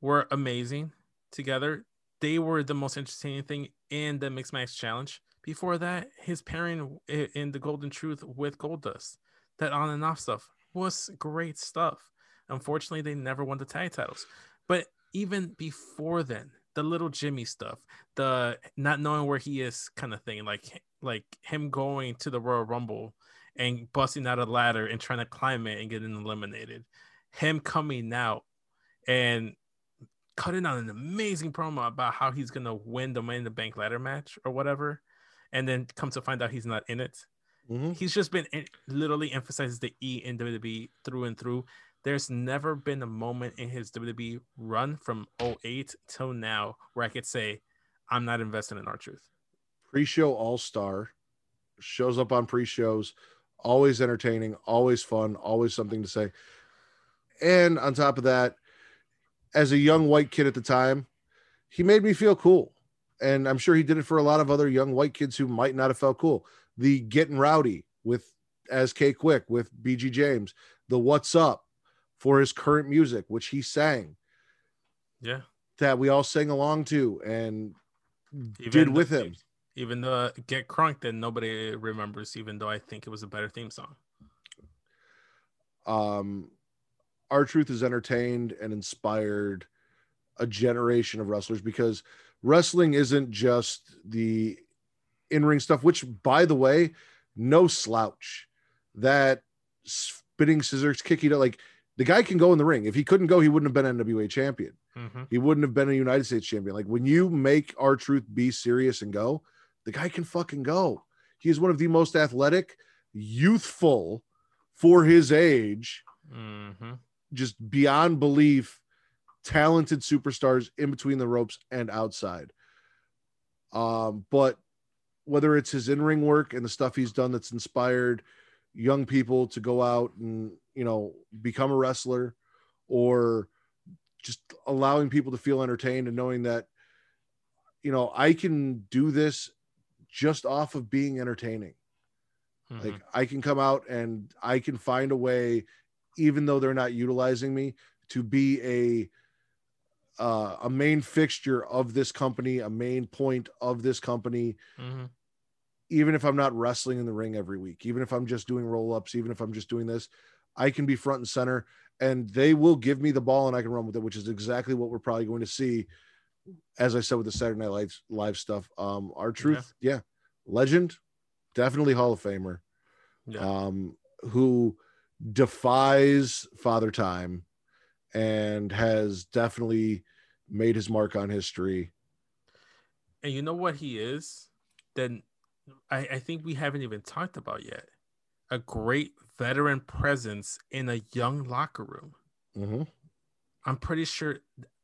were amazing together. They were the most entertaining thing in the mixed match challenge. Before that, his pairing in the Golden Truth with Goldust, that on and off stuff was great stuff. Unfortunately, they never won the tag titles. But even before then, the little Jimmy stuff, the not knowing where he is kind of thing, like like him going to the Royal Rumble and busting out a ladder and trying to climb it and getting eliminated. Him coming out and cutting on an amazing promo about how he's gonna win the Money in the Bank ladder match or whatever, and then come to find out he's not in it. Mhm. He's just been it literally emphasizes the E in WWE through and through. There's never been a moment in his WWE run from 08 till now where I could say I'm not invested in R-Truth. pre-show all-star shows up on pre-shows always entertaining always fun always something to say and on top of that as a young white kid at the time he made me feel cool and i'm sure he did it for a lot of other young white kids who might not have felt cool the getting rowdy with as K-Kwik with bg james the what's up for his current music which he sang Yeah. that we all sang along to and Even did the- with him Even the Get Crunk that nobody remembers, even though I think it was a better theme song. um R-Truth has entertained and inspired a generation of wrestlers because wrestling isn't just the in-ring stuff which by the way no slouch. That spinning scissors kicking like the guy can go in the ring. If he couldn't go he wouldn't have been an nwa champion. Mhm. he wouldn't have been a united states champion. Like when you make R-Truth be serious and go the guy can fucking go. He is one of the most athletic youthful for his age Mhm. Just beyond belief talented superstars in between the ropes and outside um but whether it's his in-ring work and the stuff he's done that's inspired young people to go out and you know become a wrestler or just allowing people to feel entertained and knowing that you know I can do this just off of being entertaining Mhm. like I can come out and I can find a way, even though they're not utilizing me, to be a uh, a main fixture of this company, a main point of this company, Mhm. even if I'm not wrestling in the ring every week, even if I'm just doing roll ups, even if I'm just doing this, I can be front and center and they will give me the ball and I can run with it, which is exactly what we're probably going to see as I said with the Saturday Night Live, live stuff, um, R-Truth, yeah. legend, definitely Hall of Famer, Yeah. um, who defies Father Time and has definitely made his mark on history. And you know what he is? Then I, I think we haven't even talked about yet. A great veteran presence in a young locker room. Mhm. I'm pretty sure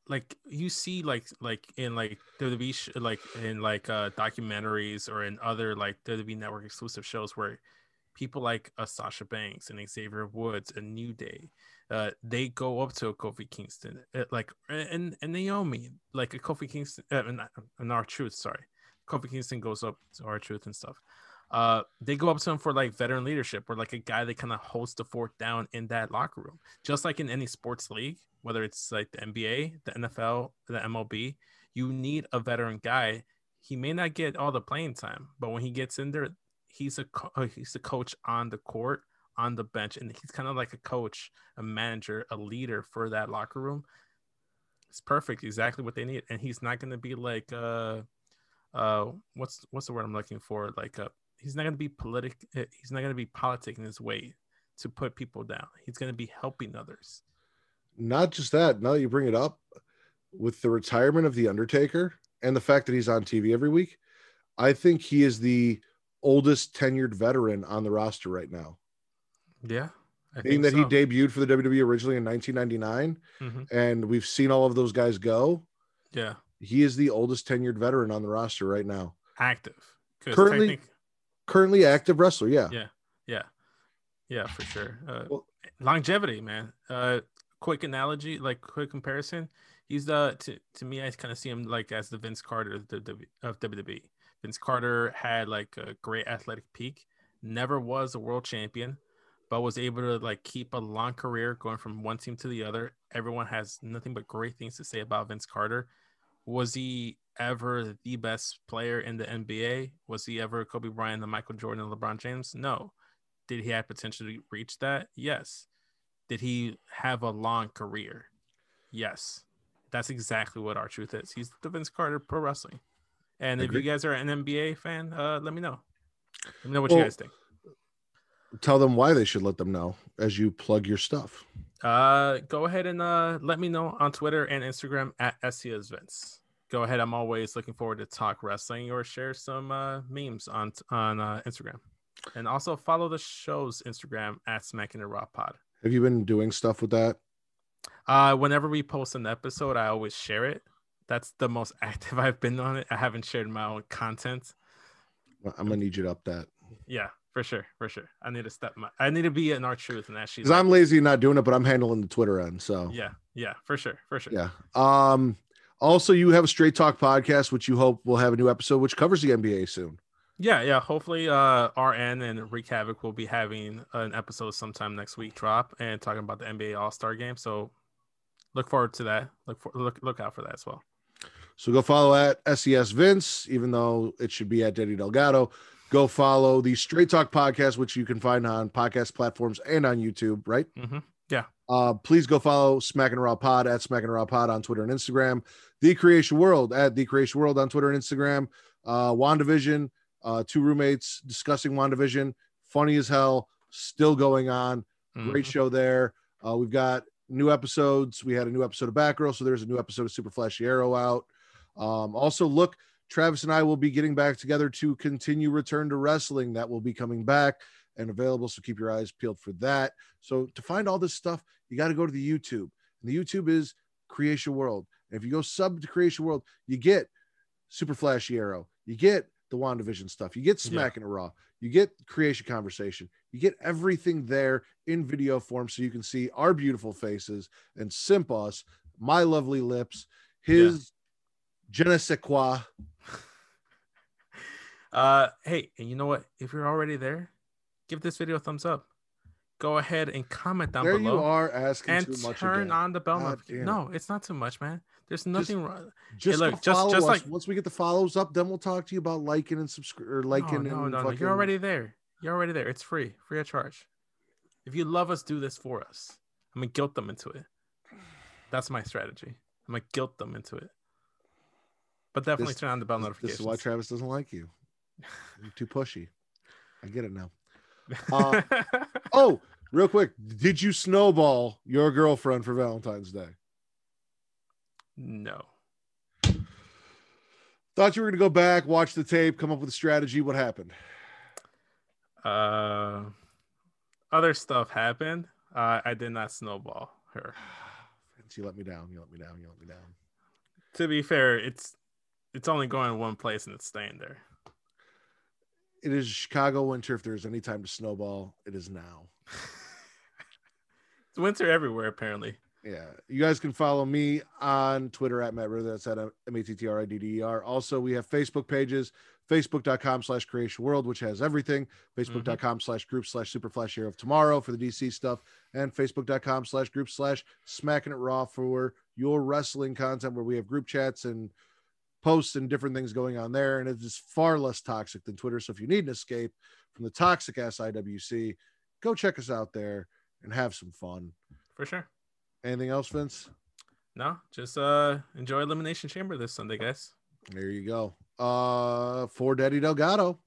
like you see like like in like WWE like in like uh documentaries or in other like WWE network exclusive shows where people like uh, Sasha Banks and Xavier Woods and New Day uh they go up to a Kofi Kingston uh, like and and Naomi like a Kofi Kingston uh, and, and R-Truth sorry Kofi Kingston goes up to R-Truth and stuff. Uh they go up to him for like veteran leadership or like a guy that kind of holds the fort down in that locker room. Just like in any sports league whether it's like the nba the nfl the mlb you need a veteran guy. He may not get all the playing time but when he gets in there he's a co- uh, he's a coach on the court on the bench and he's kind of like a coach a manager a leader for that locker room. It's perfect exactly what they need and he's not going to be like uh uh what's what's the word i'm looking for? Like uh he's not going to be politic he's not going to be politicking his way to put people down. He's going to be helping others. Not just that, now that you bring it up, with the retirement of The Undertaker and the fact that he's on TV every week, I think he is the oldest tenured veteran on the roster right now. yeah I Being think that he debuted for the WWE originally in 1999, Mhm. and we've seen all of those guys go, yeah he is the oldest tenured veteran on the roster right now. Active, Currently- technic- Currently active wrestler, yeah. Yeah. yeah yeah for sure uh, Well- longevity man uh quick analogy like quick comparison he's the to, to me i kind of see him like as the vince carter of, the, of wwe vince carter had like a great athletic peak never was a world champion but was able to like keep a long career going from one team to the other everyone has nothing but great things to say about vince carter was he ever the best player in the nba was he ever kobe bryant the michael jordan and lebron james no did he have potential to reach that? Yes. Did he have a long career? Yes. That's exactly what R-Truth is. He's the Vince Carter Pro Wrestling. And if you guys are an NBA fan, uh, let me know. Let me know what Well- you guys think. Tell them why they should let them know as you plug your stuff. Uh, go ahead and uh, let me know on Twitter and Instagram at SCS Vince. Go ahead. I'm always looking forward to talk wrestling or share some uh, memes on on uh, Instagram. And also follow the show's Instagram at Smacking the Raw Pod. Have you been doing stuff with that? Uh, whenever we post an episode, I always share it. That's the most active I've been on it. I haven't shared my own content. I'm gonna need you to up that Yeah, for sure, for sure. I need to step my. I need to be in our truth and actually. because like- I'm lazy and not doing it, but I'm handling the Twitter end. So yeah, yeah, for sure, for sure. yeah. Um. Also, you have a Straight Talk podcast, which you hope will have a new episode, which covers the NBA soon. Yeah, yeah. Hopefully, uh, RN and Rick Havoc will be having an episode sometime next week drop and talking about the NBA All Star Game. So look forward to that. Look for look look out for that as well. So go follow at SES Vince, even though it should be at Daddy Delgado. Go follow the Straight Talk podcast, which you can find on podcast platforms and on YouTube, right? hmm Uh, please go follow Smack and Raw Pod at Smack and Raw Pod on Twitter and Instagram. The Creation World at The Creation World on Twitter and Instagram. Uh, WandaVision, uh, two roommates discussing WandaVision. Funny as hell, still going on. Great Mhm. show there. Uh, we've got new episodes. We had a new episode of Batgirl, so there's a new episode of Super Flashy Arrow out. Um, also, look, Travis and I will be getting back together to continue Return to Wrestling. That will be coming back and available. So keep your eyes peeled for that. So to find all this stuff, you got to go to the YouTube. And the YouTube is Creation World. And if you go sub to Creation World, you get Super Flashy Arrow. You get the WandaVision stuff. You get Yeah. Smacking It Raw. You get Creation Conversation. You get everything there in video form so you can see our beautiful faces and simp us, my lovely lips, his je ne sais quoi. Uh, hey, and you know what? If you're already there, give this video a thumbs up. Go ahead and comment down There below. you are asking and too much. turn again. on the bell notification. No, it's not too much, man. There's nothing wrong. Just, look, just- follow just us. like- Once we get the follows up, then we'll talk to you about liking and subscribe or liking no, no, and no, no. fucking- You're already there. You're already there. It's free, free of charge. If you love us, do this for us. I'm gonna guilt them into it. That's my strategy. I'm gonna guilt them into it. But definitely This- turn on the bell notifications. This is why Travis doesn't like you. You're too pushy. I get it now. Uh, Oh, real quick, did you snowball your girlfriend for Valentine's Day? no. Thought you were gonna go back, watch the tape, come up with a strategy. What happened? Uh, other stuff happened. Uh, I did not snowball her. You let me down. You let me down. You let me down. To be fair, it's it's only going one place and it's staying there. It is Chicago winter. If there's any time to snowball, it is now. It's winter everywhere apparently. Yeah. You guys can follow me on Twitter at Matt Ridder. That's at uh, M A T T R I D D E R. Also, we have Facebook pages, facebook.com slash creation world, which has everything, mm-hmm. facebook.com slash group slash super flash hero of tomorrow for the DC stuff, and facebook.com slash group slash smacking it raw for your wrestling content where we have group chats and posts and different things going on there. And it is far less toxic than Twitter. So if you need an escape from the toxic ass IWC, go check us out there and have some fun. For sure. Anything else, Vince? No, just uh enjoy Elimination Chamber this Sunday, guys. There you go. Uh, for Daddy Delgado,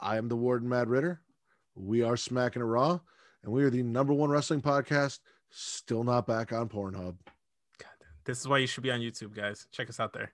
I am the Warden Matt Ridder. We are Smacking It Raw, and we are the number one wrestling podcast. Still not back on Pornhub. God, this is why you should be on YouTube, guys. Check us out there.